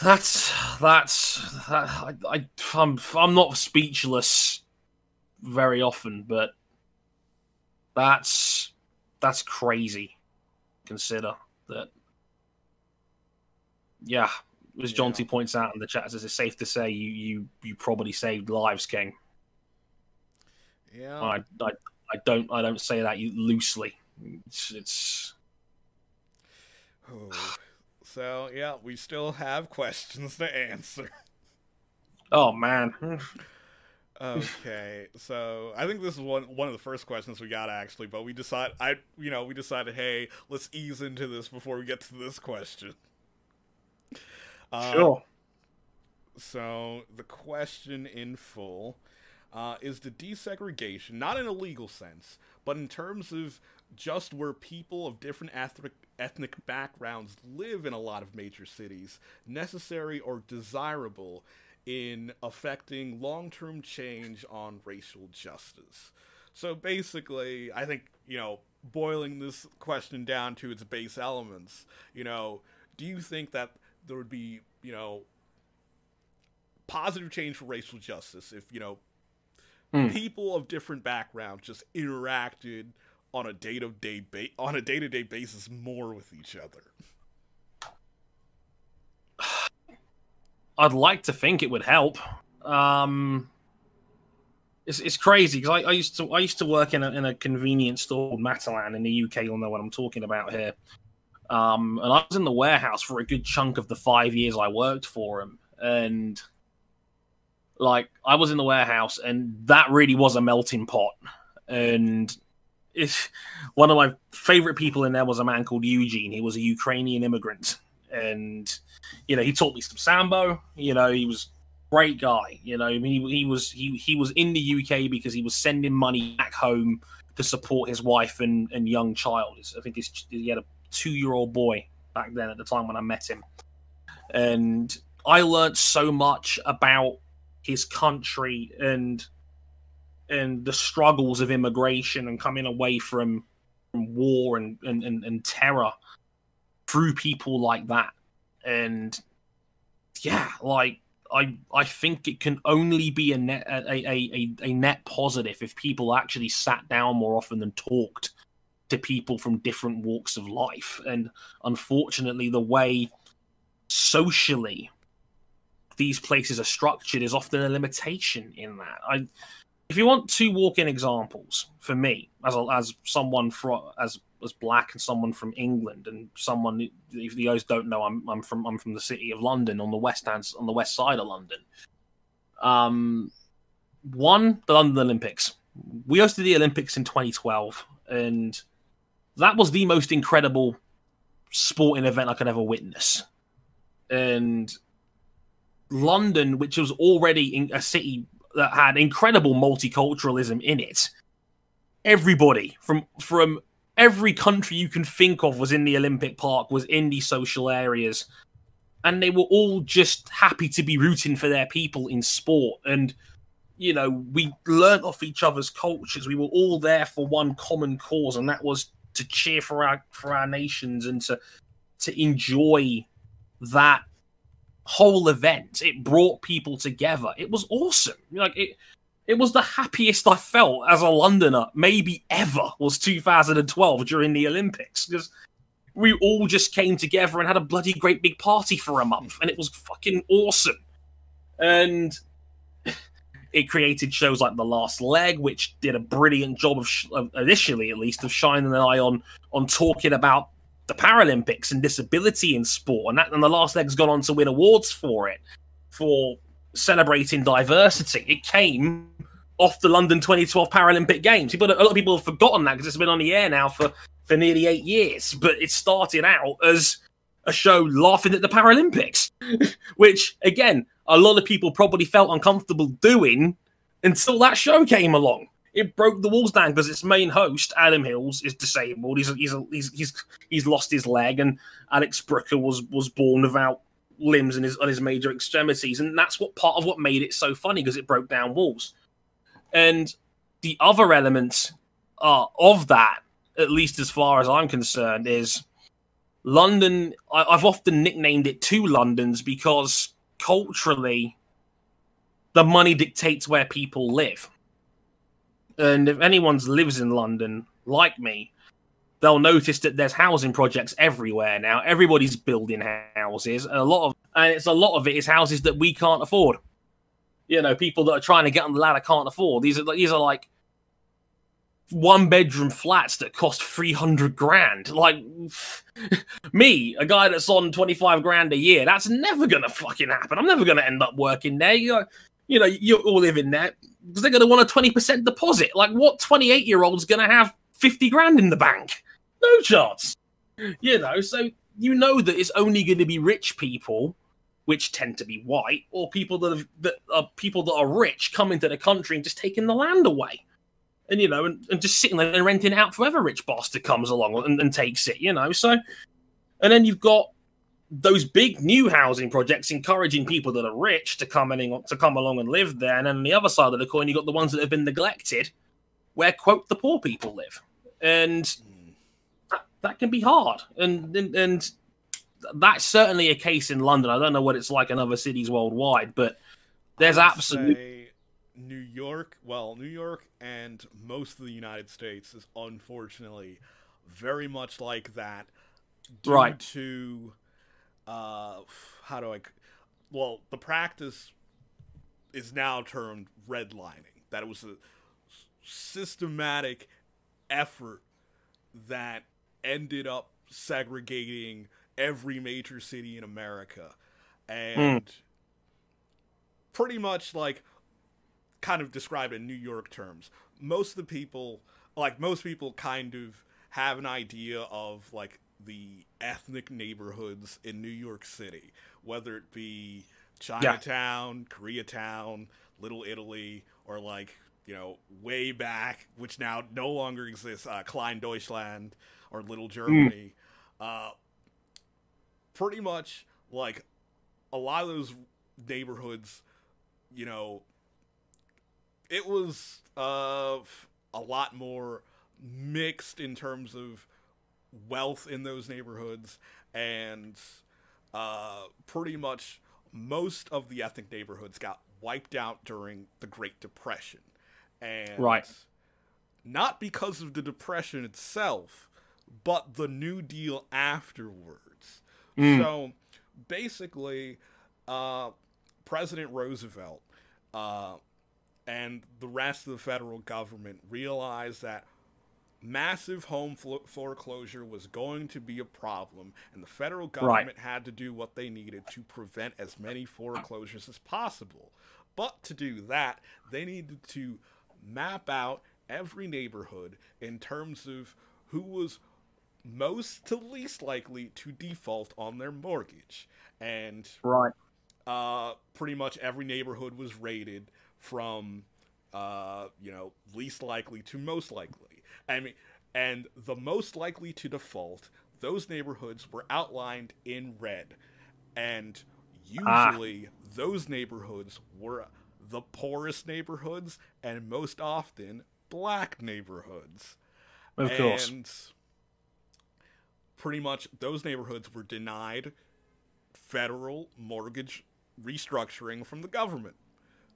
that's that's that, I, I I'm I'm not speechless very often, but that's that's crazy. Consider that. Yeah, as John T points out in the chat, says it's safe to say you you you probably saved lives, King. Yeah. I, I I don't I don't say that loosely. It's, it's... Oh. So yeah, we still have questions to answer. Oh man. okay, so I think this is one one of the first questions we got actually, but we decided I you know we decided hey let's ease into this before we get to this question. Uh, sure. So the question in full uh, is the desegregation, not in a legal sense, but in terms of just where people of different ethnic ethnic backgrounds live in a lot of major cities, necessary or desirable in affecting long-term change on racial justice. So basically, I think, you know, boiling this question down to its base elements, you know, do you think that there would be, you know, positive change for racial justice if, you know, mm. people of different backgrounds just interacted on a day to day on a day to day basis more with each other. I'd like to think it would help. Um, it's, it's crazy because I, I, used to I used to work in a, in a convenience store called Matalan in the UK. You'll know what I'm talking about here. Um, and I was in the warehouse for a good chunk of the five years I worked for him, and like I was in the warehouse, and that really was a melting pot. And it's one of my favorite people in there was a man called Eugene. He was a Ukrainian immigrant, and you know he taught me some sambo. You know he was great guy. You know I mean he he was he he was in the UK because he was sending money back home to support his wife and and young child. I think he had a two year old boy back then at the time when I met him, and I learned so much about his country and and the struggles of immigration and coming away from, from war and, and, and, and terror through people like that. And yeah, like I I think it can only be a net a, a, a, a net positive if people actually sat down more often than talked to people from different walks of life. And unfortunately, the way socially these places are structured is often a limitation in that. I if you want two walk-in examples for me as a, as someone from as as black and someone from England and someone if you guys don't know I'm I'm from I'm from the city of London on the west hand on the west side of London. Um, one the London Olympics. We hosted the Olympics in 2012, and that was the most incredible sporting event I could ever witness. And London, which was already a city that had incredible multiculturalism in it. Everybody from from every country you can think of was in the Olympic Park, was in these social areas, and they were all just happy to be rooting for their people in sport. And you know, we learnt off each other's cultures. We were all there for one common cause, and that was to cheer for our for our nations and to to enjoy that whole event. It brought people together. It was awesome. Like it it was the happiest I felt as a Londoner, maybe ever, was 2012 during the Olympics. Because we all just came together and had a bloody great big party for a month, and it was fucking awesome. And it created shows like The Last Leg, which did a brilliant job of, sh- of initially, at least, of shining an eye on on talking about the Paralympics and disability in sport, and that and The Last Leg's gone on to win awards for it for celebrating diversity. It came off the London 2012 Paralympic Games. People, a lot of people have forgotten that because it's been on the air now for for nearly eight years, but it started out as a show laughing at the Paralympics, which again a lot of people probably felt uncomfortable doing until that show came along. It broke the walls down because its main host, Adam Hills, is disabled. He's he's he's he's, he's lost his leg, and Alex Brooker was was born without limbs and his on his major extremities, and that's what part of what made it so funny because it broke down walls. And the other elements of that, at least as far as I'm concerned, is London. I, I've often nicknamed it two Londons because culturally, the money dictates where people live. And if anyone's lives in London, like me, they'll notice that there's housing projects everywhere now. Everybody's building houses. And a lot of and it's a lot of it is houses that we can't afford. You know, people that are trying to get on the ladder can't afford. These are these are like one bedroom flats that cost 300 grand. Like me, a guy that's on 25 grand a year, that's never going to fucking happen. I'm never going to end up working there. You know, you know, you're all living there because they're going to want a 20% deposit. Like what 28 year old's going to have 50 grand in the bank? No chance. You know, so you know that it's only going to be rich people which tend to be white, or people that, have, that are people that are rich coming to the country and just taking the land away and you know, and, and just sitting there and renting out forever. Rich bastard comes along and, and takes it, you know. So, and then you've got those big new housing projects encouraging people that are rich to come in to come along and live there. And then on the other side of the coin, you've got the ones that have been neglected, where quote the poor people live, and that, that can be hard. And, and and that's certainly a case in London. I don't know what it's like in other cities worldwide, but there's absolutely New York, well, New York and most of the United States is unfortunately very much like that due right. to uh how do I well, the practice is now termed redlining. That it was a systematic effort that ended up segregating every major city in America. And mm. pretty much like kind of describe in New York terms. Most of the people, like most people, kind of have an idea of like the ethnic neighborhoods in New York City, whether it be Chinatown, yeah. Koreatown, Little Italy, or like you know way back, which now no longer exists, uh, Klein Deutschland or Little Germany. Mm. Uh, pretty much like a lot of those neighborhoods, you know, it was uh, a lot more mixed in terms of wealth in those neighborhoods and uh, pretty much most of the ethnic neighborhoods got wiped out during the Great Depression. And right. not because of the Depression itself, but the New Deal afterwards. Mm. So basically, uh, President Roosevelt uh, and the rest of the federal government realized that massive home foreclosure was going to be a problem, and the federal government right. had to do what they needed to prevent as many foreclosures as possible. But to do that, they needed to map out every neighborhood in terms of who was most to least likely to default on their mortgage. And right. Uh, pretty much every neighborhood was rated from uh, you know least likely to most likely. I mean, and the most likely to default, those neighborhoods were outlined in red, and usually ah. those neighborhoods were the poorest neighborhoods and most often black neighborhoods. Of course. And pretty much those neighborhoods were denied federal mortgage restructuring from the government.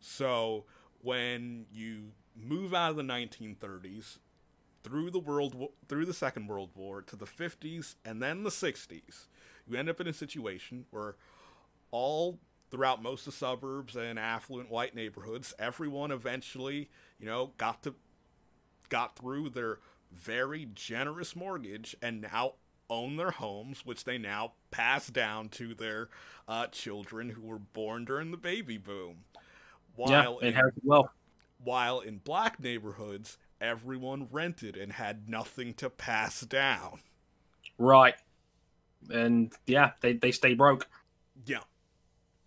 So when you move out of the 1930s through the world through the Second World War to the 50s and then the 60s, you end up in a situation where all throughout most of the suburbs and affluent white neighborhoods, everyone eventually, you know, got to got through their very generous mortgage and now own their homes, which they now pass down to their uh, children who were born during the baby boom. While yeah, inherited wealth. While in black neighborhoods, everyone rented and had nothing to pass down. Right. And yeah, they, they stay broke. Yeah.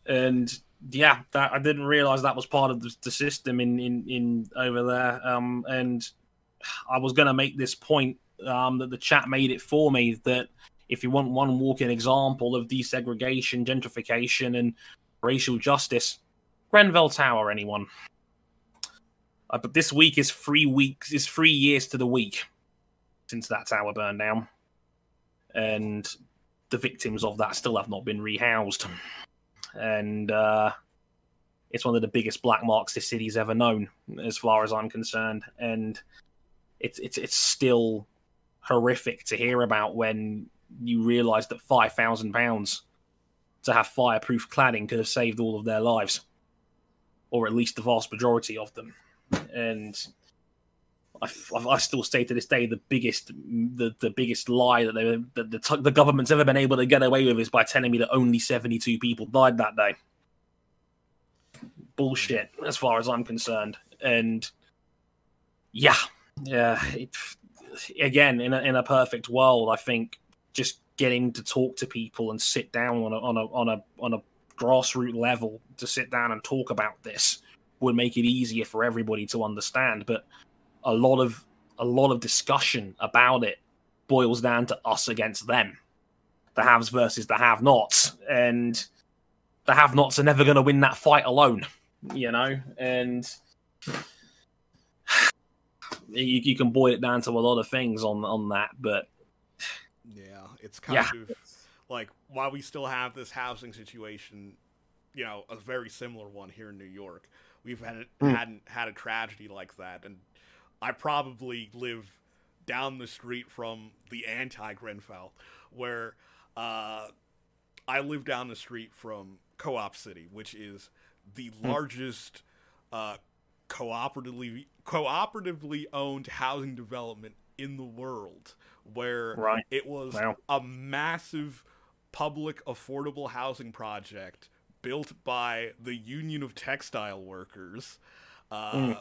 And yeah, that I didn't realize that was part of the, the system in, in, in over there. Um, and I was going to make this point um, that the chat made it for me that if you want one walking example of desegregation, gentrification, and racial justice, Grenfell Tower, anyone. Uh, but this week is three weeks, is three years to the week since that tower burned down, and the victims of that still have not been rehoused. And uh, it's one of the biggest black marks this city's ever known, as far as I'm concerned. And it's it's it's still horrific to hear about when you realise that five thousand pounds to have fireproof cladding could have saved all of their lives, or at least the vast majority of them. And I, I still say to this day the biggest the, the biggest lie that they that the, the government's ever been able to get away with is by telling me that only 72 people died that day. Bullshit, as far as I'm concerned. And yeah, yeah, it, again, in a, in a perfect world, I think just getting to talk to people and sit down on a on a on a on a grassroots level to sit down and talk about this would make it easier for everybody to understand. But a lot of a lot of discussion about it boils down to us against them, the haves versus the have-nots, and the have-nots are never going to win that fight alone, you know. And you, you can boil it down to a lot of things on on that, but yeah, it's kind yeah. of like while we still have this housing situation, you know, a very similar one here in New York. We've had mm. hadn't had a tragedy like that, and I probably live down the street from the anti Grenfell, where uh, I live down the street from Co-op City, which is the mm. largest uh, cooperatively cooperatively owned housing development in the world where right. it was wow. a massive public affordable housing project built by the Union of Textile Workers. Uh, mm.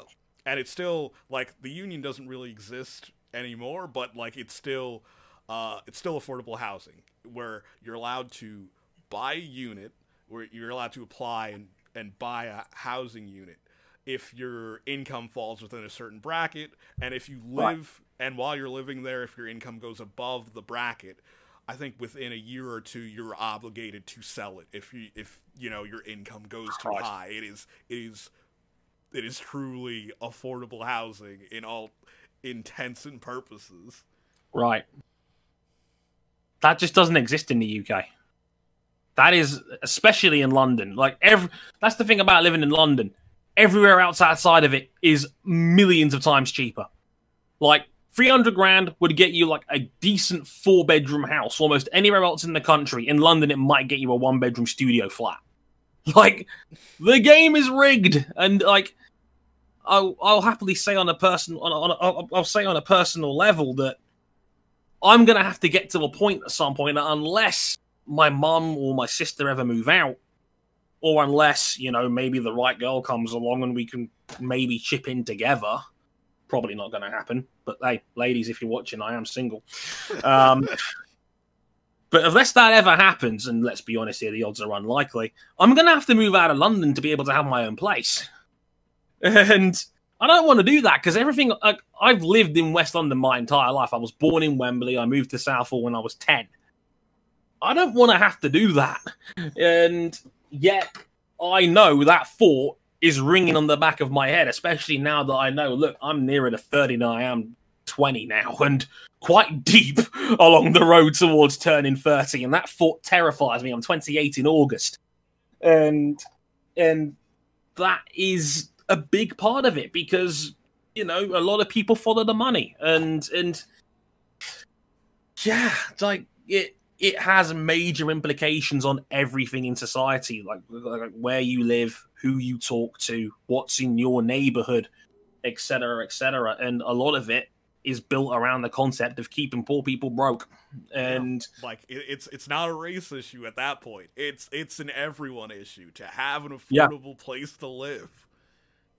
And it's still like the union doesn't really exist anymore, but like it's still uh, it's still affordable housing where you're allowed to buy a unit, where you're allowed to apply and, and buy a housing unit if your income falls within a certain bracket and if you live right. and while you're living there if your income goes above the bracket i think within a year or two you're obligated to sell it if you if you know your income goes too high. It is it is it is truly affordable housing in all intents and purposes. Right. That just doesn't exist in the uk that is especially in london. Like every that's the thing about living in london. Everywhere else outside of it is millions of times cheaper. Like 300 grand would get you like a decent four bedroom house almost anywhere else in the country. In London, it might get you a one bedroom studio flat. Like the game is rigged, and like I'll, I'll happily say on a person on, on a, I'll, I'll say on a personal level that I'm gonna have to get to a point at some point that unless my mum or my sister ever move out, or unless you know maybe the right girl comes along and we can maybe chip in together probably not going to happen but hey ladies if you're watching i am single. Um, but unless that ever happens and let's be honest here the odds are unlikely i'm going to have to move out of london to be able to have my own place. And i don't want to do that because everything like, i've lived in west london my entire life. I was born in wembley i moved to southall when i was 10 i don't want to have to do that. And yet I know that thought is ringing on the back of my head, especially now that I know, look, I'm nearer to 30 than I am 20 now, and quite deep along the road towards turning 30. And that thought terrifies me. I'm 28 in August. And and that is a big part of it because you know a lot of people follow the money and and yeah like it it has major implications on everything in society like, like where you live who you talk to what's in your neighborhood etc etc and a lot of it is built around the concept of keeping poor people broke. And yeah, like it, it's it's not a race issue at that point. It's it's an everyone issue to have an affordable yeah. place to live.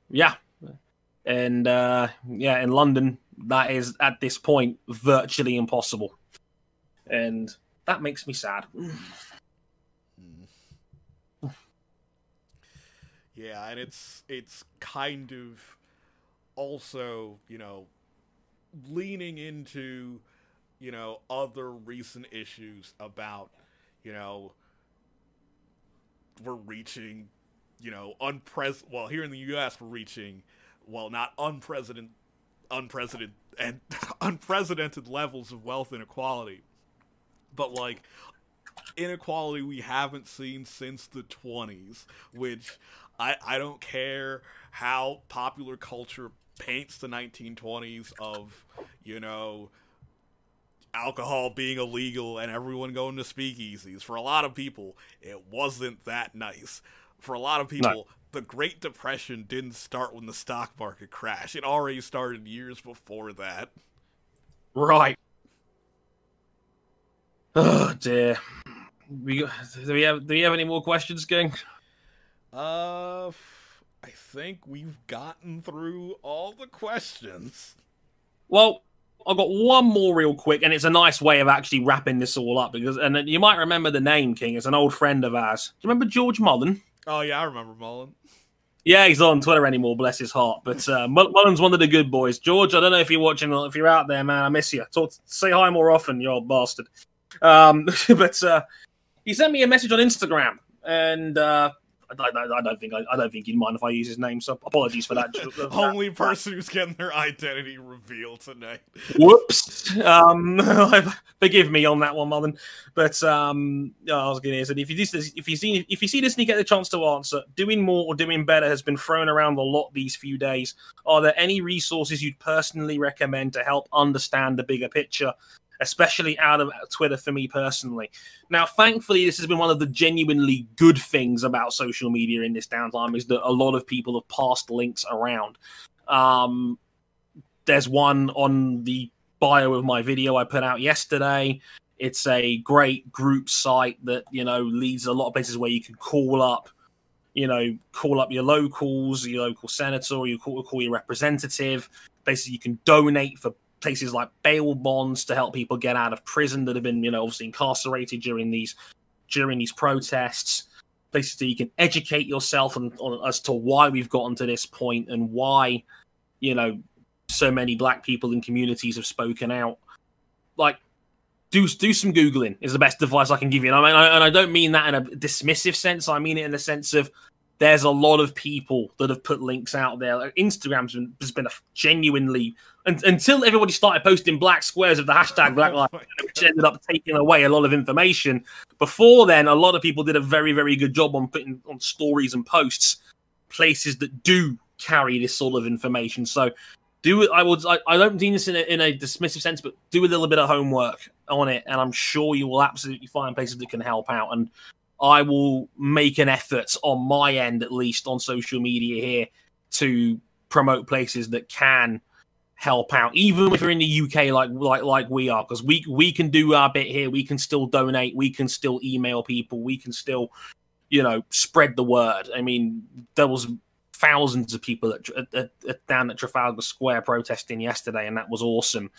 Yeah. And uh yeah in london that is at this point virtually impossible. And that makes me sad yeah and it's it's kind of also you know leaning into you know other recent issues about you know we're reaching you know unprecedented well here in the US we're reaching well not unprecedented unprecedented and unprecedented levels of wealth inequality. But like inequality we haven't seen since the 20s which I I don't care how popular culture paints the 1920s of, you know, alcohol being illegal and everyone going to speakeasies. For a lot of people, it wasn't that nice. For a lot of people, no. the Great Depression didn't start when the stock market crashed. It already started years before that. Right. Oh dear. We do we have do we have any more questions, King? Uh I think we've gotten through all the questions. Well, I've got one more real quick, and it's a nice way of actually wrapping this all up because, and you might remember the name King. It's an old friend of ours. Do you remember George Mullen? Oh yeah, I remember Mullen. Yeah, he's not on Twitter anymore, bless his heart. But uh, Mullen's one of the good boys. George, I don't know if you're watching, if you're out there, man, I miss you. Talk, say hi more often, you old bastard. Um, but uh, he sent me a message on Instagram, and uh, I, I, I don't think I, I, don't think he'd mind if I use his name. So apologies for that. Only person who's getting their identity revealed tonight. Whoops. Um, forgive me on that one, Mullen. But um, I was going to say if you this, if you see if you see this and you get the chance to answer, doing more or doing better has been thrown around a lot these few days. Are there any resources you'd personally recommend to help understand the bigger picture? Especially out of Twitter for me personally. Now, thankfully, this has been one of the genuinely good things about social media in this downtime is that a lot of people have passed links around. Um, there's one on the bio of my video I put out yesterday. It's a great group site that you know leads a lot of places where you can call up, you know, call up your locals, your local senator, or you call, call your representative. Basically, you can donate for places like bail bonds to help people get out of prison that have been, you know, obviously incarcerated during these during these protests. Places that you can educate yourself on, as to why we've gotten to this point and why, you know, so many black people in communities have spoken out. Like, do do some googling is the best advice I can give you. And I mean, I, and I don't mean that in a dismissive sense. I mean it in the sense of there's a lot of people that have put links out there. Been, has been a genuinely until everybody started posting black squares of the hashtag Black Lives, which ended up taking away a lot of information. Before then, a lot of people did a very very good job on putting on stories and posts places that do carry this sort of information. So do. I would. I, I don't mean this in a, in a dismissive sense, but do a little bit of homework on it, and I'm sure you will absolutely find places that can help out. And I will make an effort on my end, at least on social media here, to promote places that can help out, even if you're in the UK, like like like we are, because we we can do our bit here. We can still donate. We can still email people. We can still, you know, spread the word. I mean, there was thousands of people at, at, at, down at Trafalgar Square protesting yesterday, and that was awesome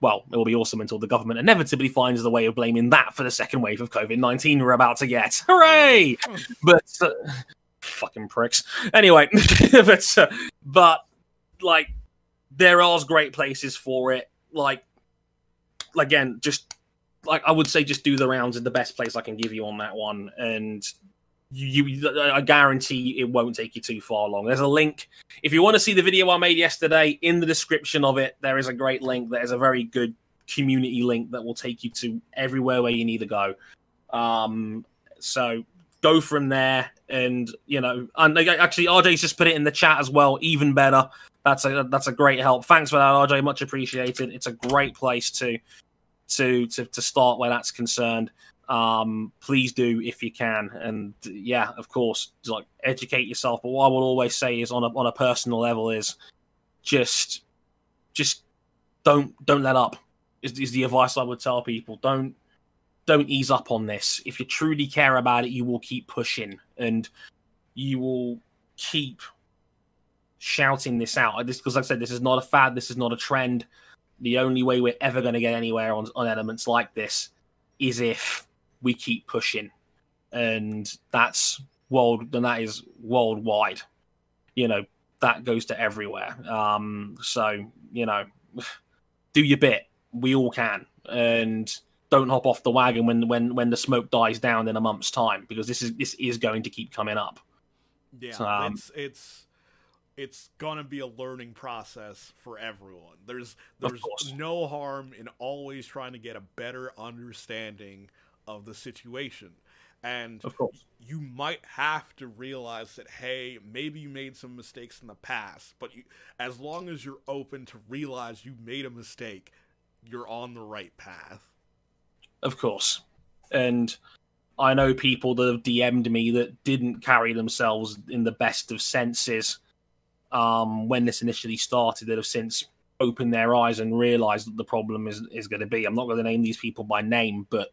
well, it will be awesome until the government inevitably finds the way of blaming that for the second wave of COVID 19 we're about to get. Hooray! but, uh, fucking pricks. Anyway, but, uh, but, like, there are great places for it. Like, again, just, like, I would say just do the rounds in the best place I can give you on that one. And, you, you, I guarantee it won't take you too far long. There's a link if you want to see the video I made yesterday. In the description of it, there is a great link. There's a very good community link that will take you to everywhere where you need to go. Um, so go from there, and you know, and actually, RJ's just put it in the chat as well. Even better. That's a that's a great help. Thanks for that, RJ. Much appreciated. It's a great place to to to, to start where that's concerned um, please do if you can. And yeah, of course, like educate yourself. But what I will always say is on a on a personal level is just just don't don't let up. Is, is the advice I would tell people. Don't don't ease up on this. If you truly care about it, you will keep pushing and you will keep shouting this out. This because like I said, this is not a fad. This is not a trend. The only way we're ever going to get anywhere on on elements like this is if we keep pushing, and that's world, and that is worldwide. You know, that goes to everywhere. Um, so you know, do your bit. We all can, and don't hop off the wagon when when when the smoke dies down in a month's time, because this is this is going to keep coming up. Yeah, um, it's it's it's gonna be a learning process for everyone. There's there's no harm in always trying to get a better understanding of the situation. And of course. you might have to realize that, hey, maybe you made some mistakes in the past, but you, as long as you're open to realize you made a mistake, you're on the right path. Of course. And I know people that have DM'd me that didn't carry themselves in the best of senses um, when this initially started that have since opened their eyes and realized that the problem is, is going to be. I'm not going to name these people by name, but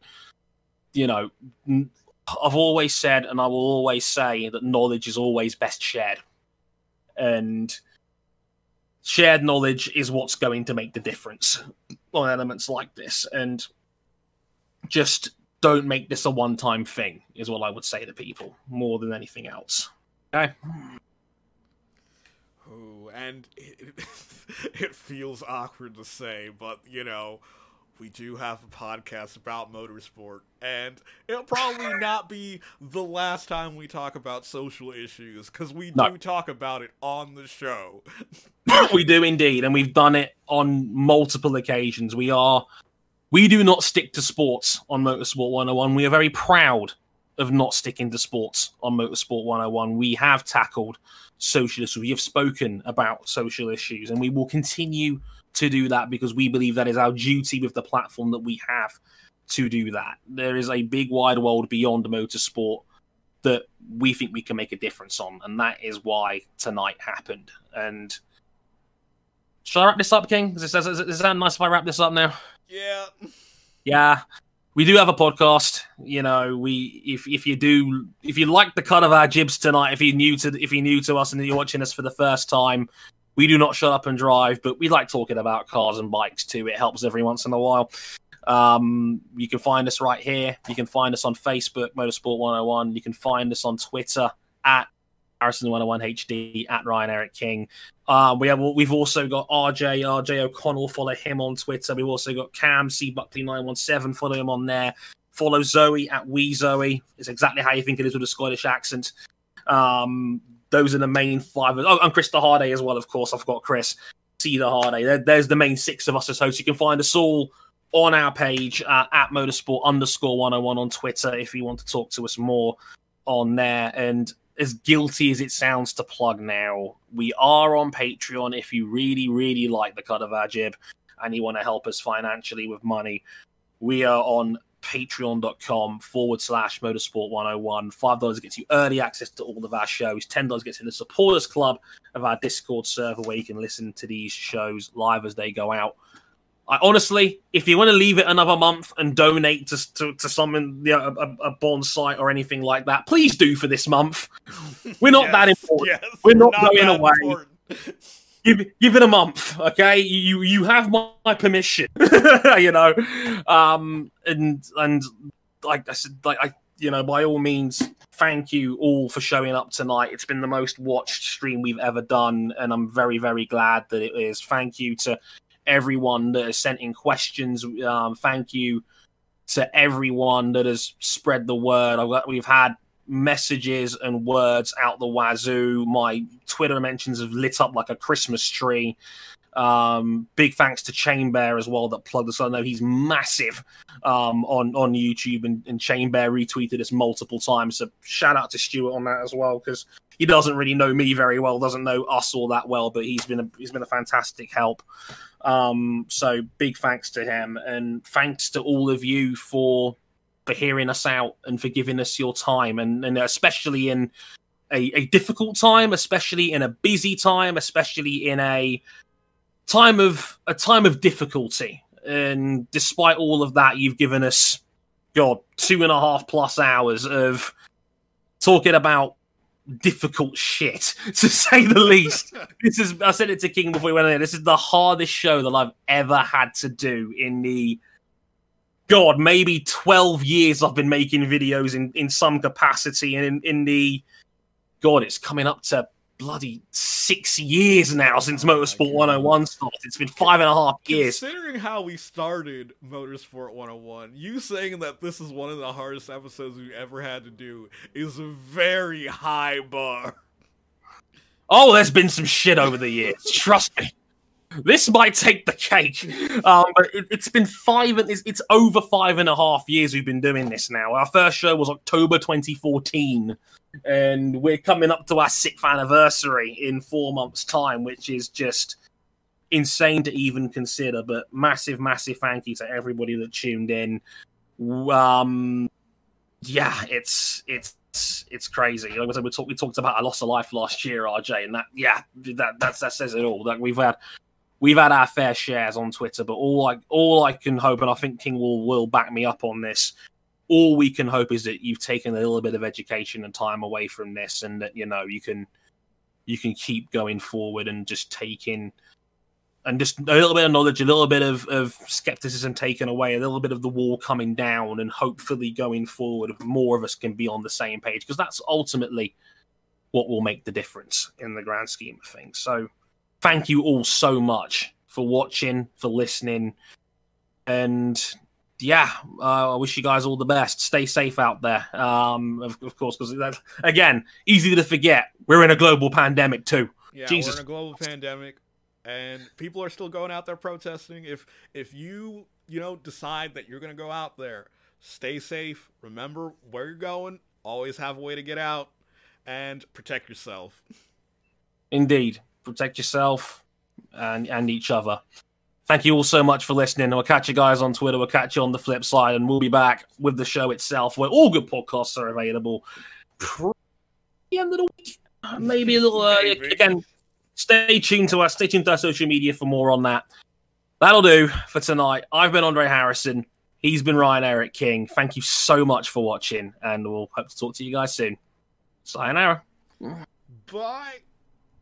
you know, I've always said, and I will always say that knowledge is always best shared, and shared knowledge is what's going to make the difference on elements like this. And just don't make this a one-time thing, is what I would say to people more than anything else. Okay. Ooh, and it, it feels awkward to say, but you know, we do have a podcast about motorsport, and it'll probably not be the last time we talk about social issues because we no. do talk about it on the show. we do indeed, and we've done it on multiple occasions. We are, we do not stick to sports on Motorsport 101. We are very proud of not sticking to sports on Motorsport 101. We have tackled social issues. We have spoken about social issues, and we will continue to do that because we believe that is our duty with the platform that we have to do that. There is a big wide world beyond motorsport that we think we can make a difference on, and that is why tonight happened. And shall I wrap this up, King? Is, this, is, is that nice if I wrap this up now? Yeah. Yeah. We do have a podcast. You know, we if if you do if you like the cut of our jibs tonight, if you're new to if you're new to us and you're watching us for the first time, we do not shut up and drive, but we like talking about cars and bikes too. It helps every once in a while. Um, you can find us right here. You can find us on Facebook, Motorsport 101. You can find us on Twitter at Harrison 101 HD at Ryan Eric King. Uh, we have we've also got RJ RJ O'Connell. Follow him on Twitter. We've also got Cam C Buckley 917. Follow him on there. Follow Zoe at Wee Zoe. It's exactly how you think it is with a Scottish accent. Um, those are the main five. Oh, and Chris the Hardy as well, of course. I've got Chris Cedar Hardy. There, there's the main six of us as hosts. You can find us all on our page uh, at motorsport underscore 101 on Twitter if you want to talk to us more on there. And as guilty as it sounds to plug now, we are on Patreon if you really, really like the cut of our jib and you want to help us financially with money. We are on patreon.com forward slash motorsport 101. $5 gets you early access to all of our shows. $10 gets in the supporters club of our Discord server where you can listen to these shows live as they go out. I, honestly, if you want to leave it another month and donate to to, to something, you know, a, a bond site or anything like that, please do for this month. We're not yes, that important. Yes, we're not, not going away give give it a month, okay? You you have my, my permission, you know. Um, and and like I said, like I you know, by all means, thank you all for showing up tonight. It's been the most watched stream we've ever done, and I'm very very glad that it is. Thank you to everyone that has sent in questions. Um, thank you to everyone that has spread the word. We've had messages and words out the wazoo. My Twitter mentions have lit up like a Christmas tree. Um, big thanks to Chain Bear as well that plugged us. I know he's massive um, on on YouTube, and, and Chain Bear retweeted us multiple times. So shout out to Stuart on that as well because he doesn't really know me very well, doesn't know us all that well, but he's been a, he's been a fantastic help. Um, so big thanks to him, and thanks to all of you for for hearing us out and for giving us your time, and and especially in a, a difficult time, especially in a busy time, especially in a time of a time of difficulty. And despite all of that, you've given us, God, two and a half plus hours of talking about difficult shit, to say the least. this is I said it to King before we went in. This is the hardest show that I've ever had to do in the God, maybe 12 years I've been making videos in, in some capacity and in, in the God, it's coming up to bloody six years now since oh Motorsport 101 started. It's been five and a half years. Considering how we started Motorsport 101, you saying that this is one of the hardest episodes we ever had to do is a very high bar. Oh, there's been some shit over the years. Trust me. This might take the cake, um, but it, has been five. It's, it's over five and a half years we've been doing this now. Our first show was October 2014, and we're coming up to our sixth anniversary in four months' time, which is just insane to even consider. But massive, massive thank you to everybody that tuned in. Um, yeah, it's it's it's crazy. Like I said, we talked we talked about a loss of life last year, RJ, and that yeah, that that's, that says it all. Like we've had we've had our fair shares on Twitter, but all I all I can hope, and I think King will will back me up on this. All we can hope is that you've taken a little bit of education and time away from this, and that you know you can you can keep going forward and just taking and just a little bit of knowledge, a little bit of, of skepticism taken away, a little bit of the wall coming down, and hopefully going forward, more of us can be on the same page because that's ultimately what will make the difference in the grand scheme of things. So thank you all so much for watching, for listening, and yeah, uh, I wish you guys all the best. Stay safe out there, um, of, of course, because again, easy to forget. We're in a global pandemic too. Yeah, Jesus. we're in a global pandemic, and people are still going out there protesting. If if you you know decide that you're going to go out there, stay safe. Remember where you're going. Always have a way to get out, and protect yourself. Indeed protect yourself and and each other. Thank you all so much for listening. We'll catch you guys on Twitter. We'll catch you on the flip side, and we'll be back with the show itself, where all good podcasts are available. The end of the week, maybe a little. Uh, again, stay tuned to us. Stay tuned to our social media for more on that. That'll do for tonight. I've been Andre Harrison. He's been Ryan Eric King. Thank you so much for watching, and we'll hope to talk to you guys soon. Sayonara. Bye.